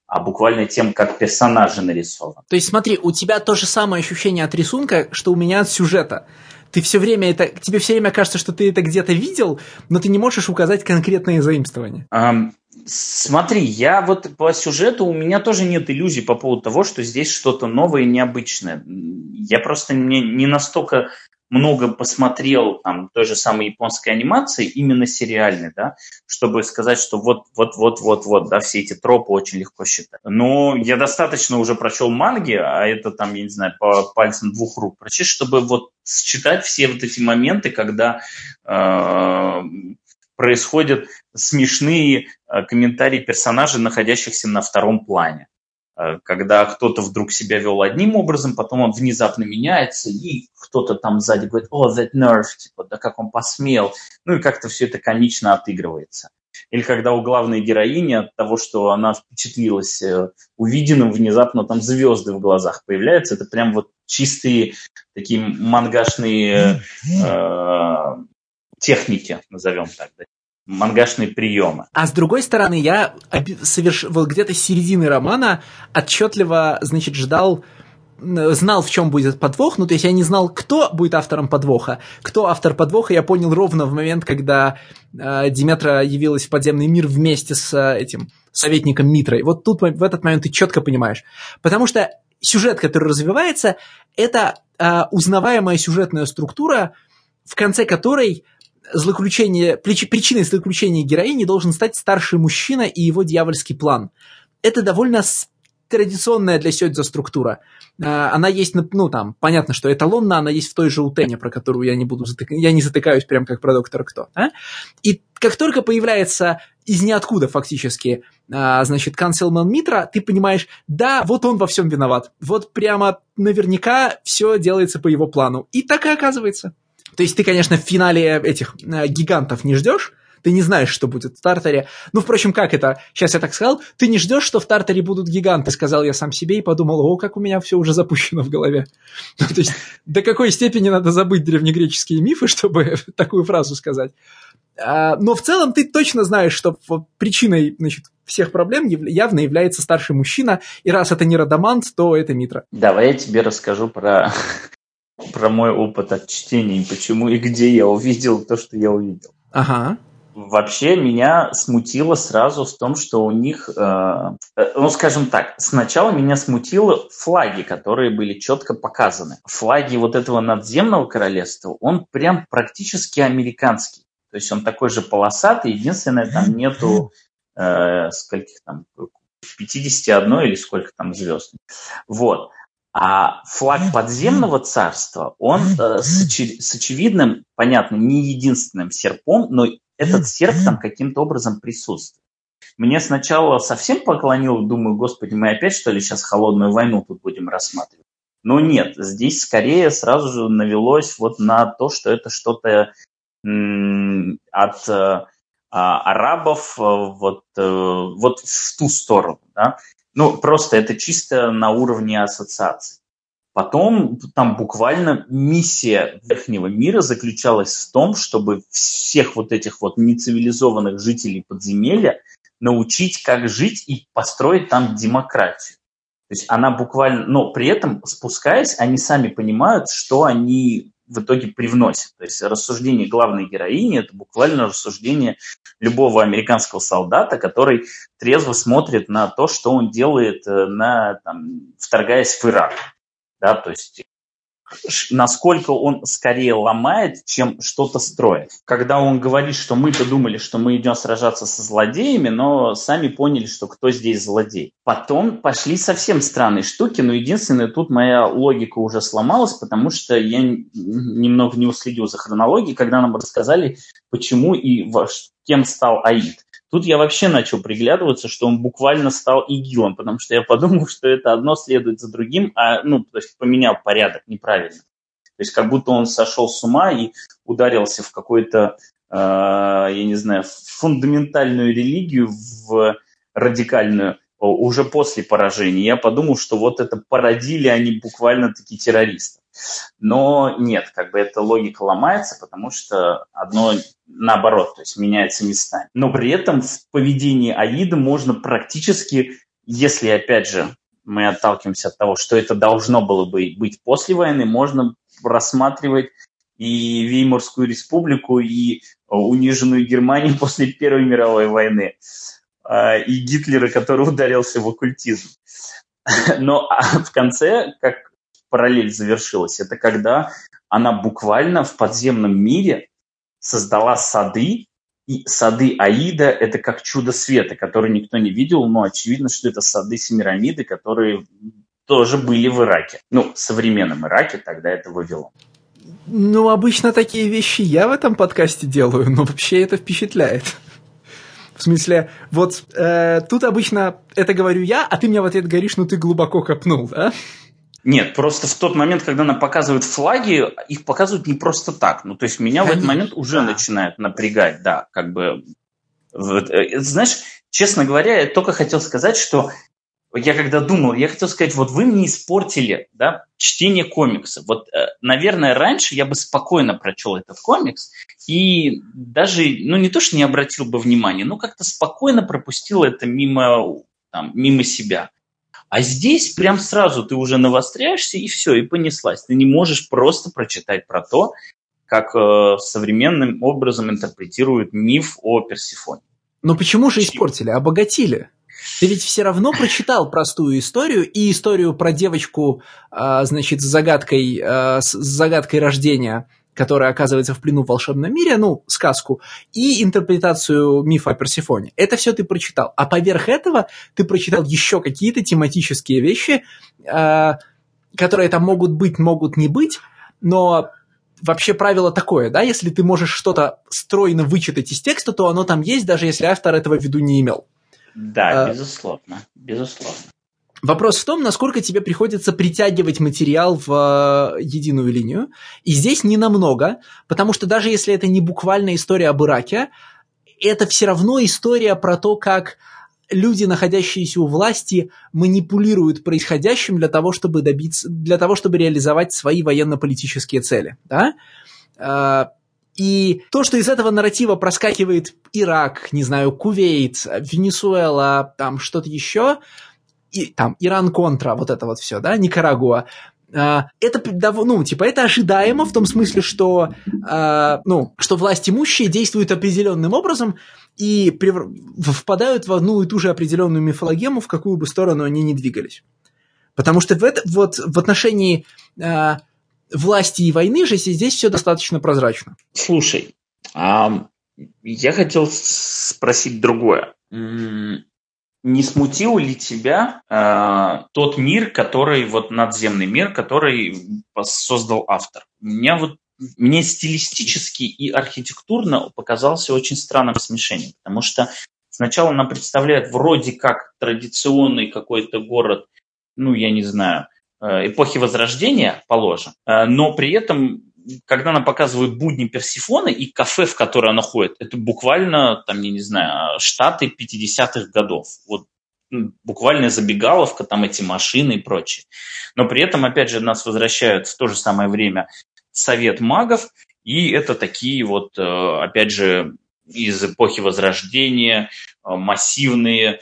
а буквально тем, как персонажи нарисованы. То есть смотри, у тебя то же самое ощущение от рисунка, что у меня от сюжета. Ты все время это, тебе все время кажется, что ты это где-то видел, но ты не можешь указать конкретные заимствования. Um, Смотри, я вот по сюжету у меня тоже нет иллюзий по поводу того, что здесь что-то новое и необычное. Я просто не, не настолько много посмотрел там той же самой японской анимации, именно сериальной, да, чтобы сказать, что вот, вот, вот, вот, вот, да, все эти тропы очень легко считать. Но я достаточно уже прочел манги, а это там, я не знаю, по пальцам двух рук прочесть, чтобы вот считать все вот эти моменты, когда э, происходят смешные э, комментарии персонажей, находящихся на втором плане. Э, когда кто-то вдруг себя вел одним образом, потом он внезапно меняется, и кто-то там сзади говорит, о, that nerve, типа, да как он посмел. Ну и как-то все это комично отыгрывается. Или когда у главной героини от того, что она впечатлилась э, увиденным, внезапно там звезды в глазах появляются. Это прям вот чистые такие мангашные э, техники, назовем так, да, мангашные приемы. А с другой стороны, я соверш... вот где-то с середины романа отчетливо, значит, ждал знал, в чем будет подвох, ну, то есть я не знал, кто будет автором подвоха. Кто автор подвоха, я понял ровно в момент, когда э, Диметра явилась в подземный мир вместе с э, этим советником Митрой. Вот тут в этот момент ты четко понимаешь. Потому что сюжет, который развивается, это э, узнаваемая сюжетная структура, в конце которой злоключение, причиной злоключения героини должен стать старший мужчина и его дьявольский план. Это довольно традиционная для Сёдзо структура. А, она есть, ну, там, понятно, что эталонно, она есть в той же Утене, про которую я не буду затыкать, я не затыкаюсь прям как про доктора Кто. А? И как только появляется из ниоткуда фактически, а, значит, Канцелман Митра, ты понимаешь, да, вот он во всем виноват. Вот прямо наверняка все делается по его плану. И так и оказывается. То есть ты, конечно, в финале этих э, гигантов не ждешь, ты не знаешь, что будет в Тартаре. Ну, впрочем, как это? Сейчас я так сказал. Ты не ждешь, что в Тартаре будут гиганты, сказал я сам себе и подумал, о, как у меня все уже запущено в голове. Ну, (laughs) то есть до какой степени надо забыть древнегреческие мифы, чтобы (laughs) такую фразу сказать. А, но в целом ты точно знаешь, что причиной значит, всех проблем явно является старший мужчина, и раз это не Радамант, то это Митра. Давай я тебе расскажу про (laughs) про мой опыт от чтения, почему и где я увидел то, что я увидел. Ага. Вообще меня смутило сразу в том, что у них, э, э, ну скажем так, сначала меня смутило флаги, которые были четко показаны. Флаги вот этого надземного королевства, он прям практически американский. То есть он такой же полосатый, единственное, там (laughs) нету э, скольких там, 51 или сколько там звезд. Вот. А флаг подземного царства, он э, с, очи- с очевидным, понятно, не единственным серпом, но этот серп там каким-то образом присутствует. Мне сначала совсем поклонил, думаю, господи, мы опять что ли сейчас холодную войну тут будем рассматривать. Но нет, здесь скорее сразу же навелось вот на то, что это что-то м- от э, а, арабов э, вот, э, вот в ту сторону. Да? Ну, просто это чисто на уровне ассоциаций. Потом там буквально миссия верхнего мира заключалась в том, чтобы всех вот этих вот нецивилизованных жителей подземелья научить, как жить и построить там демократию. То есть она буквально, но при этом спускаясь, они сами понимают, что они в итоге привносит. То есть рассуждение главной героини – это буквально рассуждение любого американского солдата, который трезво смотрит на то, что он делает, э, на, там, вторгаясь в Ирак. Да, то есть насколько он скорее ломает, чем что-то строит. Когда он говорит, что мы-то думали, что мы идем сражаться со злодеями, но сами поняли, что кто здесь злодей. Потом пошли совсем странные штуки, но единственное, тут моя логика уже сломалась, потому что я немного не уследил за хронологией, когда нам рассказали, почему и кем стал Аид. Тут я вообще начал приглядываться, что он буквально стал игилом, потому что я подумал, что это одно следует за другим, а, ну, то есть поменял порядок неправильно. То есть как будто он сошел с ума и ударился в какой-то, э, я не знаю, фундаментальную религию, в радикальную, уже после поражения. Я подумал, что вот это породили они буквально такие террористы. Но нет, как бы эта логика ломается, потому что одно наоборот, то есть меняется местами. Но при этом в поведении Аида можно практически, если, опять же, мы отталкиваемся от того, что это должно было бы быть после войны, можно рассматривать и Веймарскую республику, и униженную Германию (laughs) после Первой мировой войны, а, и Гитлера, который ударился в оккультизм. (laughs) Но а в конце, как параллель завершилась, это когда она буквально в подземном мире создала сады, и сады Аида – это как чудо света, который никто не видел, но очевидно, что это сады Семирамиды, которые тоже были в Ираке. Ну, в современном Ираке тогда это Вавилон. Ну, обычно такие вещи я в этом подкасте делаю, но вообще это впечатляет. В смысле, вот э, тут обычно это говорю я, а ты мне в ответ говоришь, ну ты глубоко копнул, да? Нет, просто в тот момент, когда нам показывают флаги, их показывают не просто так. Ну, то есть меня Конечно, в этот момент уже да. начинает напрягать, да, как бы. Вот, э, знаешь, честно говоря, я только хотел сказать, что я когда думал, я хотел сказать, вот вы мне испортили да, чтение комикса. Вот, э, наверное, раньше я бы спокойно прочел этот комикс и даже, ну не то, что не обратил бы внимания, но как-то спокойно пропустил это мимо, там, мимо себя. А здесь прям сразу ты уже навостряешься, и все, и понеслась. Ты не можешь просто прочитать про то, как э, современным образом интерпретируют миф о Персифоне. Но почему же испортили? Обогатили. Ты ведь все равно прочитал простую историю и историю про девочку, э, значит, с загадкой, э, с загадкой рождения которая оказывается в плену в волшебном мире, ну, сказку, и интерпретацию мифа о Персифоне. Это все ты прочитал. А поверх этого ты прочитал еще какие-то тематические вещи, э, которые там могут быть, могут не быть, но вообще правило такое, да, если ты можешь что-то стройно вычитать из текста, то оно там есть, даже если автор этого в виду не имел. Да, а, безусловно, безусловно. Вопрос в том, насколько тебе приходится притягивать материал в э, единую линию. И здесь не намного, потому что даже если это не буквальная история об Ираке, это все равно история про то, как люди, находящиеся у власти, манипулируют происходящим для того, чтобы добиться, для того, чтобы реализовать свои военно-политические цели. Да? Э, и то, что из этого нарратива проскакивает Ирак, не знаю, Кувейт, Венесуэла, там что-то еще – и, там, Иран-контра, вот это вот все, да, Никарагуа, Uh, это, ну, типа, это ожидаемо в том смысле, что, uh, ну, что власть имущие действуют определенным образом и впадают в одну и ту же определенную мифологему, в какую бы сторону они ни двигались. Потому что в, это, вот, в отношении uh, власти и войны же здесь все достаточно прозрачно. Слушай, а я хотел спросить другое не смутил ли тебя э, тот мир, который, вот надземный мир, который создал автор? Меня вот мне стилистически и архитектурно показался очень странным смешением, потому что сначала нам представляют вроде как традиционный какой-то город, ну, я не знаю, э, эпохи Возрождения, положим, э, но при этом когда нам показывают будни Персифоны и кафе, в которое она ходит, это буквально, там, я не знаю, штаты 50-х годов. Вот буквально забегаловка, там эти машины и прочее. Но при этом, опять же, нас возвращают в то же самое время совет магов, и это такие вот, э, опять же, из эпохи Возрождения, э, массивные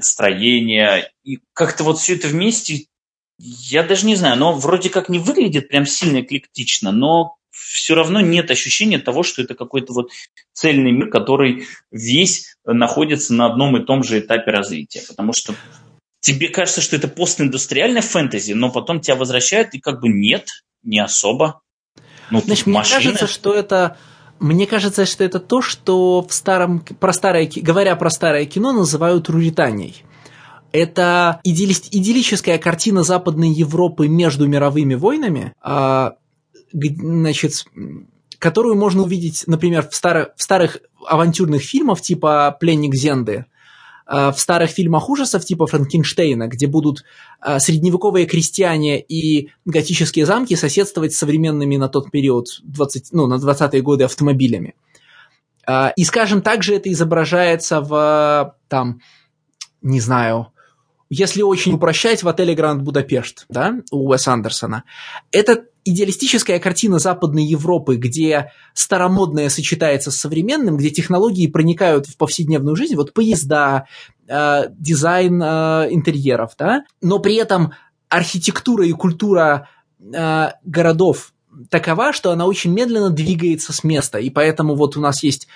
строения. И как-то вот все это вместе я даже не знаю, но вроде как не выглядит прям сильно эклектично, но все равно нет ощущения того, что это какой-то вот цельный мир, который весь находится на одном и том же этапе развития. Потому что тебе кажется, что это постиндустриальная фэнтези, но потом тебя возвращают, и как бы нет, не особо. Ну, Значит, мне кажется, что это мне кажется, что это то, что в старом, про старое, говоря про старое кино, называют руританией. Это идиллическая картина Западной Европы между мировыми войнами, а, значит, которую можно увидеть, например, в, старых, в старых авантюрных фильмах типа «Пленник Зенды», а, в старых фильмах ужасов типа Франкенштейна, где будут а, средневековые крестьяне и готические замки соседствовать с современными на тот период 20, ну, на 20-е годы автомобилями. И, скажем, также это изображается в, там, не знаю, если очень упрощать, в отеле Гранд Будапешт, да, у Уэс Андерсона. Это идеалистическая картина Западной Европы, где старомодное сочетается с современным, где технологии проникают в повседневную жизнь, вот поезда, э, дизайн э, интерьеров, да, но при этом архитектура и культура э, городов такова, что она очень медленно двигается с места, и поэтому вот у нас есть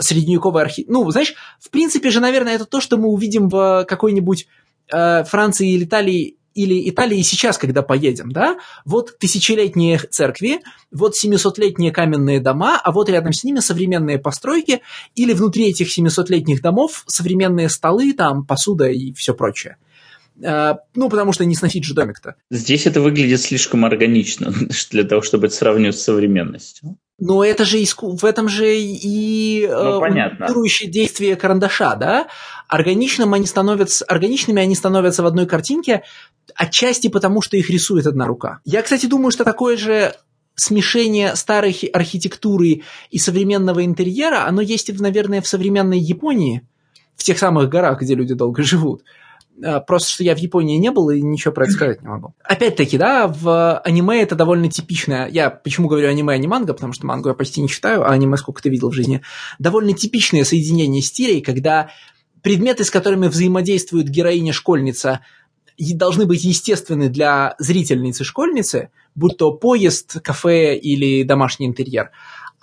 средневековая архи... Ну, знаешь, в принципе же, наверное, это то, что мы увидим в какой-нибудь э, Франции или Италии или Италии сейчас, когда поедем, да, вот тысячелетние церкви, вот 700-летние каменные дома, а вот рядом с ними современные постройки, или внутри этих 700-летних домов современные столы, там, посуда и все прочее. Uh, ну, потому что не сносить же домик-то. Здесь это выглядит слишком органично (laughs) для того, чтобы это сравнивать с современностью. Но это же иску... в этом же и э, ну, понятно. действие карандаша, да? Органичным они становятся... Органичными они становятся в одной картинке, отчасти потому, что их рисует одна рука. Я, кстати, думаю, что такое же смешение старой архитектуры и современного интерьера, оно есть, наверное, в современной Японии, в тех самых горах, где люди долго живут. А, просто что я в Японии не был и ничего про это сказать не могу. Опять-таки, да, в аниме это довольно типичное. Я почему говорю аниме, а не манга, потому что мангу я почти не читаю, а аниме сколько ты видел в жизни. Довольно типичное соединение стилей, когда предметы, с которыми взаимодействует героиня-школьница, должны быть естественны для зрительницы-школьницы, будь то поезд, кафе или домашний интерьер.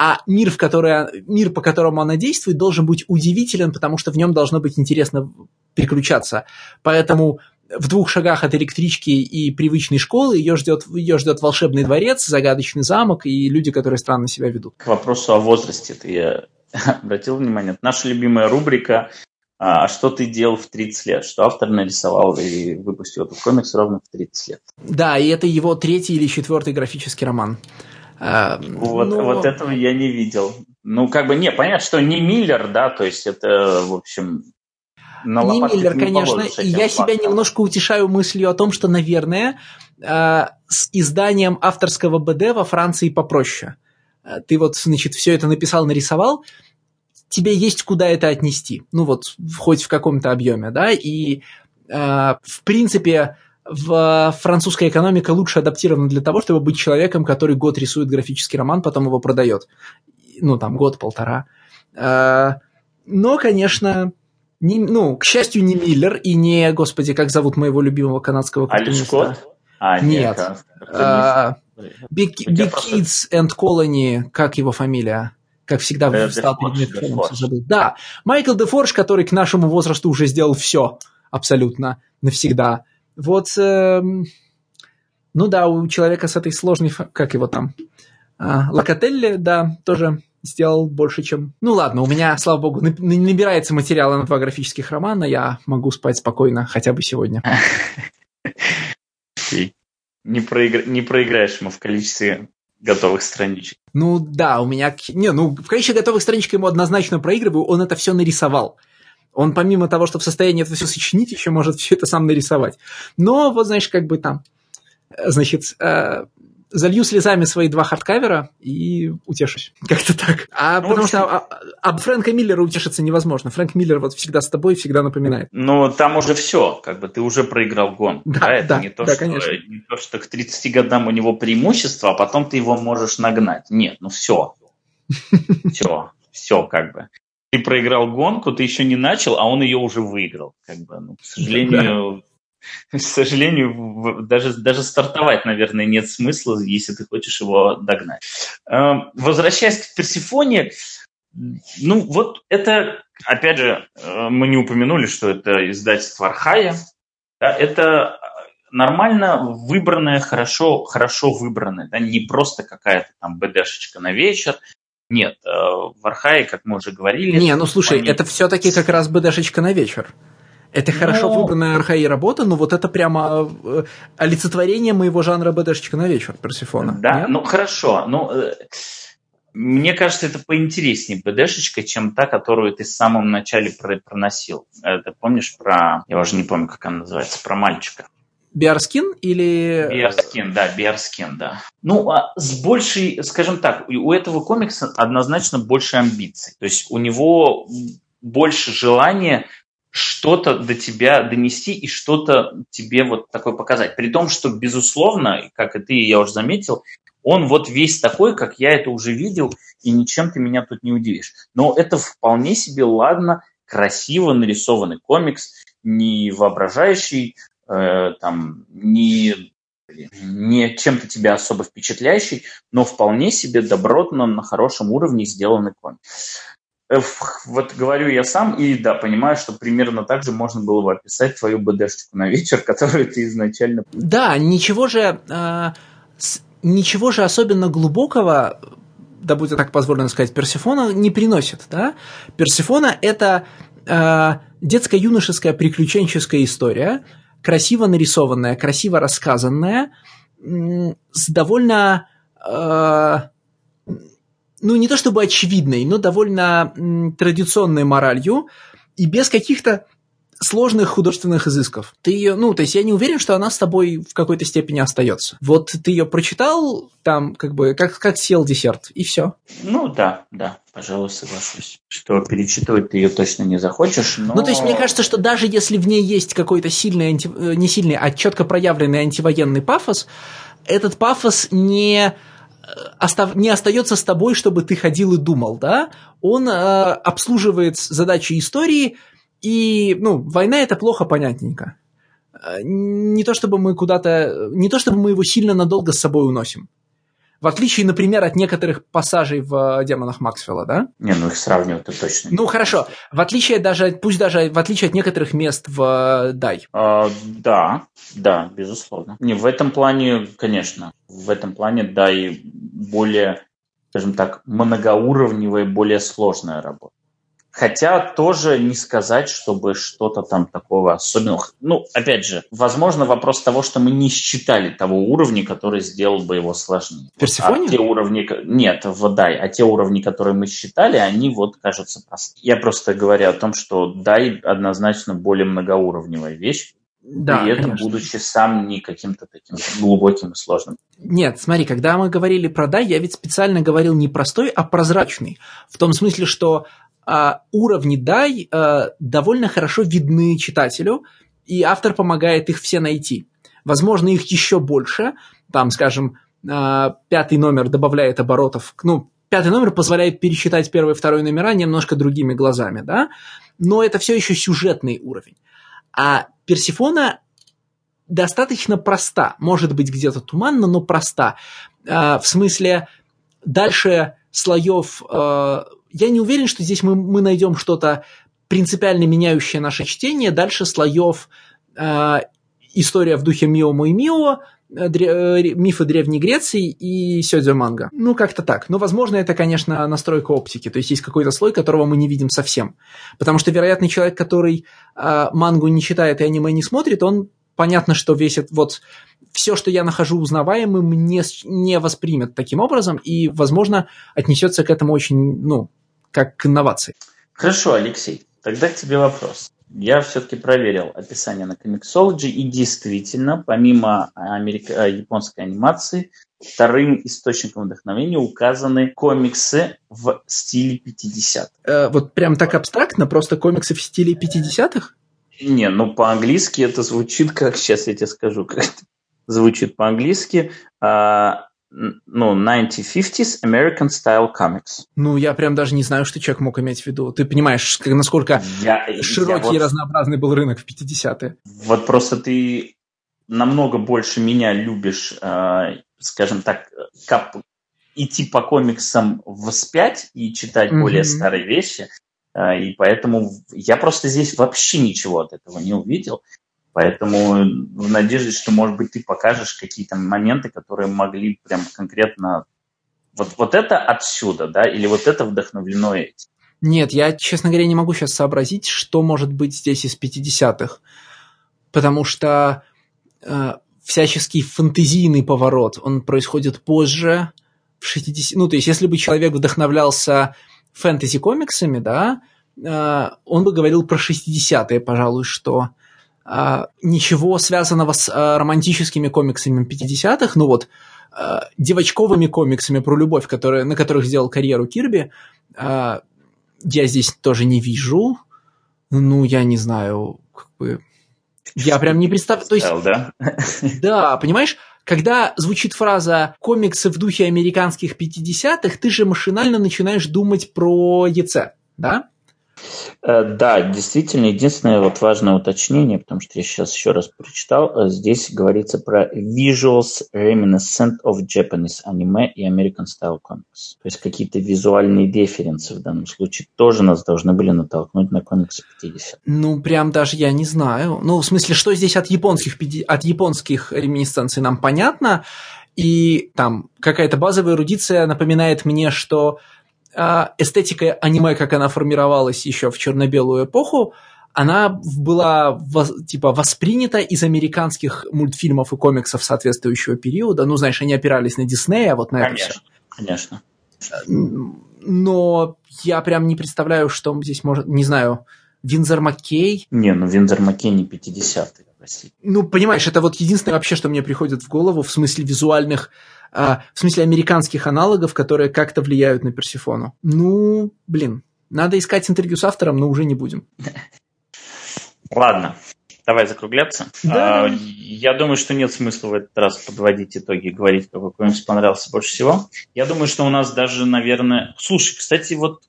А мир, в который, мир, по которому она действует, должен быть удивителен, потому что в нем должно быть интересно переключаться. Поэтому в двух шагах от электрички и привычной школы ее ждет, ее ждет волшебный дворец, загадочный замок и люди, которые странно себя ведут. К вопросу о возрасте ты я (laughs) обратил внимание. Наша любимая рубрика «А что ты делал в 30 лет?» Что автор нарисовал и выпустил этот комикс ровно в 30 лет. Да, и это его третий или четвертый графический роман. А, вот, Но... вот этого я не видел. Ну, как бы, не, понятно, что не Миллер, да, то есть это, в общем, на не Миллер, не конечно. И я себя немножко утешаю мыслью о том, что, наверное, э, с изданием авторского БД во Франции попроще. Э, ты вот, значит, все это написал, нарисовал, тебе есть куда это отнести. Ну вот, хоть в каком-то объеме, да, и э, в принципе в французская экономика лучше адаптирована для того, чтобы быть человеком, который год рисует графический роман, потом его продает. Ну, там, год-полтора. Но, конечно, не, ну, к счастью, не Миллер и не, господи, как зовут моего любимого канадского картуниста. Али Скотт? А, Нет. нет. А, Big, Big просто- Kids and Colony, как его фамилия? Как всегда Э, встал перед микрофоном. Да, Майкл Дефорж, который к нашему возрасту уже сделал все абсолютно навсегда. Вот, эм, ну да, у человека с этой сложной, как его там, а, Локотелли, да, тоже сделал больше, чем... Ну ладно, у меня, слава богу, наб- набирается материала на два графических романа, я могу спать спокойно хотя бы сегодня. Не, проигра- не проиграешь ему в количестве готовых страничек. Ну да, у меня... Не, ну в количестве готовых страничек ему однозначно проигрываю, он это все нарисовал. Он помимо того, что в состоянии это все сочинить, еще может все это сам нарисовать. Но вот, знаешь, как бы там, э, значит, э, залью слезами свои два хардкавера и утешусь. (laughs) Как-то так. А Ну, потому общем- что а- а- об Фрэнка Миллера утешиться невозможно. Фрэнк Миллер вот всегда с тобой, всегда напоминает. Ну, там уже все, как бы ты уже проиграл гон. Да, это да, не то, да, что, конечно. не то, что к 30 годам у него преимущество, а потом ты его можешь нагнать. Нет, ну все. (laughs) Все, все как бы. Ты проиграл гонку, ты еще не начал, а он ее уже выиграл. Как бы, ну, к сожалению, (laughs) к сожалению, даже, даже стартовать, наверное, нет смысла, если ты хочешь его догнать. Эм, Возвращаясь к Персифоне, ну вот это, опять же, э, мы не упомянули, что это издательство Архая. Да, это нормально выбранное, хорошо, хорошо выбранное, да, не просто какая-то там БДшечка на вечер. Нет, э, в Архае, как мы уже говорили... Не, ну слушай, они- это все-таки как раз БДшечка на вечер. Это хорошо Ну- выбранная архаи работа, но вот это прямо э, олицетворение моего жанра БДшечка на вечер, Персифона. Да, Нет? ну хорошо. Ну, э, мне кажется, это поинтереснее БДшечка, чем та, которую ты в самом начале про- проносил. Э, Ты помнишь про... Я уже не помню, как она называется. Про мальчика. Биарскин или... Биарскин, да, Биарскин, да. Ну, а с большей, скажем так, у этого комикса однозначно больше амбиций. То есть у него больше желания что-то до тебя донести и что-то тебе вот такое показать. При том, что, безусловно, как и ты, я уже заметил, он вот весь такой, как я это уже видел, и ничем ты меня тут не удивишь. Но это вполне себе ладно, красиво нарисованный комикс, не воображающий, э, там, не, не чем-то тебя особо впечатляющий, но вполне себе добротно, на хорошем уровне сделанный комикс. Э, Вот говорю я сам, и да, понимаю, что примерно так же можно было бы описать твою БДшечку на вечер, (laughs) которую ты изначально... Да, ничего же... э, ничего же особенно глубокого, да будет так позволено сказать, Персифона не приносит, да? Персифона – это э, детско-юношеская приключенческая история, красиво нарисованная, красиво рассказанная, с довольно... э, ну, не то чтобы очевидной, но довольно традиционной моралью и без каких-то сложных художественных изысков. Ты ее, ну, то есть я не уверен, что она с тобой в какой-то степени остается. Вот ты ее прочитал, там, как бы, как, как сел десерт, и все. Ну да, да, пожалуй, соглашусь. Что перечитывать ты ее точно не захочешь, но... Ну, то есть мне кажется, что даже если в ней есть какой-то сильный, анти... э, не сильный, а четко проявленный антивоенный пафос, этот пафос не э, остав- не остается с тобой, чтобы ты ходил и думал, да? Он э, обслуживает задачи истории, и, ну, война это плохо понятненько. Э, Не то чтобы мы куда-то, не то чтобы мы его сильно надолго с собой уносим. В отличие, например, от некоторых пассажей в «Демонах Максвелла», да? Не, ну их сравнивать-то точно. Ну, хорошо. В отличие даже, пусть даже в отличие от некоторых мест в э, «Дай». А, да, да, безусловно. Не, в этом плане, конечно, в этом плане, да, и более, скажем так, многоуровневая, более сложная работа. Хотя тоже не сказать, чтобы что-то там такого особенного. Ну, опять же, возможно, вопрос того, что мы не считали того уровня, который сделал бы его сложнее. В Персифоне? А те уровни... Нет, в Дай. А те уровни, которые мы считали, они вот кажутся простыми. Я просто говорю о том, что Дай однозначно более многоуровневая вещь, Да, при этом конечно. будучи сам не каким-то таким глубоким и сложным. Нет, смотри, когда мы говорили про «дай», я ведь специально говорил не простой, а прозрачный. В том смысле, что а, уровни «дай» а, довольно хорошо видны читателю, и автор помогает их все найти. Возможно, их еще больше. Там, скажем, а, пятый номер добавляет оборотов. Ну, пятый номер позволяет пересчитать первый и второй номера немножко другими глазами, да? Но это все еще сюжетный уровень. А Персифона достаточно проста. Может быть, где-то туманно, но проста. В смысле, дальше слоев... Э, я не уверен, что здесь мы, мы найдем что-то принципиально меняющее наше чтение. Дальше слоев э, история в духе Мио Мой Мио, дре, мифы Древней Греции и Сёдзё манга. Ну, как-то так. Но, возможно, это, конечно, настройка оптики. То есть есть какой-то слой, которого мы не видим совсем. Потому что, вероятно, человек, который э, мангу не читает и аниме не смотрит, он понятно, что весь вот все, что я нахожу узнаваемым, не, не воспримет таким образом и, возможно, отнесется к этому очень, ну, как к инновации. Хорошо, Алексей, тогда к тебе вопрос. Я все-таки проверил описание на Comixology, и действительно, помимо америка... Э, японской анимации, вторым источником вдохновения указаны комиксы в стиле 50-х. Э, вот прям так абстрактно, просто комиксы в стиле 50-х? Не, ну по-английски это звучит как, сейчас я тебе скажу, как звучит по-английски, а, ну, 1950s American Style Comics. Ну, я прям даже не знаю, что человек мог иметь в виду. Ты понимаешь, насколько я, широкий я вот, и разнообразный был рынок в 50-е. Вот просто ты намного больше меня любишь, э, скажем так, кап, идти по комиксам вспять и читать mm-hmm. более старые вещи, Э, и поэтому я просто здесь вообще ничего от этого не увидел. Поэтому в надежде, что, может быть, ты покажешь какие-то моменты, которые могли прям конкретно... Вот, вот это отсюда, да, или вот это вдохновлено этим? Нет, я, честно говоря, не могу сейчас сообразить, что может быть здесь из 50-х. Потому что э, всяческий фантазийный поворот, он происходит позже, в 60 Ну, то есть, если бы человек вдохновлялся фэнтези-комиксами, да, э, он бы говорил про 60-е, пожалуй, что ничего связанного с э, романтическими комиксами 50-х, ну вот, девочковыми комиксами про любовь, которые, на которых сделал карьеру Кирби, я здесь тоже не вижу. Ну, я не знаю, как бы... Я прям не представляю... То есть, да? (laughs) да, понимаешь, когда звучит фраза «комиксы в духе американских 50-х», ты же машинально начинаешь думать про ЕЦ, да? Э, да, действительно, единственное вот важное уточнение, потому что я сейчас еще раз прочитал, э, здесь говорится про visuals reminiscent of Japanese anime и American style comics. То есть какие-то визуальные деференсы в данном случае тоже нас должны были натолкнуть на комиксы 50. Ну, прям даже я не знаю. Ну, в смысле, что здесь от японских, от японских реминисценций нам понятно, и там какая-то базовая эрудиция напоминает мне, что эстетика аниме, как она формировалась еще в черно-белую эпоху, она была типа воспринята из американских мультфильмов и комиксов соответствующего периода. Ну, знаешь, они опирались на Диснея, вот на конечно, это все. Конечно. Но я прям не представляю, что здесь может, не знаю, Винзер Маккей. Не, ну Винзер Маккей не 50-й, простите. Ну, понимаешь, это вот единственное вообще, что мне приходит в голову в смысле визуальных а, в смысле американских аналогов, которые как-то влияют на Персифону. Ну, блин, надо искать интервью с автором, но уже не будем. Ладно, давай закругляться. Да. А, я думаю, что нет смысла в этот раз подводить итоги и говорить, какой комикс понравился больше всего. Я думаю, что у нас даже, наверное... Слушай, кстати, вот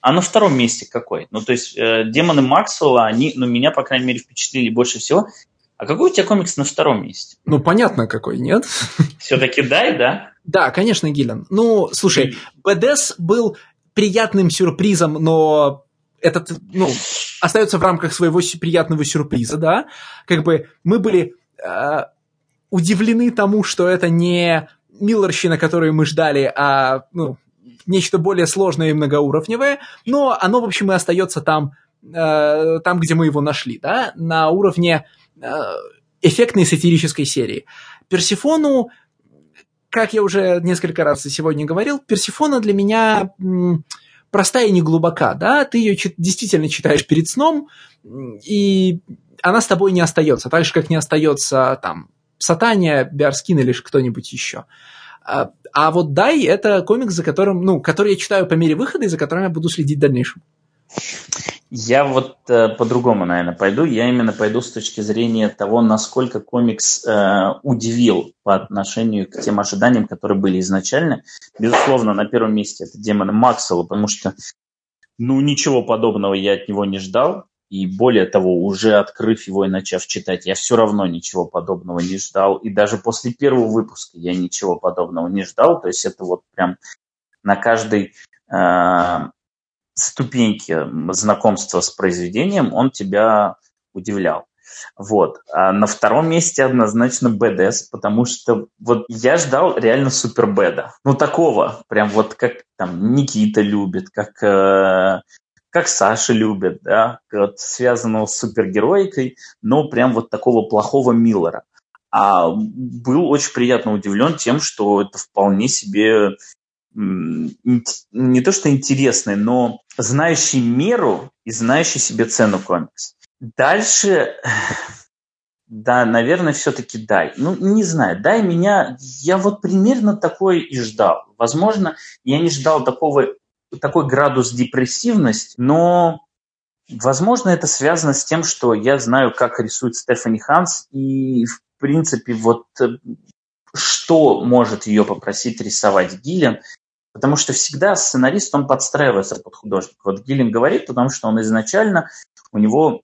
а на втором месте какой? Ну, то есть, э, демоны Максвелла, они, ну, меня, по крайней мере, впечатлили больше всего. А какой у тебя комикс на втором месте? Ну, понятно, какой, нет? (laughs) Все-таки дай, да? Да, конечно, Гиллен. Ну, слушай, БДС был приятным сюрпризом, но этот, ну, остается в рамках своего приятного сюрприза, да? Как бы мы были э, удивлены тому, что это не Миллерщина, которую мы ждали, а, ну, нечто более сложное и многоуровневое, но оно, в общем, и остается там, э, там, где мы его нашли, да, на уровне Э, эффектной сатирической серии. Персифону, как я уже несколько раз сегодня говорил, Персифона для меня простая и не глубока, да, ты ее действительно читаешь перед сном, и она с тобой не остается, так же, как не остается там Сатания, Биарскин или кто-нибудь еще. А, а вот Дай – это комикс, за которым, ну, который я читаю по мере выхода и за которым я буду следить в дальнейшем. Я вот э, по-другому, наверное, пойду. Я именно пойду с точки зрения того, насколько комикс э, удивил по отношению к тем ожиданиям, которые были изначально. Безусловно, на первом месте это демоны Максвелла, потому что ну, ничего подобного я от него не ждал. И более того, уже открыв его и начав читать, я все равно ничего подобного не ждал. И даже после первого выпуска я ничего подобного не ждал. То есть это вот прям на каждой э, ступеньке знакомства с произведением он тебя удивлял. Вот. А на втором месте однозначно БДС, потому что вот я ждал реально супер беда. Ну, такого, прям вот как там Никита любит, как, э, как Саша любит, да, вот, связанного с супергероикой, но прям вот такого плохого Миллера. А был очень приятно удивлен тем, что это вполне себе не то что интересный, но знающий меру и знающий себе цену комикс. Дальше, (sighs) да, наверное, все-таки дай. Ну, не знаю, дай меня, я вот примерно такое и ждал. Возможно, я не ждал такого, такой градус депрессивности, но, возможно, это связано с тем, что я знаю, как рисует Стефани Ханс, и, в принципе, вот э, что может ее попросить рисовать Гиллен, потому что всегда сценарист, он подстраивается под художника. Вот Гиллен говорит, потому что он изначально, у него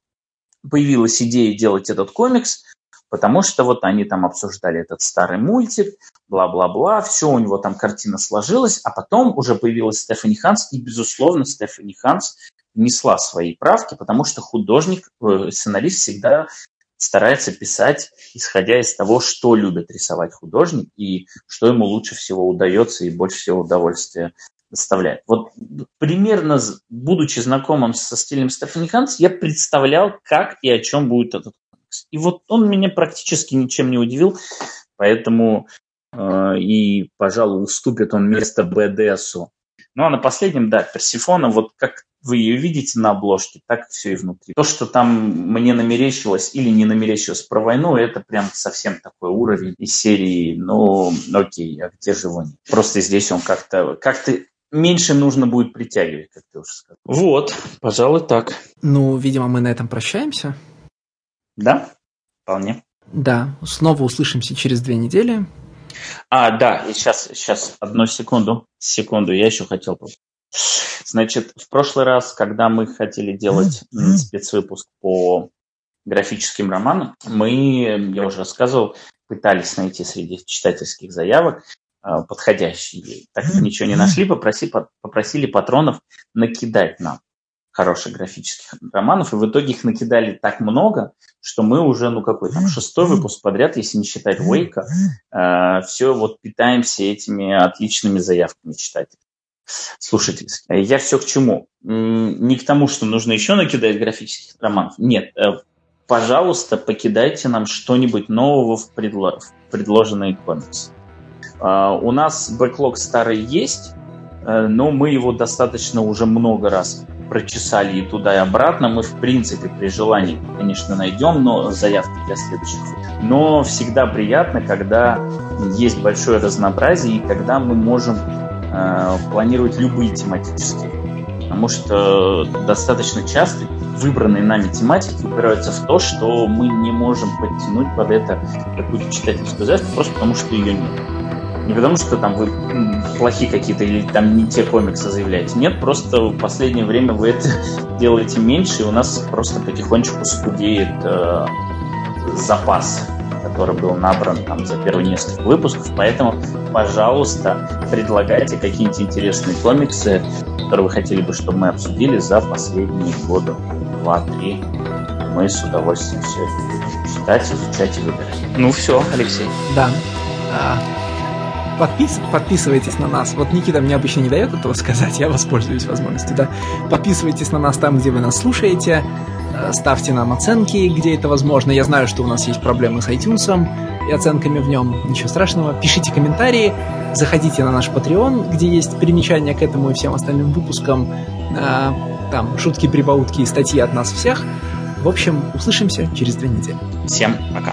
появилась идея делать этот комикс, потому что вот они там обсуждали этот старый мультик, бла-бла-бла, все у него там картина сложилась, а потом уже появилась Стефани Ханс, и, безусловно, Стефани Ханс внесла свои правки, потому что художник, э, сценарист всегда старается писать, исходя из того, что любит рисовать художник и что ему лучше всего удается и больше всего удовольствия доставляет. Вот примерно, будучи знакомым со стилем Стефани Ханс, я представлял, как и о чем будет этот комикс. И вот он меня практически ничем не удивил, поэтому э, и, пожалуй, уступит он место БДСу. Ну а на последнем, да, Персифона, вот как вы ее видите на обложке, так все и внутри. То, что там мне намерещилось или не намерещилось про войну, это прям совсем такой уровень из серии, ну, окей, а где же он? Просто здесь он как-то как то меньше нужно будет притягивать, как ты уже сказал. Вот, пожалуй, так. Ну, видимо, мы на этом прощаемся. Да, вполне. Да, снова услышимся через две недели. А, да, и сейчас, сейчас, одну секунду, секунду, я еще хотел Значит, в прошлый раз, когда мы хотели делать спецвыпуск по графическим романам, мы, я уже рассказывал, пытались найти среди читательских заявок Э, подходящие. Так как ничего не нашли, попроси, попросили патронов накидать нам хороших графических романов, и в итоге их накидали так много, что мы уже, ну какой там, шестой выпуск подряд, если не считать Уэйка, э, все вот питаемся этими отличными заявками читателей слушательских. Я все к чему? Не к тому, что нужно еще накидать графических романов. Нет, э, пожалуйста, покидайте нам что-нибудь нового в, предло... в предложенные комиксы. А, у нас бэклог старый есть, э, но мы его достаточно уже много раз прочесали и туда, и обратно. Мы, в принципе, при желании, конечно, найдем но заявки для следующих. Но всегда приятно, когда есть большое разнообразие и когда мы можем э, планировать любые тематические. Потому что достаточно часто выбранные нами тематики упираются в то, что мы не можем подтянуть под это какую-то читательскую заявку, просто потому что ее нет. Не потому, что там вы плохие какие-то или там не те комиксы заявляете. Нет, просто в последнее время вы это (laughs) делаете меньше, и у нас просто потихонечку скудеет э, запас, который был набран там за первые несколько выпусков. Поэтому, пожалуйста, предлагайте какие-нибудь интересные комиксы, которые вы хотели бы, чтобы мы обсудили за последние годы, два-три. Мы с удовольствием все это читать, изучать и выбирать. Ну все, Алексей. Да. А, подпис, подписывайтесь на нас. Вот Никита мне обычно не дает этого сказать, я воспользуюсь возможностью, да. Подписывайтесь на нас там, где вы нас слушаете, ставьте нам оценки, где это возможно. Я знаю, что у нас есть проблемы с iTunes и оценками в нем, ничего страшного. Пишите комментарии, заходите на наш Patreon, где есть примечания к этому и всем остальным выпускам, э, там шутки, прибаутки и статьи от нас всех. В общем, услышимся через две недели. Всем пока.